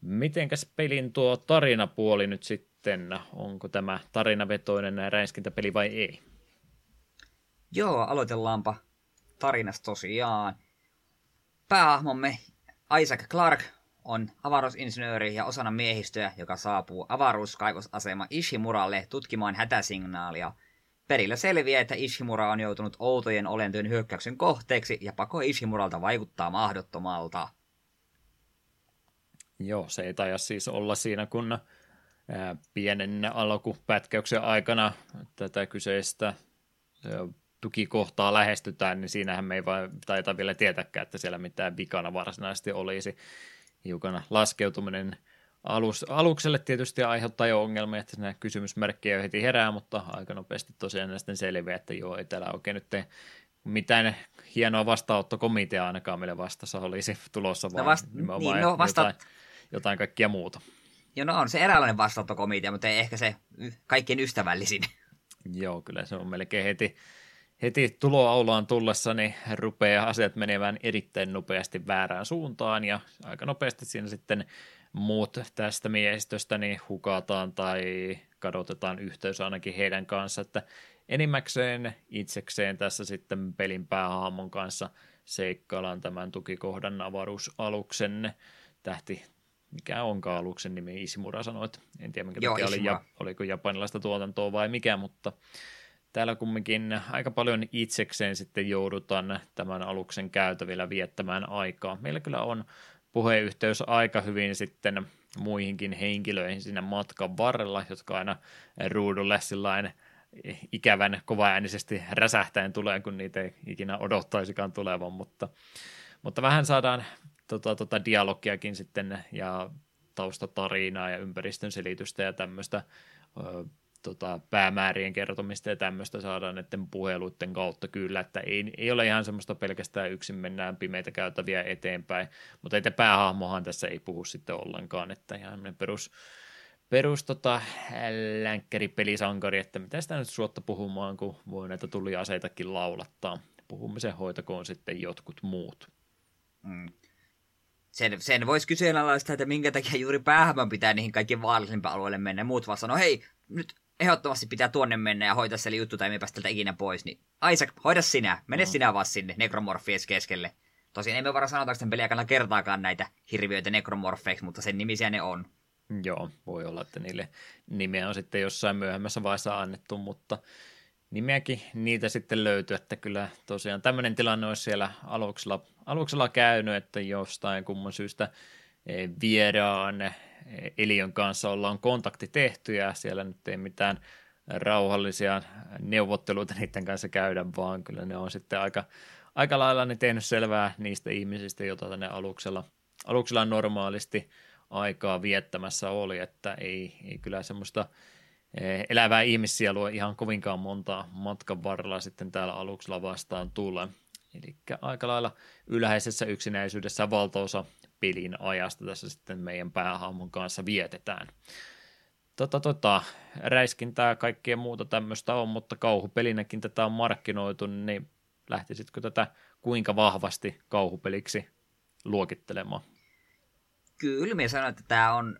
Mitenkäs pelin tuo tarinapuoli nyt sitten, onko tämä tarinavetoinen räiskintäpeli vai ei? Joo, aloitellaanpa tarinasta tosiaan. Päähahmomme Isaac Clark on avaruusinsinööri ja osana miehistöä, joka saapuu avaruuskaivosasema Ishimuralle tutkimaan hätäsignaalia. Perillä selviää, että Ishimura on joutunut outojen olentojen hyökkäyksen kohteeksi ja pako Ishimuralta vaikuttaa mahdottomalta. Joo, se ei taja siis olla siinä, kun pienen alkupätkäyksen aikana tätä kyseistä tukikohtaa lähestytään, niin siinähän me ei vaan taita vielä tietäkään, että siellä mitään vikana varsinaisesti olisi hiukan laskeutuminen alus, alukselle tietysti aiheuttaa jo ongelmia, että nämä kysymysmerkkejä heti herää, mutta aika nopeasti tosiaan sitten selviää, että joo, ei täällä oikein nyt mitään hienoa vastaanottokomitea ainakaan meille vastassa olisi tulossa, no vaan no vast, niin, no vasta... jotain, jotain kaikkia muuta. Joo, no on se eräänlainen vastaanottokomitea, mutta ei ehkä se kaikkein ystävällisin. Joo, kyllä se on melkein heti heti tuloaulaan tullessa niin rupeaa asiat menevän erittäin nopeasti väärään suuntaan ja aika nopeasti siinä sitten muut tästä miehistöstä niin hukataan tai kadotetaan yhteys ainakin heidän kanssa, että enimmäkseen itsekseen tässä sitten pelin päähahmon kanssa seikkaillaan tämän tukikohdan avaruusaluksen tähti, mikä onkaan aluksen nimi, Isimura sanoi, että en tiedä minkä Joo, takia oli, ja, oliko japanilaista tuotantoa vai mikä, mutta täällä kumminkin aika paljon itsekseen sitten joudutaan tämän aluksen käytävillä viettämään aikaa. Meillä kyllä on puheyhteys aika hyvin sitten muihinkin henkilöihin siinä matkan varrella, jotka aina ruudulle sillain ikävän kovaäänisesti räsähtäen tulee, kun niitä ei ikinä odottaisikaan tulevan, mutta, mutta vähän saadaan tota, tota dialogiakin sitten ja taustatarinaa ja ympäristön selitystä ja tämmöistä tota, päämäärien kertomista ja tämmöistä saadaan näiden puheluiden kautta kyllä, että ei, ei ole ihan semmoista pelkästään yksin mennään pimeitä käytäviä eteenpäin, mutta että päähahmohan tässä ei puhu sitten ollenkaan, että ihan perus, perus tota, länkkäripelisankari, että mitä sitä nyt suotta puhumaan, kun voi näitä tuliaseitakin laulattaa. Puhumme sen hoitakoon sitten jotkut muut. Mm. Sen, sen voisi kyseenalaistaa, että minkä takia juuri päähämän pitää niihin kaikkiin vaarallisimpaan alueille mennä. Muut vaan sanoo, hei, nyt ehdottomasti pitää tuonne mennä ja hoitaa se juttu tai me päästä ikinä pois, niin Isaac, hoida sinä, mene no. sinä vaan sinne nekromorfies keskelle. Tosin emme vara sanotaanko sen peliä kertaakaan näitä hirviöitä nekromorfeiksi, mutta sen nimisiä ne on. Joo, voi olla, että niille nimeä on sitten jossain myöhemmässä vaiheessa annettu, mutta nimeäkin niitä sitten löytyy, että kyllä tosiaan tämmöinen tilanne olisi siellä aluksella, aluksella käynyt, että jostain kumman syystä eh, Elion kanssa ollaan kontakti tehty ja siellä nyt ei mitään rauhallisia neuvotteluita niiden kanssa käydä, vaan kyllä ne on sitten aika, aika lailla ne tehnyt selvää niistä ihmisistä, joita tänne aluksella, aluksella normaalisti aikaa viettämässä oli, että ei, ei kyllä semmoista eh, elävää ihmissielua ihan kovinkaan montaa matkan varrella sitten täällä aluksella vastaan tulee. Eli aika lailla yleisessä yksinäisyydessä valtaosa pelin ajasta tässä sitten meidän päähahmon kanssa vietetään. Tota, tota, räiskintää ja kaikkea muuta tämmöistä on, mutta kauhupelinäkin tätä on markkinoitu, niin lähtisitkö tätä kuinka vahvasti kauhupeliksi luokittelemaan? Kyllä, minä sanon, että tämä on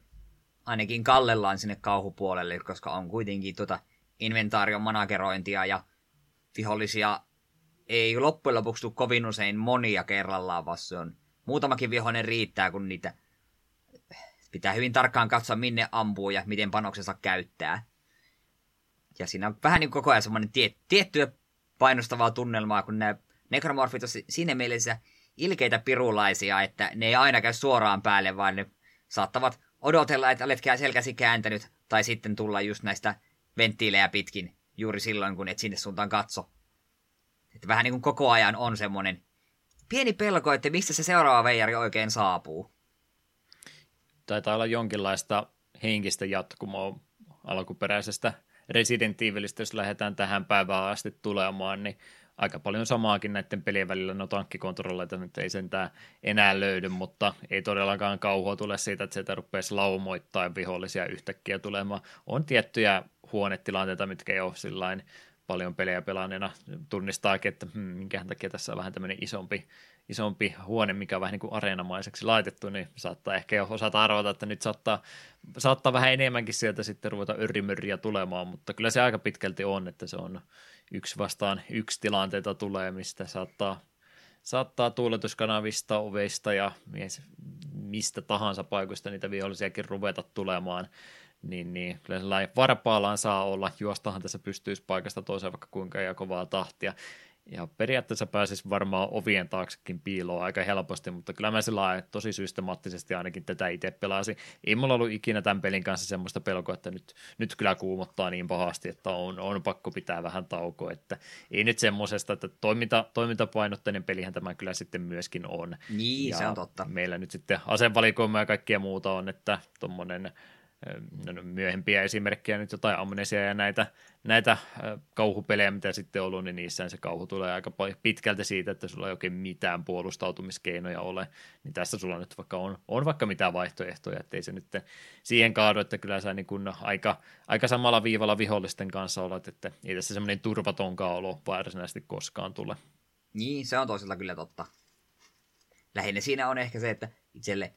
ainakin kallellaan sinne kauhupuolelle, koska on kuitenkin tuota inventaarion managerointia ja vihollisia ei loppujen lopuksi tule kovin usein monia kerrallaan, vaan se on muutamakin vihollinen riittää, kun niitä pitää hyvin tarkkaan katsoa, minne ampuu ja miten panoksensa käyttää. Ja siinä on vähän niin koko ajan semmoinen tie, tiettyä painostavaa tunnelmaa, kun nämä nekromorfit on siinä mielessä ilkeitä pirulaisia, että ne ei aina käy suoraan päälle, vaan ne saattavat odotella, että olet selkäsi kääntänyt, tai sitten tulla just näistä venttiilejä pitkin juuri silloin, kun et sinne suuntaan katso. Että vähän niin kuin koko ajan on semmoinen pieni pelko, että mistä se seuraava veijari oikein saapuu. Taitaa olla jonkinlaista henkistä jatkumoa alkuperäisestä Resident Evilistä, jos lähdetään tähän päivään asti tulemaan, niin aika paljon samaakin näiden pelien välillä, no tankkikontrolleita nyt ei sentään enää löydy, mutta ei todellakaan kauhua tule siitä, että sieltä rupeaisi laumoittaa vihollisia yhtäkkiä tulemaan. On tiettyjä huonetilanteita, mitkä ei ole sillain paljon pelejä pelaaneena tunnistaakin, että hmm, minkähän takia tässä on vähän tämmöinen isompi, isompi huone, mikä on vähän niin kuin areenamaiseksi laitettu, niin saattaa ehkä jo osata arvata, että nyt saattaa, saattaa vähän enemmänkin sieltä sitten ruveta yrimyrriä tulemaan, mutta kyllä se aika pitkälti on, että se on yksi vastaan yksi tilanteita tulee, mistä saattaa, saattaa tuuletuskanavista, oveista ja mistä tahansa paikoista niitä vihollisiakin ruveta tulemaan, niin, niin kyllä sellainen varpaallaan saa olla, juostahan tässä pystyisi paikasta toiseen vaikka kuinka ja kovaa tahtia, ja periaatteessa pääsisi varmaan ovien taaksekin piiloon aika helposti, mutta kyllä mä sillä tosi systemaattisesti ainakin tätä itse pelasin. Ei mulla ollut ikinä tämän pelin kanssa semmoista pelkoa, että nyt, nyt kyllä kuumottaa niin pahasti, että on, on pakko pitää vähän taukoa, että ei nyt semmoisesta, että toiminta, toimintapainotteinen pelihän tämä kyllä sitten myöskin on. Niin, ja se on totta. Meillä nyt sitten asevalikoima ja kaikkia muuta on, että tuommoinen no, no, myöhempiä esimerkkejä, nyt jotain amnesia ja näitä, näitä kauhupelejä, mitä sitten on ollut, niin niissä se kauhu tulee aika pitkältä siitä, että sulla ei oikein mitään puolustautumiskeinoja ole, niin tässä sulla nyt vaikka on, on vaikka mitään vaihtoehtoja, ettei se nyt siihen kaadu, että kyllä sä niin kun aika, aika samalla viivalla vihollisten kanssa olet, että ei tässä semmoinen turvatonkaan olo varsinaisesti koskaan tule. Niin, se on toisella kyllä totta. Lähinnä siinä on ehkä se, että itselle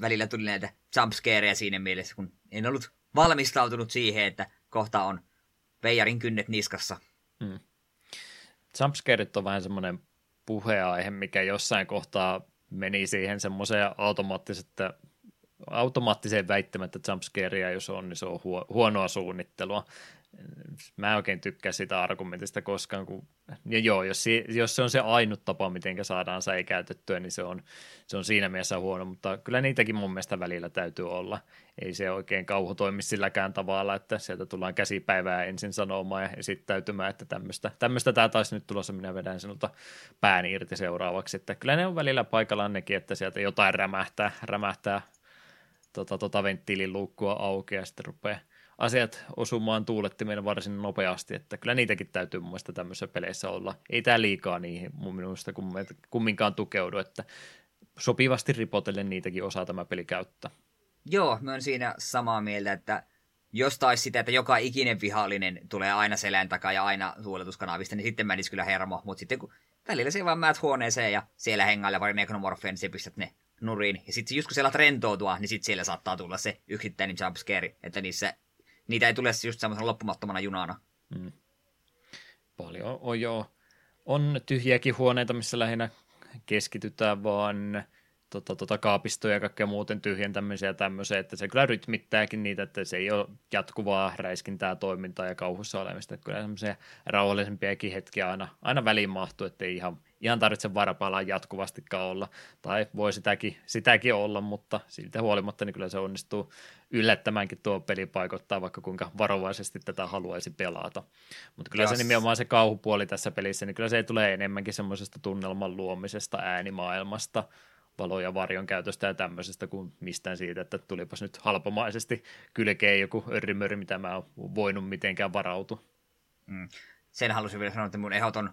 välillä tuli näitä jumpscareja siinä mielessä, kun en ollut valmistautunut siihen, että kohta on veijarin kynnet niskassa. Hmm. Jumpscareit on vähän semmoinen puheaihe, mikä jossain kohtaa meni siihen semmoiseen automaattiseen, automaattiseen väittämättä jumpscarea, jos on, niin se on huonoa suunnittelua mä en oikein tykkää sitä argumentista koskaan, kun, ja joo, jos, jos se on se ainut tapa, miten saadaan se käytettyä, niin se on, se on siinä mielessä huono, mutta kyllä niitäkin mun mielestä välillä täytyy olla. Ei se oikein kauhu toimi silläkään tavalla, että sieltä tullaan käsipäivää ensin sanomaan ja esittäytymään, että tämmöistä, tämmöistä tämä taisi nyt tulossa, minä vedän sinulta pään irti seuraavaksi, että kyllä ne on välillä paikallaan nekin, että sieltä jotain rämähtää, rämähtää tota, tota venttiilin luukkua auki ja sitten rupeaa asiat osumaan tuulettimeen varsin nopeasti, että kyllä niitäkin täytyy mun mielestä tämmöisissä peleissä olla. Ei tämä liikaa niihin mun minusta kumminkaan tukeudu, että sopivasti ripotellen niitäkin osaa tämä peli käyttää. Joo, mä oon siinä samaa mieltä, että jos taisi sitä, että joka ikinen vihollinen tulee aina selän takaa ja aina tuuletuskanavista, niin sitten menisi kyllä hermo. Mutta sitten kun välillä se vaan määt huoneeseen ja siellä hengailla pari nekronorfeen, niin pistät ne nuriin. Ja sitten just kun siellä rentoutua, niin sitten siellä saattaa tulla se yksittäinen jumpscare, että niissä niitä ei tule just semmoisena loppumattomana junana. Mm. Paljon on jo. On tyhjiäkin huoneita, missä lähinnä keskitytään vaan tota, tota, kaapistoja ja kaikkea muuten tyhjentämisiä ja tämmöisiä, että se kyllä rytmittääkin niitä, että se ei ole jatkuvaa räiskintää toimintaa ja kauhussa olemista, että kyllä semmoisia rauhallisempiakin hetkiä aina, aina väliin mahtuu, että ei ihan, ihan tarvitse varapalaa jatkuvastikaan olla, tai voi sitäkin, sitäkin olla, mutta siltä huolimatta niin kyllä se onnistuu yllättämänkin tuo peli paikottaa, vaikka kuinka varovaisesti tätä haluaisi pelata. Mutta kyllä Jos. se nimenomaan se kauhupuoli tässä pelissä, niin kyllä se tulee enemmänkin semmoisesta tunnelman luomisesta äänimaailmasta, valo- ja varjon käytöstä ja tämmöisestä kuin mistään siitä, että tulipas nyt halpamaisesti kylkeen joku örrimöri, mitä mä oon voinut mitenkään varautua. Mm. Sen halusin vielä sanoa, että mun ehdoton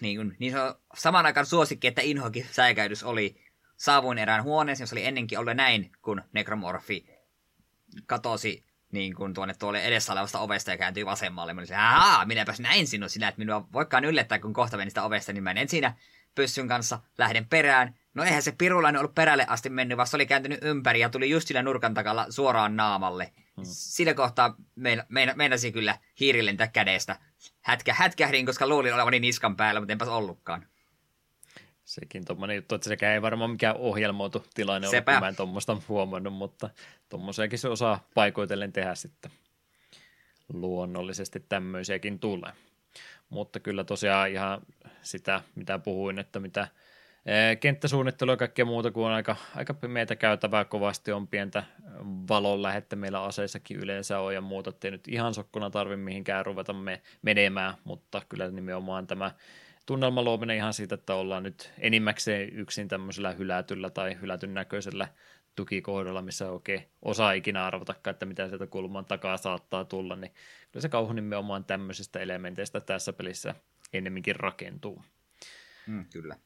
niin, kuin, niin se on saman aikaan suosikki, että inhokin säikäydys oli saavuin erään huoneeseen, jossa oli ennenkin ollut näin, kun nekromorfi katosi niin kuin tuonne tuolle edessä olevasta ovesta ja kääntyi vasemmalle. Mä aah, minäpäs näin sinut sinä, että minua voikaan yllättää, kun kohta menin sitä ovesta, niin menen siinä pyssyn kanssa, lähden perään. No eihän se pirulainen ollut perälle asti mennyt, vaan se oli kääntynyt ympäri ja tuli just sillä nurkan takalla suoraan naamalle. Hmm. Siinä kohtaa meina, meina, meinasi kyllä hiirilentää kädestä. Hätkä, hätkähdin, koska luulin olevani niskan päällä, mutta enpäs ollutkaan. Sekin tuommoinen juttu, että sekä ei varmaan mikään ohjelmoitu tilanne ole, kun mä en tuommoista huomannut, mutta tuommoisiakin se osaa paikoitellen tehdä sitten. Luonnollisesti tämmöisiäkin tulee. Mutta kyllä tosiaan ihan sitä, mitä puhuin, että mitä kenttäsuunnittelu ja kaikkea muuta, kuin on aika, aika pimeitä käytävää kovasti, on pientä valon lähettä meillä aseissakin yleensä on ja muuta, ettei nyt ihan sokkona tarvi mihinkään ruveta me menemään, mutta kyllä nimenomaan tämä tunnelma luominen ihan siitä, että ollaan nyt enimmäkseen yksin tämmöisellä hylätyllä tai hylätyn näköisellä tukikohdalla, missä oikein osaa ikinä arvatakaan, että mitä sieltä kulman takaa saattaa tulla, niin kyllä se kauhu nimenomaan tämmöisistä elementeistä tässä pelissä ennemminkin rakentuu. Mm, kyllä.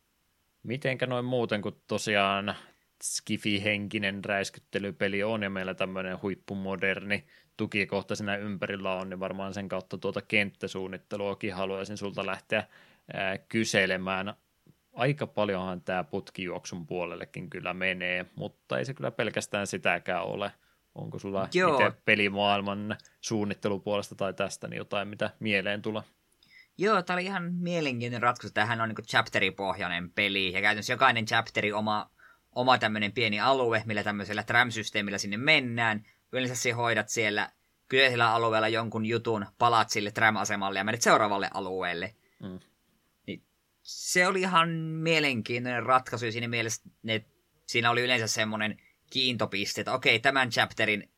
Mitenkä noin muuten, kun tosiaan skifi-henkinen räiskyttelypeli on ja meillä tämmöinen huippumoderni tukikohta siinä ympärillä on, niin varmaan sen kautta tuota kenttäsuunnitteluakin haluaisin sulta lähteä ää, kyselemään. Aika paljonhan tämä putkijuoksun puolellekin kyllä menee, mutta ei se kyllä pelkästään sitäkään ole. Onko sulla itse pelimaailman suunnittelupuolesta tai tästä niin jotain, mitä mieleen tulee? Joo, tämä oli ihan mielenkiintoinen ratkaisu. Tämähän on niin chapteripohjainen peli, ja käytännössä jokainen chapteri oma, oma tämmöinen pieni alue, millä tämmöisellä tram-systeemillä sinne mennään. Yleensä se hoidat siellä kyseisellä alueella jonkun jutun, palaat sille tram-asemalle ja menet seuraavalle alueelle. Mm. Se oli ihan mielenkiintoinen ratkaisu siinä mielessä, että siinä oli yleensä semmoinen kiintopiste, että okei, tämän chapterin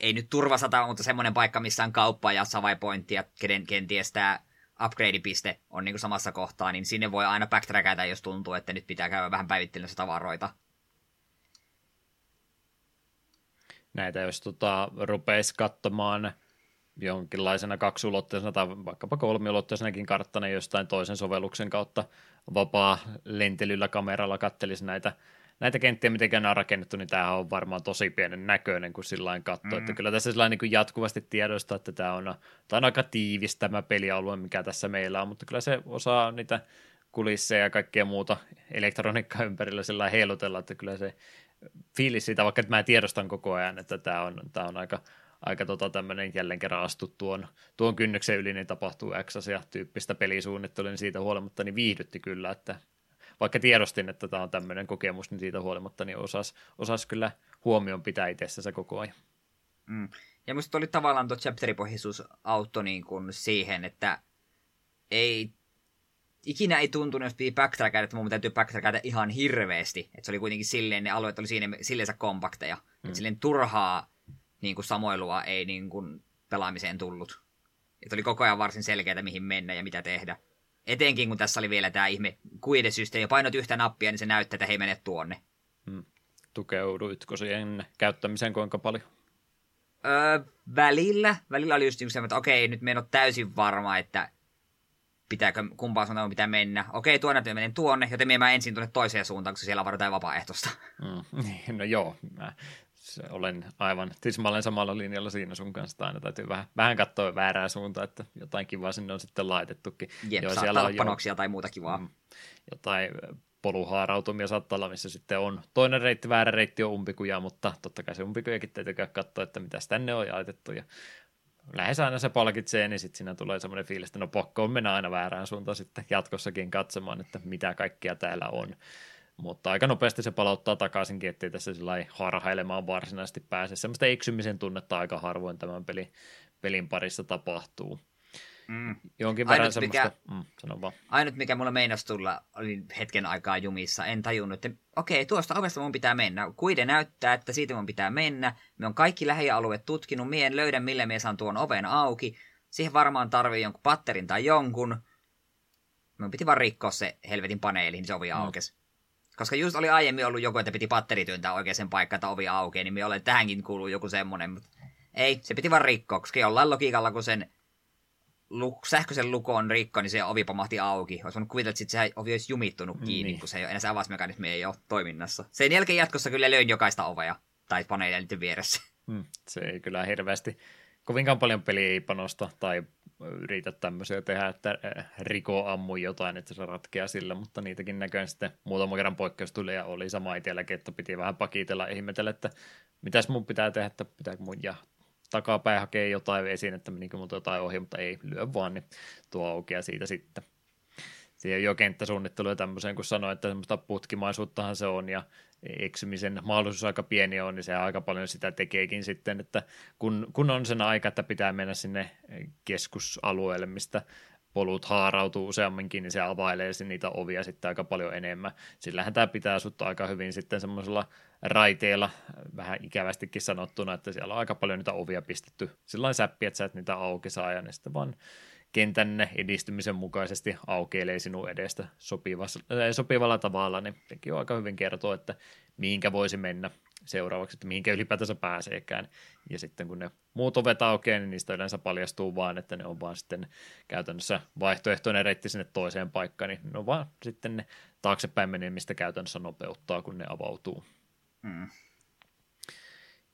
ei nyt turvasata, mutta semmoinen paikka, missä on kauppa ja savaipointti ja kenties tämä upgrade-piste on niin samassa kohtaa, niin sinne voi aina backtrackata, jos tuntuu, että nyt pitää käydä vähän päivittelemässä tavaroita. Näitä, jos tota, rupeisi katsomaan jonkinlaisena kaksulotteisena tai vaikkapa kolmiulotteisenakin karttana jostain toisen sovelluksen kautta vapaa lentelyllä kameralla kattelisi näitä näitä kenttiä, miten nämä on rakennettu, niin tämä on varmaan tosi pienen näköinen, kun sillä katsoo. Mm. Että kyllä tässä sillä niin jatkuvasti tiedostaa, että tämä on, tämä on aika tiivis tämä pelialue, mikä tässä meillä on, mutta kyllä se osaa niitä kulisseja ja kaikkea muuta elektroniikkaa ympärillä sillä heilutella, että kyllä se fiilis siitä, vaikka mä tiedostan koko ajan, että tämä on, tämä on aika, aika tota tämmöinen jälleen kerran astu tuon, tuon kynnyksen yli, niin tapahtuu X ja tyyppistä pelisuunnittelua, niin siitä huolimatta niin viihdytti kyllä, että vaikka tiedostin, että tämä on tämmöinen kokemus, niin siitä huolimatta niin osas, osas kyllä huomioon pitää itsessä koko ajan. Mm. Ja musta oli tavallaan tuo chapteripohjaisuus auto niin kuin siihen, että ei ikinä ei tuntunut, jos piti backtrackata, että mun täytyy backtrackata ihan hirveästi. Että se oli kuitenkin silleen, ne alueet oli siinä, silleensä kompakteja. Mm. Että silleen turhaa niin kuin samoilua ei niin kuin pelaamiseen tullut. Että oli koko ajan varsin selkeää, mihin mennä ja mitä tehdä. Etenkin kun tässä oli vielä tämä ihme kuidesysteemi, ja painot yhtä nappia, niin se näyttää, että hei mene tuonne. Hmm. Tukeuduitko siihen käyttämiseen kuinka paljon? Öö, välillä. Välillä oli just niin että okei, nyt me en ole täysin varma, että pitääkö, kumpaan suuntaan pitää mennä. Okei, tuonne menen tuonne, joten mä ensin tuonne toiseen suuntaan, koska siellä jotain vapaaehtoista. Mm, no joo, mä olen aivan tismalleen samalla linjalla siinä sun kanssa. Aina täytyy vähän, vähän katsoa väärää suuntaa, että jotain kivaa sinne on sitten laitettukin. Jep, Joo, siellä on panoksia jo, tai muuta kivaa. Mm, jotain poluhaarautumia saattaa olla, missä sitten on toinen reitti, väärä reitti on umpikuja, mutta totta kai se umpikujakin täytyy katsoa, että mitä tänne on laitettu. Ja lähes aina se palkitsee, niin sitten siinä tulee semmoinen fiilis, että no pakko on mennä aina väärään suuntaan sitten jatkossakin katsomaan, että mitä kaikkea täällä on. Mutta aika nopeasti se palauttaa takaisinkin, ettei tässä sillä harhailemaan varsinaisesti pääse. Semmoista eksymisen tunnetta aika harvoin tämän pelin, pelin parissa tapahtuu. Mm. Jonkin verran ainut, semmoista, mikä, mm, sano vaan. ainut mikä mulla meinasi tulla, oli hetken aikaa jumissa. En tajunnut, että okei, okay, tuosta ovesta mun pitää mennä. Kuide näyttää, että siitä mun pitää mennä. Me on kaikki lähialueet tutkinut. Mien löydä, millä me saan tuon oven auki. Siihen varmaan tarvii jonkun patterin tai jonkun. Mun piti vaan rikkoa se helvetin paneeli, niin se ovi mm. aukesi. Koska just oli aiemmin ollut joku, että piti patteri työntää oikeaan paikkaan, että ovi aukeaa, niin me olen tähänkin kuuluu joku semmonen. Mutta ei, se piti vaan rikkoa, koska jollain logiikalla, kun sen luk, sähköisen lukon rikko, niin se ovi pamahti auki. Olisi voinut kuvitella, että se ovi olisi jumittunut kiinni, niin. kun se ei ole enää se avausmekanismi ei ole toiminnassa. Sen jälkeen jatkossa kyllä löin jokaista ovea tai paneelia niiden vieressä. Hmm, se ei kyllä hirveästi, kovinkaan paljon peliä ei panosta tai yritä tämmöisiä tehdä, että äh, Riko ammui jotain, että se ratkeaa sillä, mutta niitäkin näköjään sitten muutaman kerran poikkeus tuli ja oli sama itselläkin, että piti vähän pakitella ihmetellä, että mitäs mun pitää tehdä, että pitääkö mun ja takapäin hakee jotain esiin, että menikö muuta jotain ohi, mutta ei lyö vaan, niin tuo aukeaa siitä sitten. Siihen jo kenttäsuunnittelu ja tämmöiseen, kun sanoi, että semmoista putkimaisuuttahan se on ja eksymisen mahdollisuus aika pieni on, niin se aika paljon sitä tekeekin sitten, että kun, kun on sen aika, että pitää mennä sinne keskusalueelle, mistä polut haarautuu useamminkin, niin se availee niitä ovia sitten aika paljon enemmän. Sillähän tämä pitää sut aika hyvin sitten semmoisella raiteilla, vähän ikävästikin sanottuna, että siellä on aika paljon niitä ovia pistetty sillä säppi, että sä et niitä auki saa, ja ne sitten vaan kentän edistymisen mukaisesti aukeilee sinun edestä sopivalla tavalla, niin sekin on aika hyvin kertoa, että mihinkä voisi mennä seuraavaksi, että mihinkä ylipäätänsä pääseekään. Ja sitten kun ne muut ovet aukeaa, niin niistä yleensä paljastuu vaan, että ne on vaan sitten käytännössä vaihtoehtoinen reitti sinne toiseen paikkaan, niin ne on vaan sitten ne taaksepäin menemistä käytännössä nopeuttaa, kun ne avautuu. Mm.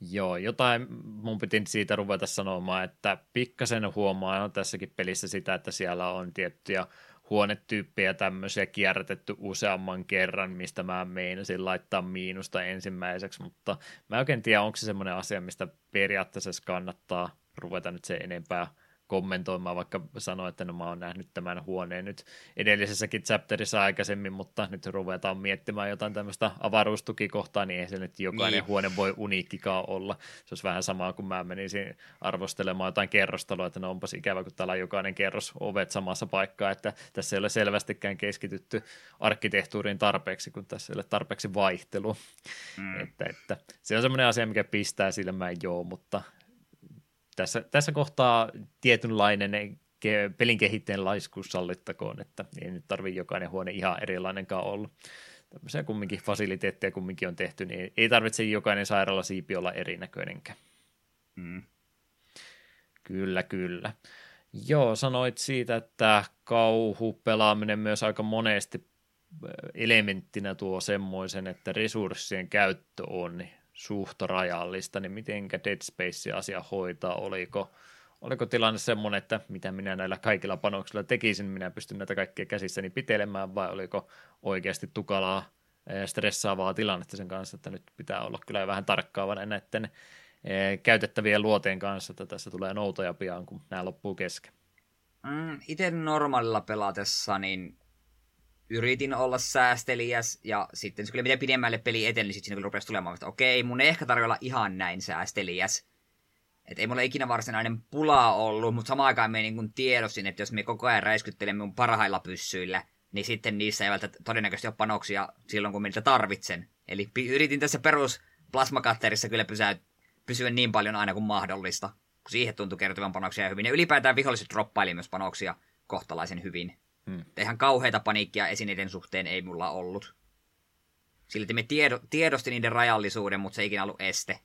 Joo, jotain mun piti siitä ruveta sanomaan, että pikkasen huomaa tässäkin pelissä sitä, että siellä on tiettyjä huonetyyppejä tämmöisiä kierrätetty useamman kerran, mistä mä meinasin laittaa miinusta ensimmäiseksi, mutta mä oikein tiedä, onko se semmoinen asia, mistä periaatteessa kannattaa ruveta nyt se enempää kommentoimaan, vaikka sanoa, että no mä oon nähnyt tämän huoneen nyt edellisessäkin chapterissa aikaisemmin, mutta nyt ruvetaan miettimään jotain tämmöistä avaruustukikohtaa, niin ei se nyt jokainen niin. huone voi uniikkikaan olla. Se olisi vähän samaa, kun mä menisin arvostelemaan jotain kerrostaloa, että no onpas ikävä, kun täällä on jokainen kerros ovet samassa paikkaa, että tässä ei ole selvästikään keskitytty arkkitehtuuriin tarpeeksi, kun tässä ei ole tarpeeksi vaihtelu. Mm. Että, että se on semmoinen asia, mikä pistää silmään joo, mutta tässä, tässä kohtaa tietynlainen pelin kehittäjän laiskuus sallittakoon, että ei nyt tarvitse jokainen huone ihan erilainenkaan olla. Tämmöisiä kumminkin fasiliteetteja kumminkin on tehty, niin ei tarvitse jokainen sairaalasiipi olla erinäköinenkään. Mm. Kyllä, kyllä. Joo, sanoit siitä, että kauhupelaaminen myös aika monesti elementtinä tuo semmoisen, että resurssien käyttö on suht rajallista, niin mitenkä Dead Space-asia hoitaa, oliko, oliko tilanne semmoinen, että mitä minä näillä kaikilla panoksilla tekisin, minä pystyn näitä kaikkia käsissäni pitelemään, vai oliko oikeasti tukalaa stressaavaa tilannetta sen kanssa, että nyt pitää olla kyllä vähän tarkkaavana näiden käytettävien luoteen kanssa, että tässä tulee noutoja pian, kun nämä loppuu kesken. Mm, Itse normaalilla pelatessa, niin yritin olla säästeliäs, ja sitten se kyllä mitä pidemmälle peli eteni, niin sitten siinä rupesi tulemaan, että okei, mun ei ehkä tarvitse olla ihan näin säästeliäs. Et ei mulla ikinä varsinainen pula ollut, mutta samaan aikaan me niin tiedostin, että jos me koko ajan räiskyttelemme mun parhailla pyssyillä, niin sitten niissä ei välttämättä todennäköisesti ole panoksia silloin, kun miltä tarvitsen. Eli yritin tässä perus plasmakatterissa kyllä pysyä, pysyä niin paljon aina kuin mahdollista, kun siihen tuntui kertovan panoksia hyvin. Ja ylipäätään viholliset droppaili myös panoksia kohtalaisen hyvin. Hmm. Ihan kauheita paniikkia esineiden suhteen ei mulla ollut. Silti me tiedo, tiedosti niiden rajallisuuden, mutta se ei ikinä ollut este.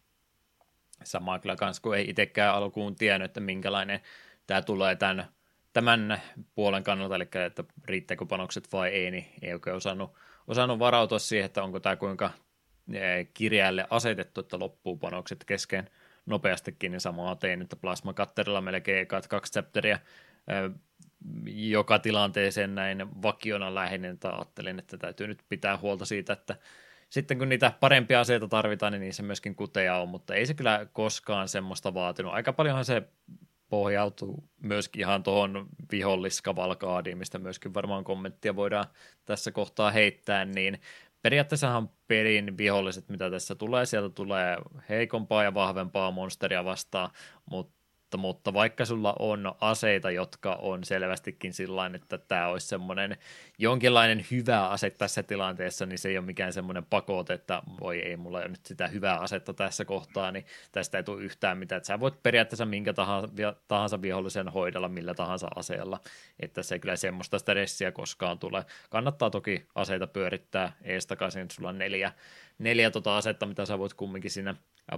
Sama kyllä kans, kun ei itsekään alkuun tiennyt, että minkälainen tämä tulee tämän, tämän puolen kannalta, eli että riittääkö panokset vai ei, niin ei oikein osannut, osannut varautua siihen, että onko tämä kuinka eh, kirjaille asetettu, että loppuu panokset kesken nopeastikin, niin samaa tein, että plasmakatterilla melkein kaksi chapteria eh, joka tilanteeseen näin vakiona lähinnä, että ajattelin, että täytyy nyt pitää huolta siitä, että sitten kun niitä parempia aseita tarvitaan, niin niissä myöskin kuteja on, mutta ei se kyllä koskaan semmoista vaatinut. Aika paljonhan se pohjautuu myöskin ihan tuohon viholliskavalkaadiin, mistä myöskin varmaan kommenttia voidaan tässä kohtaa heittää, niin periaatteessahan pelin viholliset, mitä tässä tulee, sieltä tulee heikompaa ja vahvempaa monsteria vastaan, mutta mutta, mutta vaikka sulla on aseita, jotka on selvästikin sillä että tämä olisi semmoinen jonkinlainen hyvä ase tässä tilanteessa, niin se ei ole mikään semmoinen pakote, että voi ei, mulla ole nyt sitä hyvää asetta tässä kohtaa, niin tästä ei tule yhtään mitään. Että sä voit periaatteessa minkä tahansa, tahansa vihollisen hoidella millä tahansa aseella, että se kyllä semmoista stressiä koskaan tulee. Kannattaa toki aseita pyörittää ees takaisin, sulla on neljä, neljä tota asetta, mitä sä voit kumminkin siinä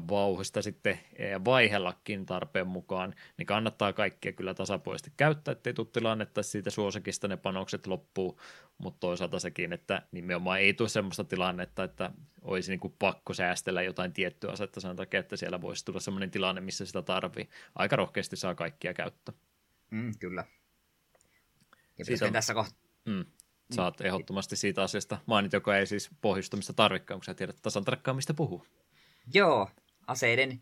vauhista sitten eh, vaihellakin tarpeen mukaan, niin kannattaa kaikkia kyllä tasapuolisesti käyttää, ettei tule tilannetta, että siitä suosikista ne panokset loppuu, mutta toisaalta sekin, että nimenomaan ei tule sellaista tilannetta, että olisi niin kuin pakko säästellä jotain tiettyä asetta sen takia, että siellä voisi tulla sellainen tilanne, missä sitä tarvii. Aika rohkeasti saa kaikkia käyttää. Mm, kyllä. Ja siitä, tässä kohtaa... Mm, saat ehdottomasti siitä asiasta mainit, joka ei siis pohjustamista tarvikaan, kun sä tiedät tasan tarkkaan, mistä puhuu. Joo, aseiden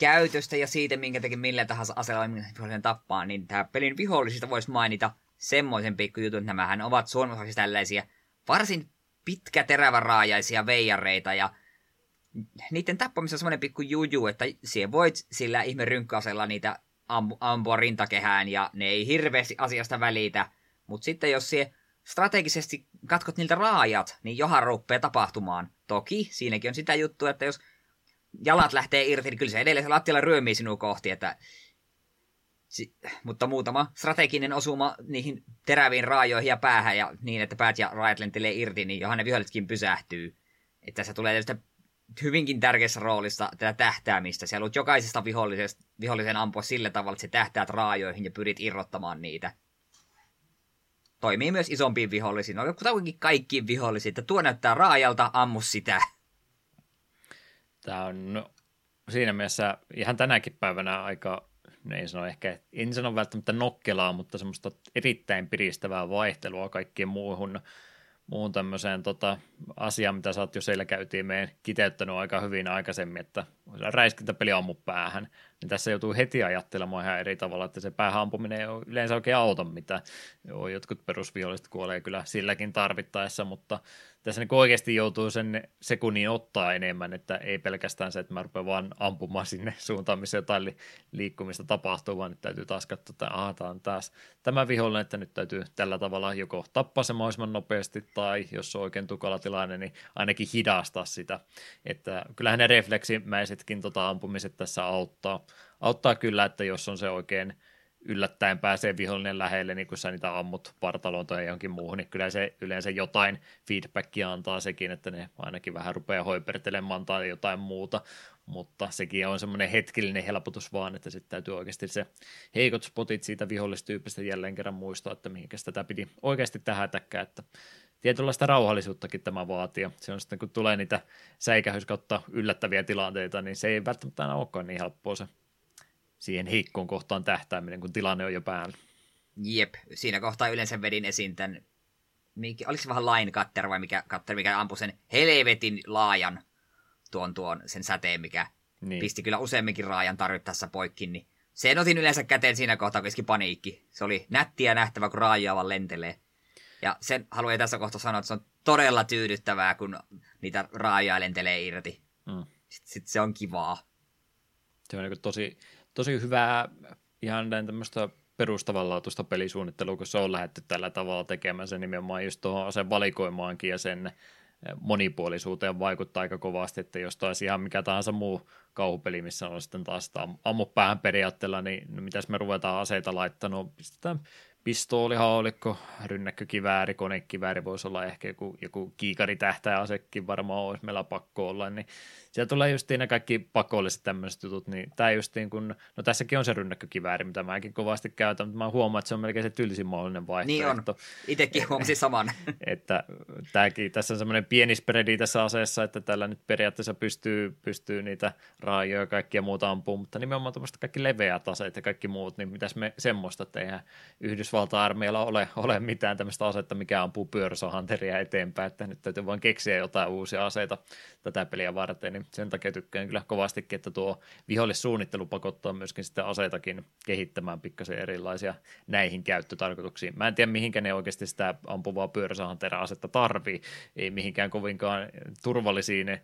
käytöstä ja siitä, minkä takia millä tahansa aseella vihollinen tappaa, niin tämä pelin vihollisista voisi mainita semmoisen pikkujutun, että nämähän ovat suomalaisiksi tällaisia varsin pitkä teräväraajaisia veijareita ja niiden tappamissa on semmoinen pikku juju, että siihen voit sillä ihme rynkkäasella niitä ampua rintakehään ja ne ei hirveästi asiasta välitä. Mutta sitten jos sie strategisesti katkot niiltä raajat, niin johan rupeaa tapahtumaan. Toki siinäkin on sitä juttua, että jos jalat lähtee irti, niin kyllä se edelleen se lattialla ryömii sinua kohti, että si- mutta muutama strateginen osuma niihin teräviin raajoihin ja päähän ja niin, että päät ja raajat lentelee irti, niin johan ne vihollisetkin pysähtyy. Että se tulee tietysti hyvinkin tärkeässä roolissa tätä tähtäämistä. Siellä on jokaisesta vihollisen ampua sillä tavalla, että se tähtäät raajoihin ja pyrit irrottamaan niitä toimii myös isompiin vihollisiin. No kutakuinkin kaikkiin vihollisiin, että tuo näyttää raajalta, ammu sitä. Tämä on no, siinä mielessä ihan tänäkin päivänä aika, no en sano ehkä, en sano välttämättä nokkelaa, mutta semmoista erittäin piristävää vaihtelua kaikkien muuhun, muuhun tämmöiseen tota, asiaan, mitä sä oot jo selkäytimeen kiteyttänyt aika hyvin aikaisemmin, että räiskintäpeli ammu päähän, niin tässä joutuu heti ajattelemaan ihan eri tavalla, että se päähän ampuminen ei ole yleensä oikein auta mitä Joo, jotkut perusviholliset kuolee kyllä silläkin tarvittaessa, mutta tässä niin oikeasti joutuu sen sekunnin ottaa enemmän, että ei pelkästään se, että mä rupean vaan ampumaan sinne suuntaan, missä jotain li- liikkumista tapahtuu, vaan nyt täytyy taas katsoa, että aha, tämä on taas tämä vihollinen, että nyt täytyy tällä tavalla joko tappaa se mahdollisimman nopeasti, tai jos on oikein tukala tilanne, niin ainakin hidastaa sitä, että kyllähän ne refleksimäisetkin tota ampumiset tässä auttaa, auttaa kyllä, että jos on se oikein yllättäen pääsee vihollinen lähelle, niin kun sä niitä ammut partaloon tai johonkin muuhun, niin kyllä se yleensä jotain feedbackia antaa sekin, että ne ainakin vähän rupeaa hoipertelemaan tai jotain muuta, mutta sekin on semmoinen hetkellinen helpotus vaan, että sitten täytyy oikeasti se heikot spotit siitä vihollistyypistä jälleen kerran muistaa, että mihinkä tätä piti oikeasti tähätäkään, että tietynlaista rauhallisuuttakin tämä vaatii. Se on sitten, kun tulee niitä säikähys kautta yllättäviä tilanteita, niin se ei välttämättä aina olekaan niin helppoa se siihen heikkoon kohtaan tähtääminen, kun tilanne on jo päällä. Jep, siinä kohtaa yleensä vedin esiin tämän, mikä, oliko se vähän line cutter vai mikä cutter, mikä ampui sen helvetin laajan tuon, tuon sen säteen, mikä niin. pisti kyllä useamminkin raajan tarvittaessa poikki, niin sen otin yleensä käteen siinä kohtaa, kun paniikki. Se oli nättiä nähtävä, kun raajaa vaan lentelee. Ja sen haluan tässä kohtaa sanoa, että se on todella tyydyttävää, kun niitä raajaa lentelee irti. Mm. Sitten sit se on kivaa. Se on niin tosi, tosi hyvää ihan tämmöistä perustavanlaatuista pelisuunnittelua, kun se on lähdetty tällä tavalla tekemään. Se nimenomaan just tuohon sen valikoimaankin ja sen eh, monipuolisuuteen vaikuttaa aika kovasti, että jos taisi ihan mikä tahansa muu kauhupeli, missä on sitten taas ammu päähän periaatteella, niin no mitäs me ruvetaan aseita laittamaan, no pistetään pistooli, haulikko, rynnäkkökivääri, konekivääri voisi olla ehkä joku, joku kiikari asekin varmaan olisi meillä pakko olla, niin siellä tulee just ne kaikki pakolliset tämmöiset jutut, niin tämä justiin kun, no tässäkin on se rynnäkkökivääri, mitä mäkin kovasti käytän, mutta mä huomaan, että se on melkein se tylsin mahdollinen vaihtoehto. Niin on, itsekin huomasin saman. että tämäkin, tässä on semmoinen pieni spreadi tässä aseessa, että tällä nyt periaatteessa pystyy, pystyy niitä raajoja ja kaikkia muuta ampumaan, mutta nimenomaan tämmöistä kaikki leveät aseet ja kaikki muut, niin mitäs me semmoista, että eihän Yhdysvalta-armeijalla ole, ole mitään tämmöistä asetta, mikä ampuu pyöräsahanteria eteenpäin, että nyt täytyy vain keksiä jotain uusia aseita tätä peliä varten, niin sen takia tykkään kyllä kovastikin, että tuo vihollissuunnittelu pakottaa myöskin sitten aseitakin kehittämään pikkasen erilaisia näihin käyttötarkoituksiin. Mä en tiedä, mihinkä ne oikeasti sitä ampuvaa pyöräsahanterä-asetta tarvii, ei mihinkään kovinkaan turvallisiin eh,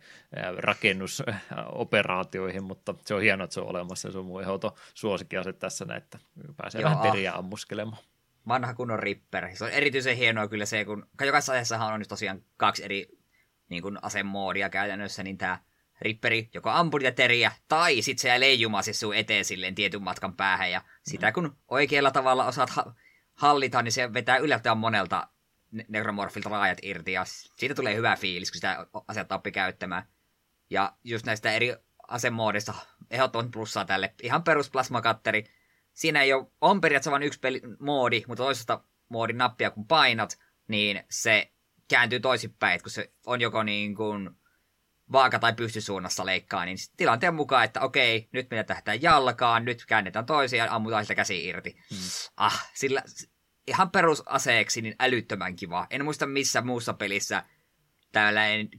rakennusoperaatioihin, mutta se on hienoa, että se on olemassa, se on mun ehdoton suosikkiase tässä, että pääsee Joo. vähän teriä ammuskelemaan. Vanha kunnon Ripper. Se on erityisen hienoa kyllä se, kun jokaisessa ajassahan on nyt tosiaan kaksi eri niin kuin asemoodia käytännössä, niin tämä Ripperi joko ampuu niitä teriä, tai sitten se leijumaa siis sun eteen silleen tietyn matkan päähän, ja sitä kun oikealla tavalla osaat ha- hallita, niin se vetää yllättävän monelta nekromorfilta raajat irti, ja siitä tulee hyvä fiilis, kun sitä asetta oppi käyttämään. Ja just näistä eri asemoodista ehdottoman plussaa tälle. Ihan perus plasmakatteri. Siinä ei ole, on periaatteessa vain yksi peli, moodi, mutta toisesta moodin nappia kun painat, niin se kääntyy toisinpäin, kun se on joko niin kuin vaaka- tai pystysuunnassa leikkaa, niin tilanteen mukaan, että okei, nyt meidän tähtää jalkaan, nyt käännetään toisia ja ammutaan sitä käsi irti. Hmm. Ah, sillä ihan perusaseeksi niin älyttömän kiva. En muista missä muussa pelissä tällainen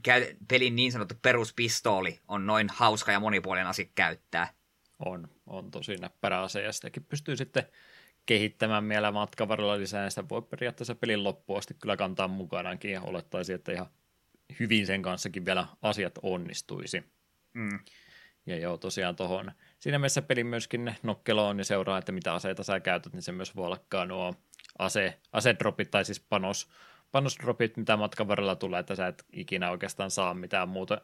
pelin niin sanottu peruspistooli on noin hauska ja monipuolinen asia käyttää. On, on tosi näppärä ase ja sitäkin pystyy sitten kehittämään vielä matkan varrella lisää, ja sitä voi periaatteessa pelin loppuun asti kyllä kantaa mukanaankin, ja olettaisiin, että ihan hyvin sen kanssakin vielä asiat onnistuisi. Mm. Ja joo, tosiaan tuohon, siinä mielessä peli myöskin nokkeloon ja seuraa, että mitä aseita sä käytät, niin se myös voi olla nuo ase, asedropit tai siis panos, panosdropit, mitä matkan varrella tulee, että sä et ikinä oikeastaan saa mitään muuta.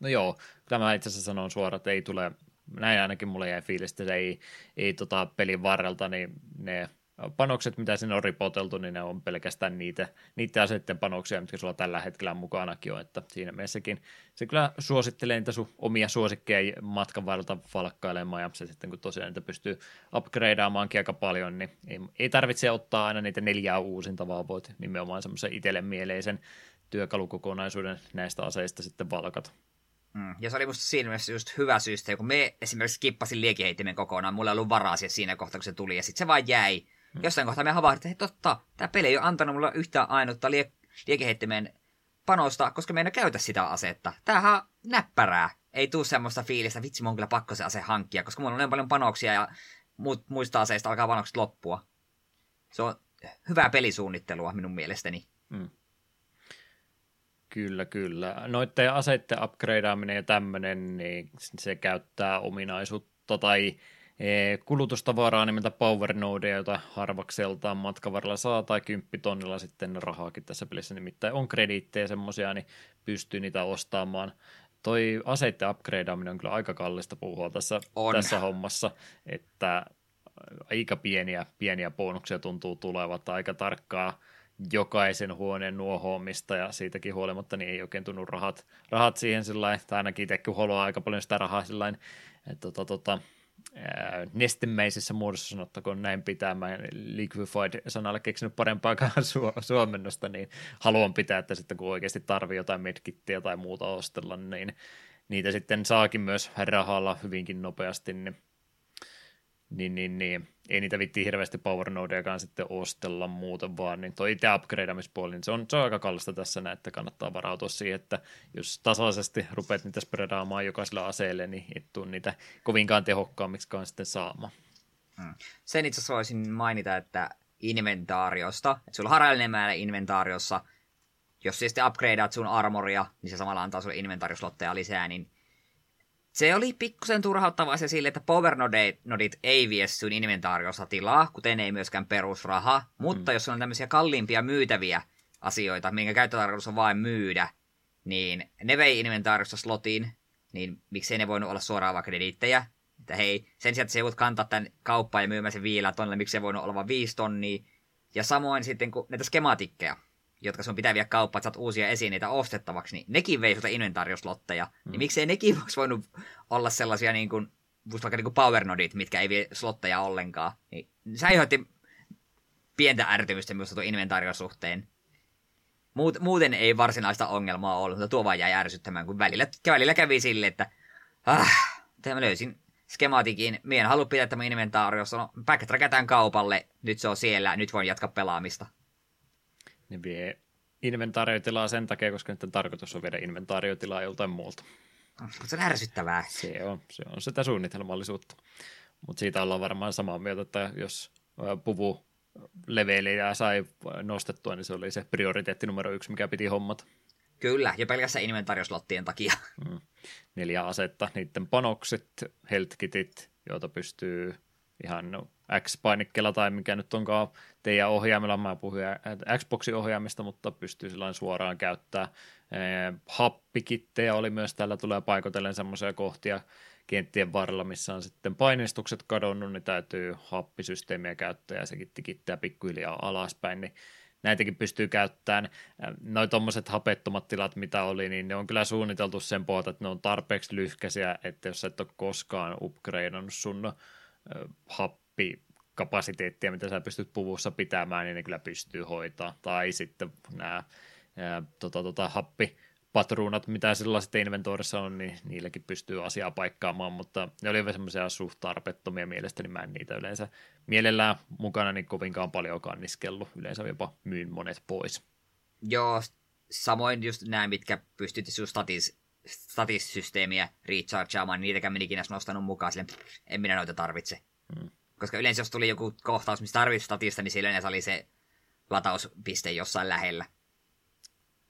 No joo, tämä itse asiassa sanon suoraan, että ei tule näin ainakin mulle jäi fiilis, että se ei, ei tota pelin varrelta, niin ne panokset, mitä sinne on ripoteltu, niin ne on pelkästään niitä, niitä aseiden panoksia, mitkä sulla tällä hetkellä mukanakin on, että siinä mielessäkin se kyllä suosittelee niitä sun omia suosikkeja matkan varrelta valkkailemaan, ja se sitten kun tosiaan niitä pystyy upgradeaamaankin aika paljon, niin ei, ei tarvitse ottaa aina niitä neljää uusinta, vaan voit nimenomaan semmoisen itselle mieleisen työkalukokonaisuuden näistä aseista sitten valkata. Mm. Ja se oli musta siinä mielessä just hyvä syystä, kun me esimerkiksi skippasin liekiheittimen kokonaan, mulla ei ollut varaa siinä kohtaa, kun se tuli, ja sitten se vaan jäi. Mm. Jossain kohtaa me havahdin, että totta, tämä peli ei ole antanut mulle yhtään ainutta lie- liekiheittimen panosta, koska me ei käytä sitä asetta. Tämähän on näppärää. Ei tuu semmoista fiilistä, vitsi, mun on kyllä pakko se ase hankkia, koska mulla on niin paljon panoksia ja muut, muista aseista alkaa panokset loppua. Se on hyvää pelisuunnittelua minun mielestäni. Mm. Kyllä, kyllä. Noiden aseiden upgradeaaminen ja tämmöinen, niin se käyttää ominaisuutta tai kulutustavaraa nimeltä Power Nodea, jota harvakseltaan matkan varrella saa, tai kymppitonnilla sitten rahaakin tässä pelissä, nimittäin on krediittejä semmoisia, niin pystyy niitä ostamaan. Toi aseiden upgradeaaminen on kyllä aika kallista puhua tässä, on. tässä hommassa, että aika pieniä, pieniä bonuksia tuntuu tulevat, aika tarkkaa jokaisen huoneen nuohoamista ja siitäkin huolimatta niin ei oikein tunnu rahat, rahat siihen sillä tai ainakin itse huoloa aika paljon sitä rahaa sillä että tota, tota, nestemäisessä muodossa sanottakoon näin pitää. Mä liquefied-sanalle keksinyt parempaakaan su- suomennosta, niin haluan pitää, että sitten kun oikeasti tarvii jotain medkittiä tai muuta ostella, niin niitä sitten saakin myös rahalla hyvinkin nopeasti, niin niin, niin, niin, ei niitä vitti hirveästi power nodeakaan sitten ostella muuten vaan, niin toi itse upgradeamispuoli, niin se on, se on aika kallista tässä näin, että kannattaa varautua siihen, että jos tasaisesti rupeat niitä spreadaamaan jokaisella aseelle, niin et tuu niitä kovinkaan tehokkaammiksi sitten saamaan. Hmm. Sen itse asiassa voisin mainita, että inventaariosta, että sulla on harallinen määrä inventaariossa, jos sitten upgradeat sun armoria, niin se samalla antaa sulle inventaarioslotteja lisää, niin se oli pikkusen turhauttavaa se sille, että power nodit ei vie sun inventaariossa tilaa, kuten ei myöskään perusraha, mutta mm. jos on tämmöisiä kalliimpia myytäviä asioita, minkä käyttötarkoitus on vain myydä, niin ne vei inventaariossa slotin, niin miksei ne voinut olla suoraan vaikka krediittejä, että hei, sen sijaan, että se voit kantaa tämän kauppaan ja myymään sen viillä tonnille, miksi se voinut olla vain viisi tonnia, ja samoin sitten kun näitä skematikkeja, jotka sun pitää viedä kauppaan, että saat uusia esineitä ostettavaksi, niin nekin vei sulta inventaarioslotteja. Mm. Niin miksei nekin voisi voinut olla sellaisia niin kuin, vaikka niin kuin power nodit, mitkä ei vie slotteja ollenkaan. Niin se aiheutti pientä ärtymystä myös tuon inventaariosuhteen. Muut, muuten ei varsinaista ongelmaa ollut, mutta tuo vaan jäi ärsyttämään, kun välillä, välillä kävi sille, että ah, mä löysin skematikin. Mien halua pitää tämä inventaariossa. No, backtrackataan kaupalle, nyt se on siellä, nyt voin jatkaa pelaamista. Ne vie inventaariotilaa sen takia, koska nyt tarkoitus on viedä inventaariotilaa joltain muulta. Se on ärsyttävää. Se on, se on sitä suunnitelmallisuutta. Mutta siitä ollaan varmaan samaa mieltä, että jos puvu leveliä sai nostettua, niin se oli se prioriteetti numero yksi, mikä piti hommata. Kyllä, ja pelkästään inventaarioslottien takia. Mm. Neljä asetta, niiden panokset, health joita pystyy ihan X-painikkeella tai mikä nyt onkaan teidän ohjaimella, mä puhuin Xboxin ohjaamista, mutta pystyy suoraan käyttää. Happikittejä oli myös, täällä tulee paikotellen semmoisia kohtia kenttien varrella, missä on sitten painistukset kadonnut, niin täytyy happisysteemiä käyttää ja sekin tikittää pikkuhiljaa alaspäin, niin näitäkin pystyy käyttämään. Noin tuommoiset hapettomat tilat, mitä oli, niin ne on kyllä suunniteltu sen pohjalta, että ne on tarpeeksi lyhkäisiä, että jos et ole koskaan upgradeannut sun happikapasiteettia, mitä sä pystyt puvussa pitämään, niin ne kyllä pystyy hoitaa. Tai sitten nämä tota, tota, happi patruunat, mitä sellaiset inventoorissa on, niin niilläkin pystyy asiaa paikkaamaan, mutta ne oli semmoisia suht tarpeettomia mielestäni, mä en niitä yleensä mielellään mukana niin kovinkaan paljon kanniskellut, yleensä jopa myyn monet pois. Joo, samoin just nämä, mitkä pystyt just statis, statissysteemiä rechargeaamaan, niin niitäkään menikin nostanut mukaan, sille en minä noita tarvitse. Hmm. Koska yleensä jos tuli joku kohtaus, missä tarvitsi statista, niin silloin oli se latauspiste jossain lähellä.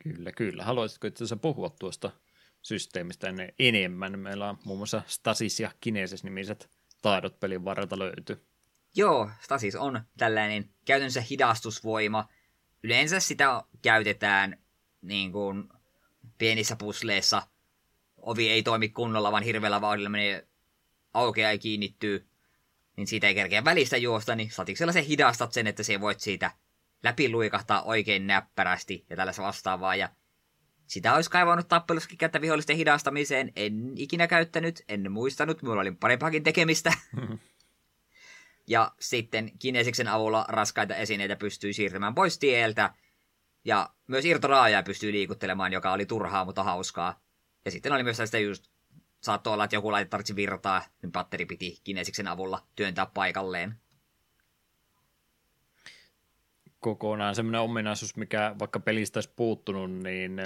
Kyllä, kyllä. Haluaisitko itse asiassa puhua tuosta systeemistä enemmän? Meillä on muun muassa Stasis ja Kinesis nimiset taidot pelin varrelta löytyy. Joo, Stasis on tällainen käytännössä hidastusvoima. Yleensä sitä käytetään niin kuin pienissä pusleissa. Ovi ei toimi kunnolla, vaan hirveällä vauhdilla menee aukeaa ja kiinnittyy. Niin siitä ei kerkeä välistä juosta, niin statiksella se hidastat sen, että se voit siitä läpi luikahtaa oikein näppärästi ja tällaista vastaavaa. Ja sitä olisi kaivannut tappelussakin käyttä vihollisten hidastamiseen. En ikinä käyttänyt, en muistanut, minulla oli parempaakin tekemistä. ja sitten kinesiksen avulla raskaita esineitä pystyy siirtämään pois tieltä. Ja myös irtoraajaa pystyy liikuttelemaan, joka oli turhaa, mutta hauskaa. Ja sitten oli myös tästä just, saattoi olla, että joku laite tarvitsi virtaa, niin patteri piti kinesiksen avulla työntää paikalleen kokonaan semmoinen ominaisuus, mikä vaikka pelistä olisi puuttunut, niin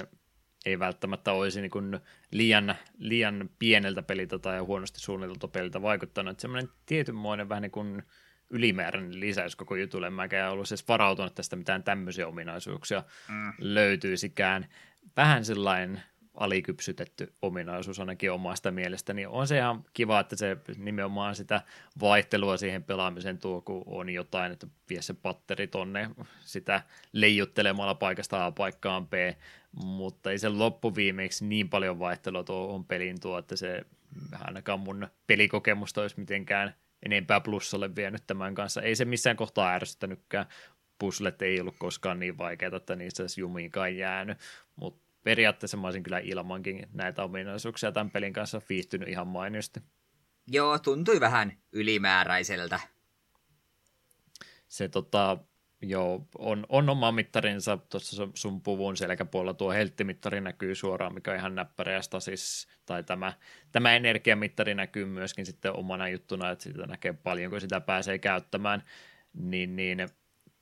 ei välttämättä olisi niin kuin liian, liian pieneltä peliltä tai huonosti suunniteltu peliltä vaikuttanut. Että semmoinen tietynmoinen vähän niin kuin ylimääräinen lisäys koko jutulle. Mä en ollut siis varautunut tästä mitään tämmöisiä ominaisuuksia mm. löytyisikään. Vähän sellainen alikypsytetty ominaisuus ainakin omasta mielestäni. Niin on se ihan kiva, että se nimenomaan sitä vaihtelua siihen pelaamiseen tuo, kun on jotain, että vie se patteri tonne sitä leijuttelemalla paikasta A paikkaan B, mutta ei se loppuviimeiksi niin paljon vaihtelua tuohon peliin tuo, että se ainakaan mun pelikokemusta olisi mitenkään enempää plussalle vienyt tämän kanssa. Ei se missään kohtaa ärsyttänytkään. Puzzlet ei ollut koskaan niin vaikeita, että niistä olisi jumiinkaan jäänyt, mutta periaatteessa mä olisin kyllä ilmankin näitä ominaisuuksia tämän pelin kanssa viihtynyt ihan mainiosti. Joo, tuntui vähän ylimääräiseltä. Se tota, joo, on, on oma mittarinsa tuossa sun puvun selkäpuolella. Tuo helttimittari näkyy suoraan, mikä on ihan näppäreästä siis, tai tämä, tämä energiamittari näkyy myöskin sitten omana juttuna, että sitä näkee paljon, kun sitä pääsee käyttämään. Niin, niin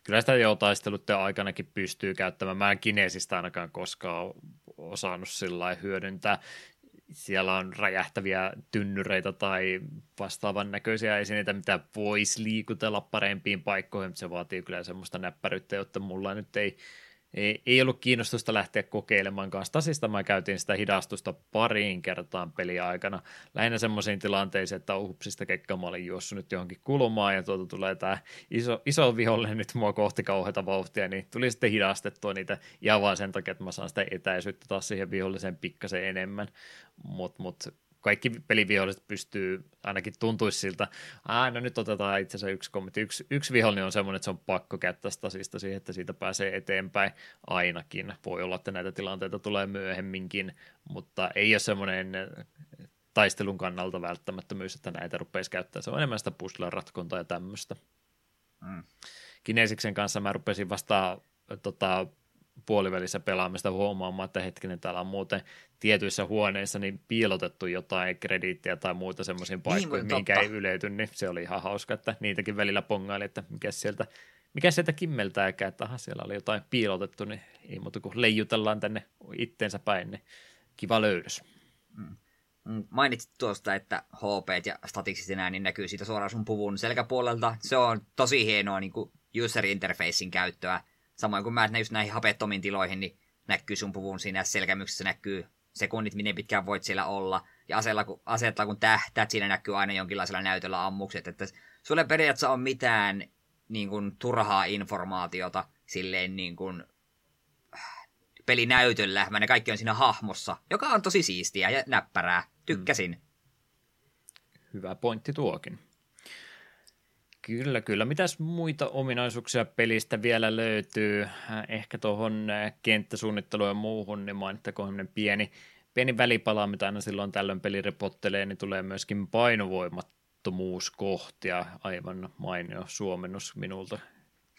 kyllä sitä jo taistelutten aikanakin pystyy käyttämään. Mä en kineesistä ainakaan koskaan osannut sillä hyödyntää. Siellä on räjähtäviä tynnyreitä tai vastaavan näköisiä esineitä, mitä voisi liikutella parempiin paikkoihin, mutta se vaatii kyllä semmoista näppäryyttä, jotta mulla nyt ei ei, ei ollut kiinnostusta lähteä kokeilemaan kanssa. Tasista mä käytin sitä hidastusta pariin kertaan peliaikana. Lähinnä semmoisiin tilanteisiin, että uhupsista kekka mä olin juossut nyt johonkin kulmaan ja tuolta tulee tämä iso, iso vihollinen nyt mua kohti kauheita vauhtia, niin tuli sitten hidastettua niitä ihan vaan sen takia, että mä saan sitä etäisyyttä taas siihen viholliseen pikkasen enemmän. Mutta mut, kaikki peliviholliset pystyy, ainakin tuntuisi siltä, aina no nyt otetaan itse asiassa yksi kommentti. Yksi, yksi vihollinen on semmoinen, että se on pakko käyttää stasista siihen, että siitä pääsee eteenpäin ainakin. Voi olla, että näitä tilanteita tulee myöhemminkin, mutta ei ole semmoinen taistelun kannalta välttämättömyys, että näitä rupeaisi käyttää. Se on enemmän sitä puzzle-ratkontaa ja tämmöistä. Mm. Kinesiksen kanssa mä rupesin vasta tota, puolivälissä pelaamista huomaamaan, että hetkinen, täällä on muuten tietyissä huoneissa niin piilotettu jotain krediittiä tai muuta semmoisiin niin, paikkoihin, niin, minkä ei ylety, niin se oli ihan hauska, että niitäkin välillä pongaili, että mikä sieltä, mikä sieltä kimmeltääkään, että aha, siellä oli jotain piilotettu, niin ei muuta kuin leijutellaan tänne itteensä päin, niin kiva löydös. Mm. mm mainitsit tuosta, että HP ja statiksit ja niin näkyy siitä suoraan sun puvun selkäpuolelta. Se on tosi hienoa niin kuin user interfacein käyttöä. Samoin kuin mä just näihin hapettomiin tiloihin, niin näkyy sun puvun siinä selkämyksessä näkyy sekunnit, miten pitkään voit siellä olla. Ja aseella, kun, aseella kun tähtäät, siinä näkyy aina jonkinlaisella näytöllä ammukset. Että sulle periaatteessa on mitään niin kuin, turhaa informaatiota silleen niin kuin, pelinäytöllä, vaan ne kaikki on siinä hahmossa, joka on tosi siistiä ja näppärää. Tykkäsin. Mm. Hyvä pointti tuokin. Kyllä, kyllä. Mitäs muita ominaisuuksia pelistä vielä löytyy? Ehkä tuohon kenttäsuunnitteluun ja muuhun, niin mainittakoon pieni, pieni välipala, mitä aina silloin tällöin peli repottelee, niin tulee myöskin painovoimattomuuskohtia. Aivan mainio suomennus minulta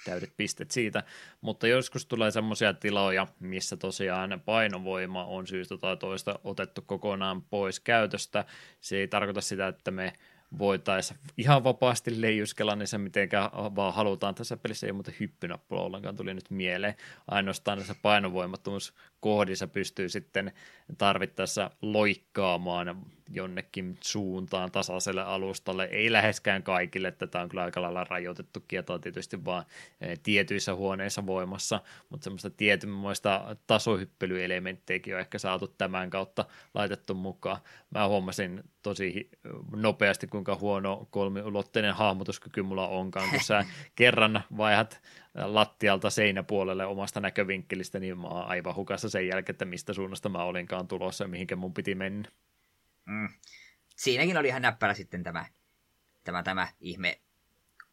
täydet pistet siitä, mutta joskus tulee semmoisia tiloja, missä tosiaan painovoima on syystä tai toista otettu kokonaan pois käytöstä. Se ei tarkoita sitä, että me voitaisiin ihan vapaasti leijuskella, se mitenkään vaan halutaan tässä pelissä, ei muuten hyppynappula ollenkaan tuli nyt mieleen. Ainoastaan tässä painovoimattomuuskohdissa pystyy sitten tarvittaessa loikkaamaan jonnekin suuntaan tasaiselle alustalle. Ei läheskään kaikille, tätä on kyllä aika lailla rajoitettu kietoa tietysti vaan eh, tietyissä huoneissa voimassa, mutta semmoista tietynmoista tasohyppelyelementtejäkin on ehkä saatu tämän kautta laitettu mukaan. Mä huomasin tosi nopeasti, kuinka huono kolmiulotteinen hahmotuskyky mulla onkaan, kun sä kerran vaihat lattialta seinäpuolelle omasta näkövinkkelistä, niin mä oon aivan hukassa sen jälkeen, että mistä suunnasta mä olinkaan tulossa ja mihinkä mun piti mennä. Mm. Siinäkin oli ihan näppärä sitten tämä, tämä, tämä ihme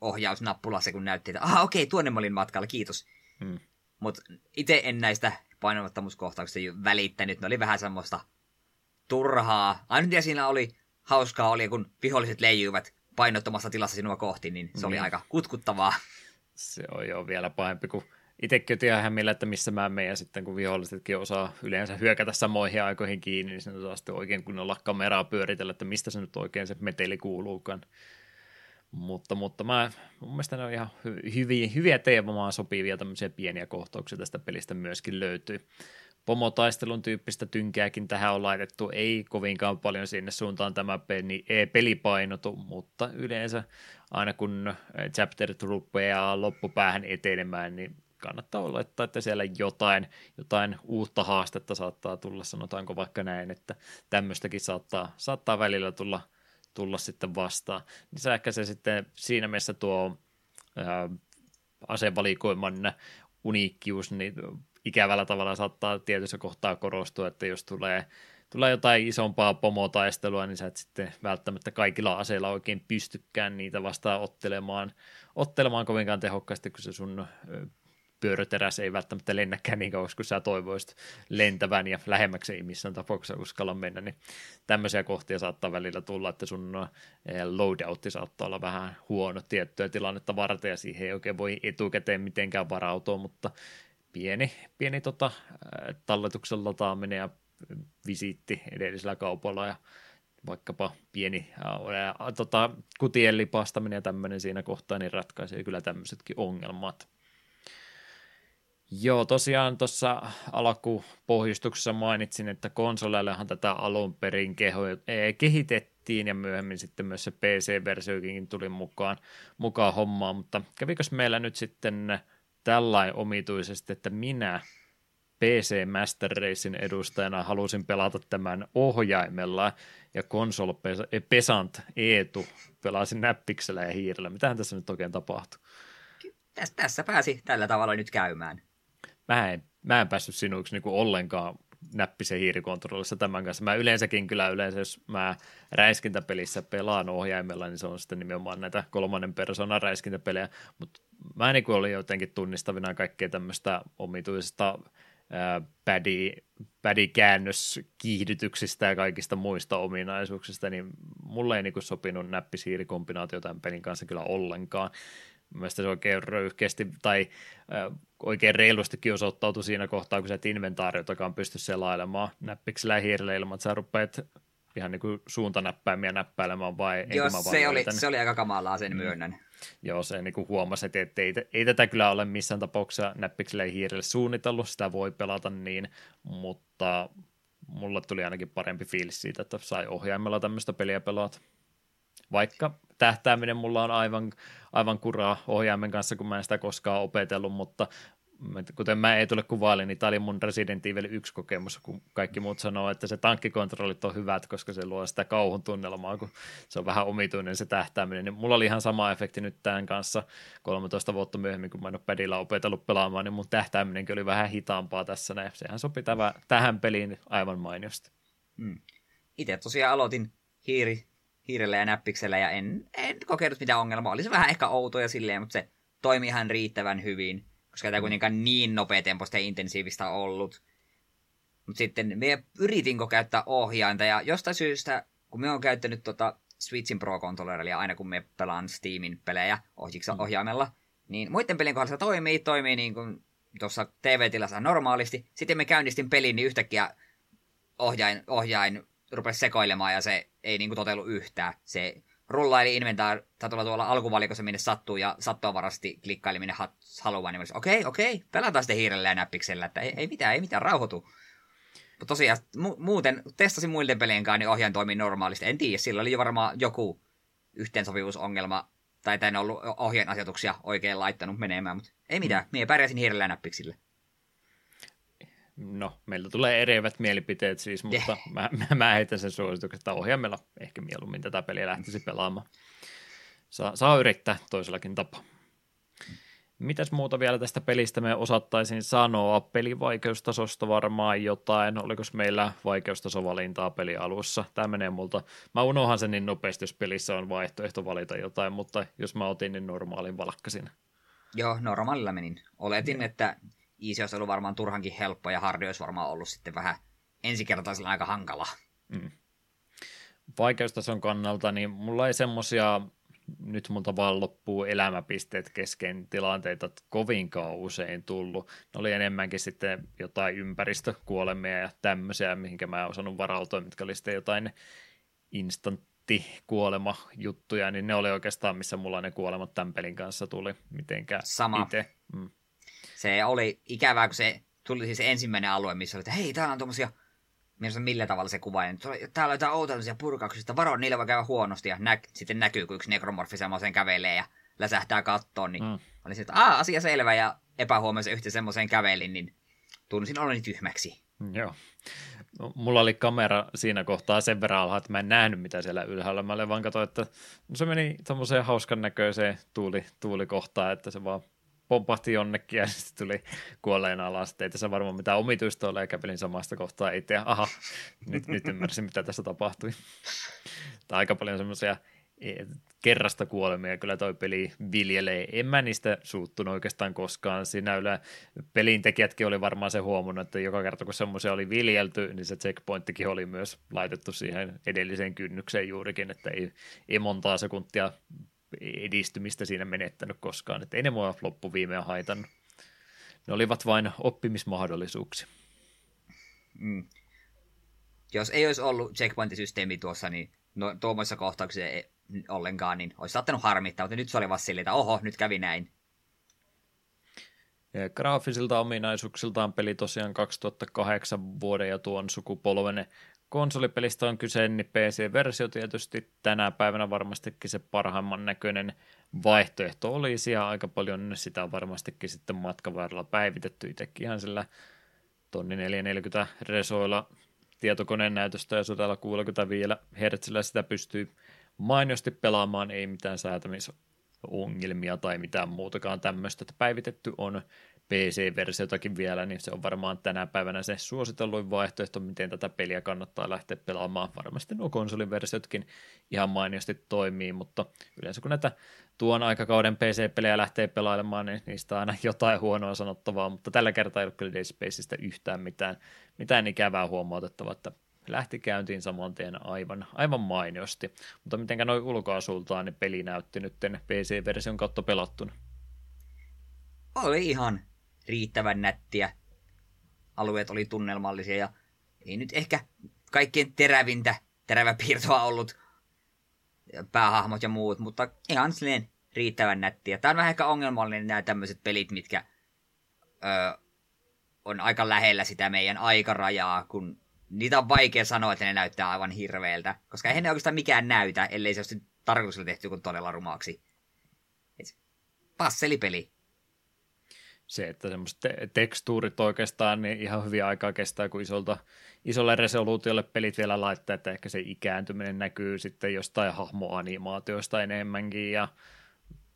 ohjausnappula se, kun näytti, että aha, okei, tuonne mä olin matkalla, kiitos. Mm. Mutta itse en näistä painomattomuuskohtauksista välittänyt, ne oli vähän semmoista turhaa. Ainut mitä siinä oli hauskaa oli, kun viholliset leijuivat painottomassa tilassa sinua kohti, niin se mm. oli aika kutkuttavaa. Se on jo vielä pahempi kuin itsekin tiedän millä, että missä mä menen, ja sitten kun vihollisetkin osaa yleensä hyökätä samoihin aikoihin kiinni, niin se saa sitten oikein kunnolla kameraa pyöritellä, että mistä se nyt oikein se meteli kuuluukaan. Mutta, mutta mä, mun mielestä ne on ihan hyviä, hyviä teemaa sopivia tämmöisiä pieniä kohtauksia tästä pelistä myöskin löytyy. Pomotaistelun tyyppistä tynkääkin tähän on laitettu, ei kovinkaan paljon sinne suuntaan tämä peli, ei pelipainotu, mutta yleensä aina kun chapterit rupeaa loppupäähän etenemään, niin kannattaa olettaa, että siellä jotain, jotain uutta haastetta saattaa tulla, sanotaanko vaikka näin, että tämmöistäkin saattaa, saattaa välillä tulla, tulla sitten vastaan. Niin ehkä se sitten siinä mielessä tuo ää, asevalikoiman uniikkius, niin ikävällä tavalla saattaa tietyssä kohtaa korostua, että jos tulee, tulee jotain isompaa pomotaistelua, niin sä et sitten välttämättä kaikilla aseilla oikein pystykään niitä vastaan ottelemaan, ottelemaan kovinkaan tehokkaasti, kun se sun pyöröteräs ei välttämättä lennäkään niin kauas kuin sä toivoisit lentävän ja lähemmäksi ei missään tapauksessa uskalla mennä, niin tämmöisiä kohtia saattaa välillä tulla, että sun eh, loadoutti saattaa olla vähän huono tiettyä tilannetta varten ja siihen ei oikein voi etukäteen mitenkään varautua, mutta pieni, pieni tota, eh, talletuksen lataaminen ja visiitti edellisellä kaupalla ja vaikkapa pieni ää, eh, tota, kutien lipastaminen ja tämmöinen siinä kohtaa, niin ratkaisee kyllä tämmöisetkin ongelmat. Joo, tosiaan tuossa alkupohjustuksessa mainitsin, että konsoleillehan tätä alun perin ee, kehitettiin ja myöhemmin sitten myös se PC-versiokin tuli mukaan, mukaan hommaan, mutta kävikös meillä nyt sitten tällainen omituisesti, että minä PC Master Racein edustajana halusin pelata tämän ohjaimella ja konsol Pesant Eetu pelasin näppiksellä ja hiirellä. Mitähän tässä nyt oikein tapahtui? Tässä pääsi tällä tavalla nyt käymään mä en, mä en päässyt sinuiksi niin ollenkaan näppisen hiirikontrollissa tämän kanssa. Mä yleensäkin kyllä yleensä, jos mä räiskintäpelissä pelaan ohjaimella, niin se on sitten nimenomaan näitä kolmannen persoonan räiskintäpelejä, mutta mä niin olin jotenkin tunnistavina kaikkea tämmöistä omituisesta pädi-käännöskiihdytyksistä ja kaikista muista ominaisuuksista, niin mulle ei niin sopinut näppisiirikombinaatio tämän pelin kanssa kyllä ollenkaan Mielestäni se oikein röyhkeästi tai äh, oikein reilustikin osoittautui siinä kohtaa, kun se inventaariotakaan pysty selailemaan näppiksellä ja hiirillä ilman, että sä rupeat ihan niin kuin suuntanäppäimiä näppäilemään vai Joo, se oli, se oli aika kamalaa, sen mm. myönnän. Joo, se niin kuin huomasi, että ei, ei tätä kyllä ole missään tapauksessa näppiksellä ja hiirille suunnitellut, sitä voi pelata niin, mutta mulla tuli ainakin parempi fiilis siitä, että sai ohjaimella tämmöistä peliä pelata. Vaikka tähtääminen mulla on aivan, aivan kuraa ohjaimen kanssa, kun mä en sitä koskaan opetellut, mutta kuten mä ei tule kuvailin, niin tämä oli mun Resident Evil 1 kokemus, kun kaikki muut sanoo, että se tankkikontrollit on hyvät, koska se luo sitä kauhun tunnelmaa, kun se on vähän omituinen se tähtääminen. Niin mulla oli ihan sama efekti nyt tämän kanssa 13 vuotta myöhemmin, kun mä en ole pedillä opetellut pelaamaan, niin mun tähtääminenkin oli vähän hitaampaa tässä. Näin. Sehän sopi tähän peliin aivan mainiosti. Hmm. Itse tosiaan aloitin hiiri, hiirellä ja näppiksellä ja en, en kokenut mitään ongelmaa. Oli se vähän ehkä outo ja silleen, mutta se toimi ihan riittävän hyvin koska tämä kuitenkaan niin nopeatempoista ja intensiivistä ollut. Mutta sitten me yritin käyttää ohjainta, ja jostain syystä, kun me on käyttänyt tota Switchin Pro Controlleria aina kun me pelaan Steamin pelejä ohjiksa mm. ohjaimella, niin muiden pelien kohdalla se toimii, toimii niin kuin tuossa TV-tilassa normaalisti. Sitten me käynnistin pelin, niin yhtäkkiä ohjain, ohjain rupesi sekoilemaan ja se ei niin kuin totellut yhtään. Se rullaili inventaar, tai tuolla, tuolla alkuvalikossa minne sattuu ja sattuavarasti klikkaili minne haluaa, niin okei, okay, okei, okay, pelataan sitten hiirellä ja näppiksellä, että ei, ei mitään, ei mitään, rauhoitu. Mutta tosiaan, mu- muuten testasin muiden pelien kanssa, niin ohjaan toimii normaalisti. En tiedä, sillä oli jo varmaan joku yhteensopivuusongelma, tai en ollut ohjeen asetuksia oikein laittanut menemään, mutta ei mitään, mm. minä pärjäsin hiirellä ja näppiksillä. No, meillä tulee eriävät mielipiteet siis, mutta yeah. mä, mä, mä heitän sen suosituksen, että ohjaamella ehkä mieluummin tätä peliä lähtisi pelaamaan. Saa, saa yrittää toisellakin tapaa. Mitäs muuta vielä tästä pelistä me osattaisiin sanoa? Pelivaikeustasosta varmaan jotain. Oliko meillä vaikeustasovalintaa pelialussa? Tämä menee multa. Mä unohan sen niin nopeasti, jos pelissä on vaihtoehto valita jotain, mutta jos mä otin, niin normaalin valkkasin. Joo, normaalilla menin. Oletin, ja. että Easy olisi ollut varmaan turhankin helppo ja Hardi olisi varmaan ollut sitten vähän ensikertaisella aika hankala. Mm. Vaikeustason kannalta, niin mulla ei semmosia nyt multa vaan loppuu elämäpisteet kesken tilanteita kovinkaan usein tullut. Ne oli enemmänkin sitten jotain ympäristökuolemia ja tämmöisiä, mihinkä mä en osannut varautua, mitkä oli sitten jotain instantti kuolema juttuja, niin ne oli oikeastaan, missä mulla ne kuolemat tämän pelin kanssa tuli mitenkään Sama. Ite. Mm se oli ikävää, kun se tuli siis ensimmäinen alue, missä oli, että hei, täällä on tommosia, millä tavalla se kuvaa, täällä on jotain outoisia purkauksista, varo, niillä voi käydä huonosti, ja nä- sitten näkyy, kun yksi nekromorfi semmoiseen kävelee ja läsähtää kattoon, niin mm. oli se, että Aa, asia selvä, ja epähuomioisen yhtä semmoiseen kävelin, niin tunsin oloni tyhmäksi. Joo. No, mulla oli kamera siinä kohtaa sen verran alhaalla, että mä en nähnyt mitä siellä ylhäällä. Mä vaan katsoin, että se meni tommoseen hauskan näköiseen tuuli, tuulikohtaan, että se vaan pompahti jonnekin ja sitten tuli kuolleen alas. Ei tässä varmaan mitään omituista ole ja kävelin samasta kohtaa itse. Aha, nyt, nyt ymmärsin mitä tässä tapahtui. Tai aika paljon semmoisia e, kerrasta kuolemia kyllä toi peli viljelee. En mä niistä suuttunut oikeastaan koskaan. Siinä yle pelintekijätkin oli varmaan se huomannut, että joka kerta kun semmoisia oli viljelty, niin se checkpointtikin oli myös laitettu siihen edelliseen kynnykseen juurikin, että ei, ei montaa sekuntia edistymistä siinä menettänyt koskaan, että ei ne mua loppuviimeen haitannut. Ne olivat vain oppimismahdollisuuksia. Mm. Jos ei olisi ollut checkpointisysteemi tuossa, niin no, tuommoissa kohtauksissa ei, ollenkaan, niin olisi saattanut harmittaa, mutta nyt se oli vasta silleen, että oho, nyt kävi näin. Ja graafisilta ominaisuuksiltaan peli tosiaan 2008 vuoden ja tuon sukupolven konsolipelistä on kyse, niin PC-versio tietysti tänä päivänä varmastikin se parhaimman näköinen vaihtoehto olisi, ja aika paljon sitä on varmastikin sitten matkan varrella päivitetty itsekin ihan sillä tonni 440 resoilla tietokoneen näytöstä ja 165 hertzillä sitä pystyy mainiosti pelaamaan, ei mitään säätämisongelmia tai mitään muutakaan tämmöistä, että päivitetty on PC-versiotakin vielä, niin se on varmaan tänä päivänä se suositelluin vaihtoehto, miten tätä peliä kannattaa lähteä pelaamaan. Varmasti nuo konsoliversiotkin ihan mainiosti toimii, mutta yleensä kun näitä tuon aikakauden PC-pelejä lähtee pelailemaan, niin niistä on aina jotain huonoa sanottavaa, mutta tällä kertaa ei ole kyllä Dead Spaceista yhtään mitään, mitään ikävää huomautettavaa, että lähti käyntiin saman tien aivan, aivan mainiosti. Mutta mitenkä noin ulkoasultaan niin peli näytti nyt PC-version kautta pelattuna? Oli ihan riittävän nättiä. Alueet oli tunnelmallisia ja ei nyt ehkä kaikkein terävintä terävä piirtoa ollut päähahmot ja muut, mutta ihan silleen riittävän nättiä. Tämä on vähän ehkä ongelmallinen nämä tämmöiset pelit, mitkä öö, on aika lähellä sitä meidän aikarajaa, kun niitä on vaikea sanoa, että ne näyttää aivan hirveältä, koska eihän ne oikeastaan mikään näytä, ellei se ole tarkoituksella tehty kuin todella rumaaksi. passelipeli. Se, että semmoiset te- tekstuurit oikeastaan niin ihan hyvin aikaa kestää, kun isolta, isolle resoluutiolle pelit vielä laittaa, että ehkä se ikääntyminen näkyy sitten jostain hahmoanimaatioista enemmänkin ja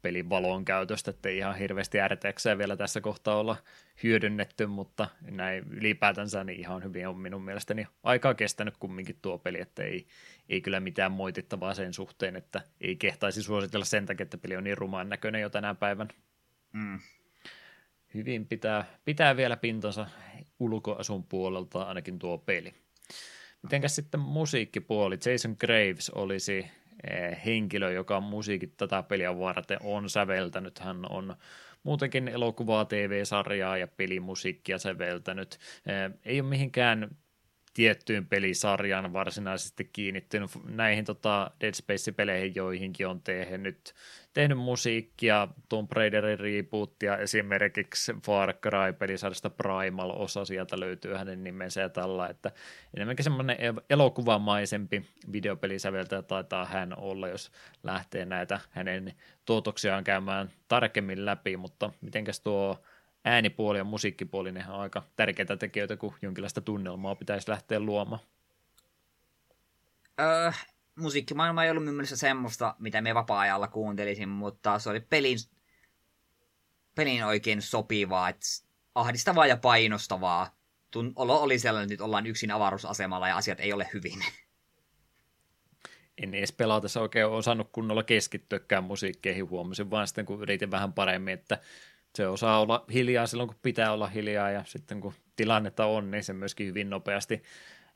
pelin valon käytöstä, että ihan hirveästi RTX vielä tässä kohtaa olla hyödynnetty, mutta näin ylipäätänsä niin ihan hyvin on minun mielestäni aikaa kestänyt kumminkin tuo peli, että ei, ei kyllä mitään moitittavaa sen suhteen, että ei kehtaisi suositella sen takia, että peli on niin rumaan näköinen jo tänä päivän. Mm. Hyvin pitää, pitää vielä pintansa ulkoasun puolelta ainakin tuo peli. Mitenkäs sitten musiikkipuoli? Jason Graves olisi Eh, henkilö, joka musiikit tätä peliä varten on säveltänyt. Hän on muutenkin elokuvaa, TV-sarjaa ja pelimusiikkia säveltänyt. Eh, ei ole mihinkään tiettyyn pelisarjaan varsinaisesti kiinnittynyt. Näihin tota, Dead Space-peleihin, joihinkin on tehnyt, tehnyt musiikkia, Tomb Raiderin rebootia, esimerkiksi Far Cry-pelisarjasta Primal-osa sieltä löytyy hänen nimensä ja tällä, että enemmänkin semmoinen elokuvamaisempi videopelisäveltäjä taitaa hän olla, jos lähtee näitä hänen tuotoksiaan käymään tarkemmin läpi, mutta mitenkäs tuo äänipuoli ja musiikkipuoli, ne on aika tärkeitä tekijöitä, kun jonkinlaista tunnelmaa pitäisi lähteä luomaan. Öö, musiikkimaailma ei ollut minun mielestä semmoista, mitä me vapaa-ajalla kuuntelisin, mutta se oli pelin, pelin oikein sopivaa, että ahdistavaa ja painostavaa. Tun, olo oli sellainen, että nyt ollaan yksin avaruusasemalla ja asiat ei ole hyvin. En edes pelatessa oikein osannut kunnolla keskittyäkään musiikkeihin, huomasin vaan sitten, kun yritin vähän paremmin, että se osaa olla hiljaa silloin, kun pitää olla hiljaa ja sitten kun tilannetta on, niin se myöskin hyvin nopeasti,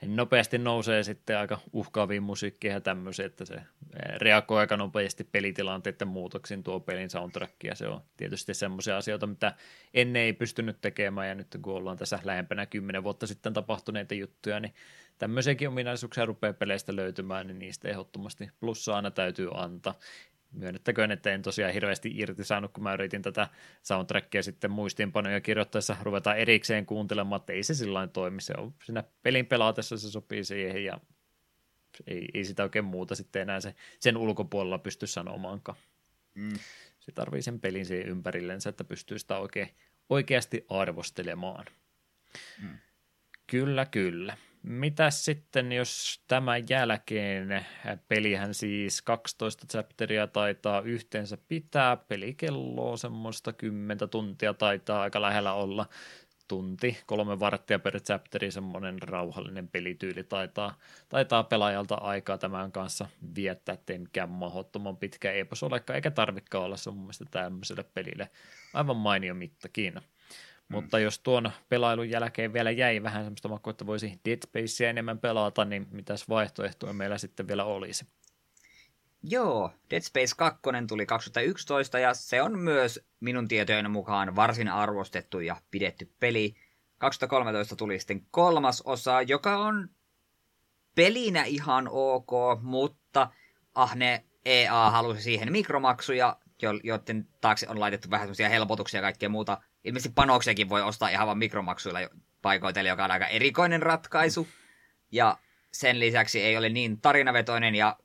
nopeasti nousee sitten aika uhkaaviin musiikkiin ja tämmöisiä, että se reagoi aika nopeasti pelitilanteiden muutoksiin tuo pelin soundtrack ja se on tietysti semmoisia asioita, mitä ennen ei pystynyt tekemään ja nyt kun ollaan tässä lähempänä kymmenen vuotta sitten tapahtuneita juttuja, niin tämmöisiäkin ominaisuuksia rupeaa peleistä löytymään, niin niistä ehdottomasti plussaa aina täytyy antaa myönnettäköön, että en tosiaan hirveästi irti saanut, kun mä yritin tätä soundtrackia sitten muistiinpanoja kirjoittaessa ruveta erikseen kuuntelemaan, että ei se sillä toimi. Se on siinä pelin pelaatessa, se sopii siihen ja ei, ei sitä oikein muuta sitten enää se, sen ulkopuolella pysty sanomaankaan. Mm. Se tarvii sen pelin siihen ympärillensä, että pystyy sitä oikein, oikeasti arvostelemaan. Mm. Kyllä, kyllä. Mitäs sitten, jos tämän jälkeen pelihän siis 12 chapteria taitaa yhteensä pitää, pelikelloa semmoista 10 tuntia taitaa aika lähellä olla, tunti, kolme varttia per chapteri, semmoinen rauhallinen pelityyli taitaa, taitaa pelaajalta aikaa tämän kanssa viettää, ettei mikään mahdottoman pitkä epos olekaan, eikä tarvikaan olla se mun mielestä tämmöiselle pelille aivan mainio mittakin. Mm. Mutta jos tuon pelailun jälkeen vielä jäi vähän semmoista makua, että voisi Dead Spacea enemmän pelata, niin mitäs vaihtoehtoja meillä sitten vielä olisi? Joo, Dead Space 2 tuli 2011 ja se on myös minun tietojen mukaan varsin arvostettu ja pidetty peli. 2013 tuli sitten kolmas osa, joka on pelinä ihan ok, mutta ahne EA halusi siihen mikromaksuja, joiden taakse on laitettu vähän semmoisia helpotuksia ja kaikkea muuta ilmeisesti panoksiakin voi ostaa ihan vain mikromaksuilla paikoitelle, joka on aika erikoinen ratkaisu. Ja sen lisäksi ei ole niin tarinavetoinen ja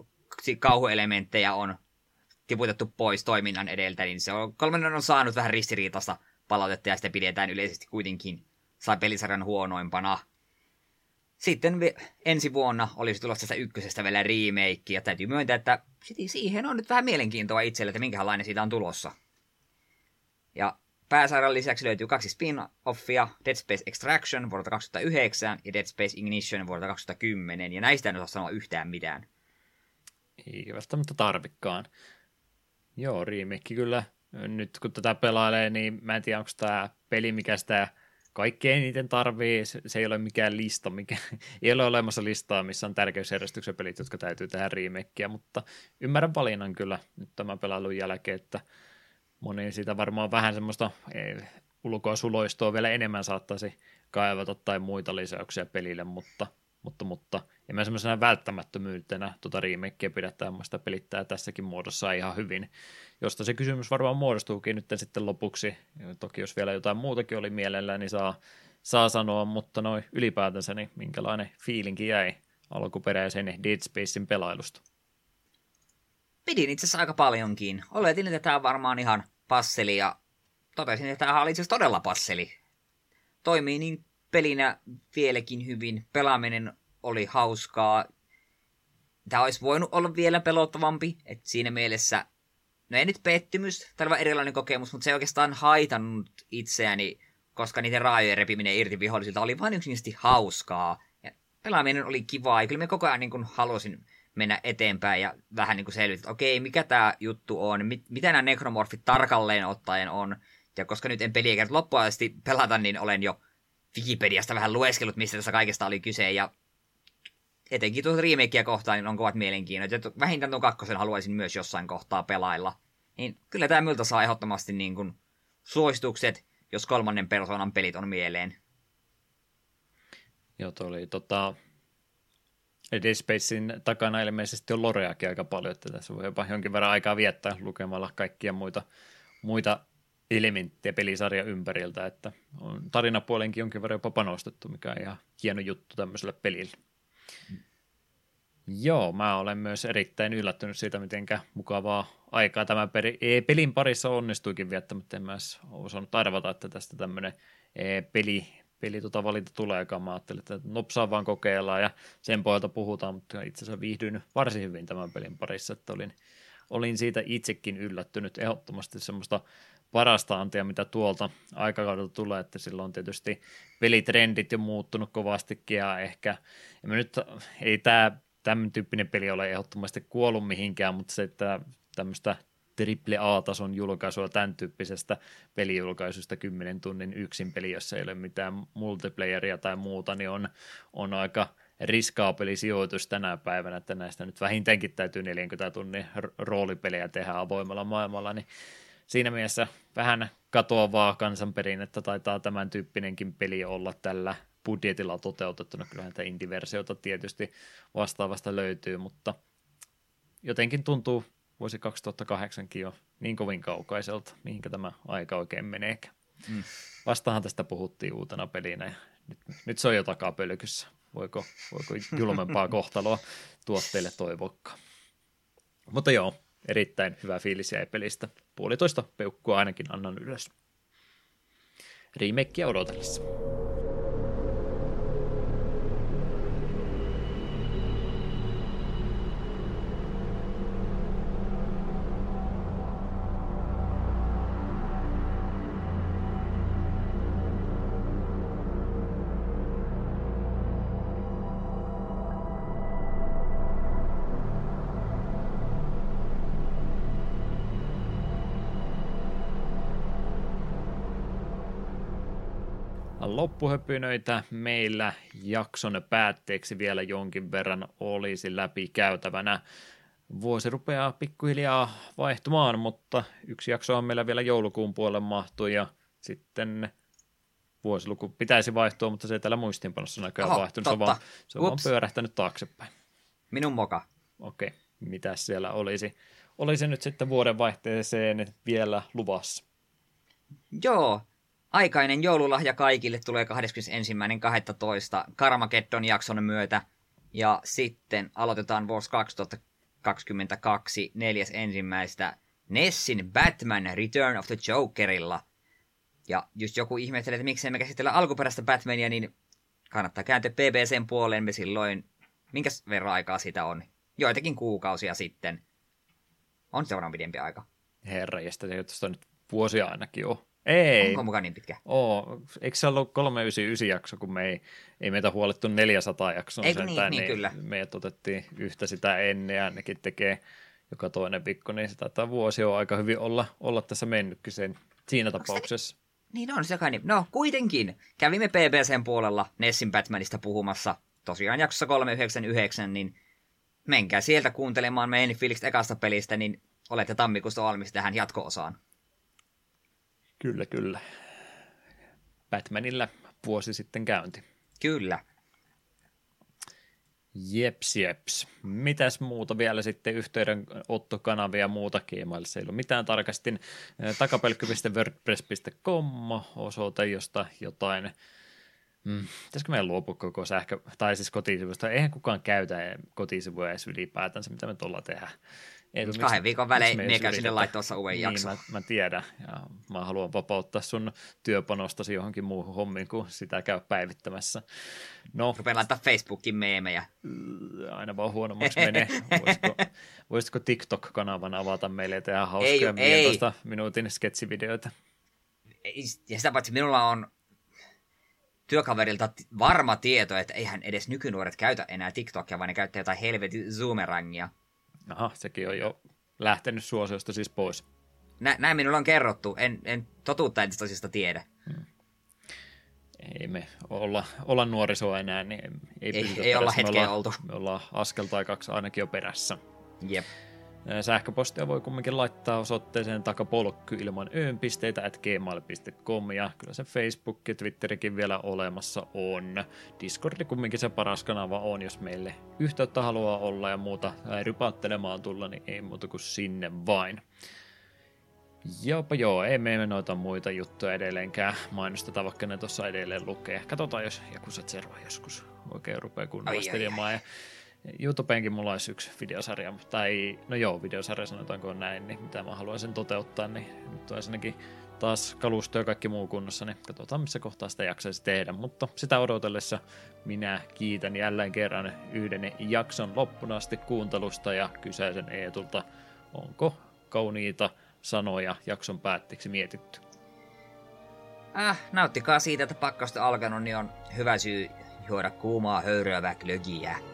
kauhuelementtejä on tiputettu pois toiminnan edeltä, niin se on, kolmannen on saanut vähän ristiriitasta palautetta ja sitä pidetään yleisesti kuitenkin sai pelisarjan huonoimpana. Sitten ensi vuonna olisi tulossa tästä ykkösestä vielä remake, ja täytyy myöntää, että siihen on nyt vähän mielenkiintoa itselle, että minkälainen siitä on tulossa. Ja Pääsarjan lisäksi löytyy kaksi spin-offia, Dead Space Extraction vuodelta 2009 ja Dead Space Ignition vuodelta 2010, ja näistä en osaa sanoa yhtään mitään. Ei välttämättä tarvikkaan. Joo, remake kyllä. Nyt kun tätä pelailee, niin mä en tiedä, onko tämä peli, mikä sitä kaikkein eniten tarvii, se, ei ole mikään lista, mikä, ei ole olemassa listaa, missä on tärkeysjärjestyksen pelit, jotka täytyy tehdä remakeä, mutta ymmärrän valinnan kyllä nyt tämän pelailun jälkeen, että moni siitä varmaan vähän semmoista ulkoa suloistoa vielä enemmän saattaisi kaivata tai muita lisäyksiä pelille, mutta, mutta, mutta en mä semmoisena välttämättömyytenä tuota remakeä pidä tämmöistä pelittää tässäkin muodossa ihan hyvin, josta se kysymys varmaan muodostuukin nyt sitten lopuksi. Toki jos vielä jotain muutakin oli mielellä, niin saa, saa sanoa, mutta noin ylipäätänsä, niin minkälainen fiilinki jäi alkuperäisen Dead Spacein pelailusta? Pidin itse asiassa aika paljonkin. Oletin, että tämä on varmaan ihan passeli ja totesin, että tämä oli itse todella passeli. Toimii niin pelinä vieläkin hyvin. Pelaaminen oli hauskaa. Tämä olisi voinut olla vielä pelottavampi, että siinä mielessä, no ei nyt pettymys, tämä erilainen kokemus, mutta se ei oikeastaan haitannut itseäni, koska niiden raajojen repiminen irti vihollisilta oli vain yksinkertaisesti hauskaa. Ja pelaaminen oli kivaa, ja kyllä me koko ajan niin kuin halusin mennä eteenpäin ja vähän niin kuin selvittää, että okei, mikä tämä juttu on, mit, mitä nämä nekromorfit tarkalleen ottaen on. Ja koska nyt en peliä kertaa loppuun pelata, niin olen jo Wikipediasta vähän lueskellut, mistä tässä kaikesta oli kyse, ja etenkin tuota remakeä kohtaan niin on kovat mielenkiinnot. Ja vähintään tuon kakkosen haluaisin myös jossain kohtaa pelailla. Niin kyllä tämä myltä saa ehdottomasti niin kuin suositukset, jos kolmannen persoonan pelit on mieleen. Joo, tuo oli tota, Dead Spacein takana ilmeisesti on loreakin aika paljon, että tässä voi jopa jonkin verran aikaa viettää lukemalla kaikkia muita, muita elementtejä pelisarja ympäriltä, että on tarinapuolenkin jonkin verran jopa panostettu, mikä on ihan hieno juttu tämmöiselle pelille. Joo, mä olen myös erittäin yllättynyt siitä, miten mukavaa aikaa tämä peri, e, pelin parissa onnistuikin viettämättä. En mä osannut arvata, että tästä tämmöinen e, peli, peli tota valinta tulee, Mä ajattelin, että nopsaa vaan kokeillaan ja sen pohjalta puhutaan, mutta itse asiassa viihdyin varsin hyvin tämän pelin parissa, että olin, olin siitä itsekin yllättynyt ehdottomasti semmoista parasta antia, mitä tuolta aikakaudelta tulee, että silloin tietysti pelitrendit jo muuttunut kovastikin ja ehkä, ja nyt ei tämä tämän tyyppinen peli ole ehdottomasti kuollut mihinkään, mutta se, että tämmöistä triple A-tason julkaisua tämän tyyppisestä pelijulkaisusta 10 tunnin yksin peli, jossa ei ole mitään multiplayeria tai muuta, niin on, on aika riskaapeli sijoitus tänä päivänä, että näistä nyt vähintäänkin täytyy 40 tunnin roolipelejä tehdä avoimella maailmalla, niin siinä mielessä vähän katoavaa kansanperinnettä taitaa tämän tyyppinenkin peli olla tällä budjetilla toteutettuna. Kyllähän tätä indie-versiota tietysti vastaavasta löytyy, mutta jotenkin tuntuu vuosi 2008 jo niin kovin kaukaiselta, mihinkä tämä aika oikein menee. Mm. Vastahan tästä puhuttiin uutena pelinä ja nyt, nyt se on jo takapölkyssä. Voiko, voiko julmempaa kohtaloa tuotteille toivokkaan. Mutta joo, erittäin hyvä fiilis jäi pelistä. Puolitoista peukkua ainakin annan ylös. Remakeä odotellessa. Loppuhöpynöitä meillä jakson päätteeksi vielä jonkin verran olisi läpi käytävänä. Vuosi rupeaa pikkuhiljaa vaihtumaan, mutta yksi jakso on meillä vielä joulukuun puolelle mahtu ja sitten vuosiluku pitäisi vaihtua, mutta se ei täällä muistiinpanossa näköjään Oho, vaihtunut, totta. se on, vaan, se on vaan pyörähtänyt taaksepäin. Minun moka. Okei, okay. mitä siellä olisi? Olisi nyt sitten vuoden vaihteeseen vielä luvassa? Joo, Aikainen joululahja kaikille tulee 21.12. Karmageddon jakson myötä. Ja sitten aloitetaan vuosi 2022 neljäs ensimmäistä Nessin Batman Return of the Jokerilla. Ja just joku ihmettelee, että miksei me käsitellä alkuperäistä Batmania, niin kannattaa kääntyä BBCn puoleen. Me silloin, minkäs verran aikaa siitä on? Joitakin kuukausia sitten. On se pidempi aika. Herra, ja sitä nyt vuosia ainakin on. Ei. Onko mukaan niin pitkä? Oo. Eikö se ollut 399 jakso, kun me ei, ei meitä huolettu 400 jaksoa Eikö niin, niin, niin, kyllä. Meidät otettiin yhtä sitä ennen ja nekin tekee joka toinen viikko, niin sitä tämä vuosi on aika hyvin olla, olla tässä mennytkin sen, siinä tapauksessa. Niin on se kai. niin. No kuitenkin, kävimme BBCn puolella Nessin Batmanista puhumassa, tosiaan jaksossa 399, niin menkää sieltä kuuntelemaan meidän fiilikset ekasta pelistä, niin olette tammikuusta valmis tähän jatko-osaan. Kyllä, kyllä. Batmanilla vuosi sitten käynti. Kyllä. Jeps, jeps. Mitäs muuta vielä sitten yhteydenottokanavia ja muuta Gmailissa? Ei ollut mitään tarkastin. Takapelkky.wordpress.com osoite, josta jotain Mm. Pitäisikö meidän luopua koko sähkö, tai siis kotisivusta? Eihän kukaan käytä kotisivuja edes ylipäätänsä, mitä me tuolla tehdään. Ei, Kahden miksi, viikon välein mie käyn sinne laittamassa uuden niin, jakson. Mä, mä, tiedän, ja mä haluan vapauttaa sun työpanostasi johonkin muuhun hommiin, kun sitä käy päivittämässä. No, Rupean laittaa Facebookin meemejä. Aina vaan huonommaksi menee. Voisiko, voisitko TikTok-kanavan avata meille ja tehdä hauskoja ei, 15 ei. minuutin sketsivideoita? Ja sitä paitsi minulla on työkaverilta varma tieto, että eihän edes nykynuoret käytä enää TikTokia, vaan ne käyttää jotain helvetin zoomerangia. Aha, sekin on jo lähtenyt suosiosta siis pois. Nä, näin minulla on kerrottu. En, en totuutta en tosista tiedä. Hmm. Ei me olla, olla nuorisoa enää, niin ei, ei, ei olla hetkeä me ollaan, oltu. Me ollaan askel tai kaksi ainakin jo perässä. Jep. Sähköpostia voi kumminkin laittaa osoitteeseen takapolkky ilman öönpisteitä at gmail.com ja kyllä se Facebook ja Twitterikin vielä olemassa on. Discordi kumminkin se paras kanava on, jos meille yhteyttä haluaa olla ja muuta rypaattelemaan tulla, niin ei muuta kuin sinne vain. Jopa joo, ei me noita muita juttuja edelleenkään mainosteta, vaikka ne tuossa edelleen lukee. Katsotaan, jos joku se joskus oikein rupeaa kunnolla ja YouTubeenkin mulla olisi yksi videosarja, tai no joo, videosarja sanotaanko näin, niin mitä mä haluaisin toteuttaa, niin nyt on ainakin taas kalusto ja kaikki muu kunnossa, niin katsotaan missä kohtaa sitä jaksaisi tehdä. Mutta sitä odotellessa minä kiitän jälleen kerran yhden jakson loppuun asti kuuntelusta ja kyseisen Eetulta, onko kauniita sanoja jakson päätteeksi mietitty? Äh, nauttikaa siitä, että pakkasta alkanut, niin on hyvä syy juoda kuumaa höyryävää glögiä.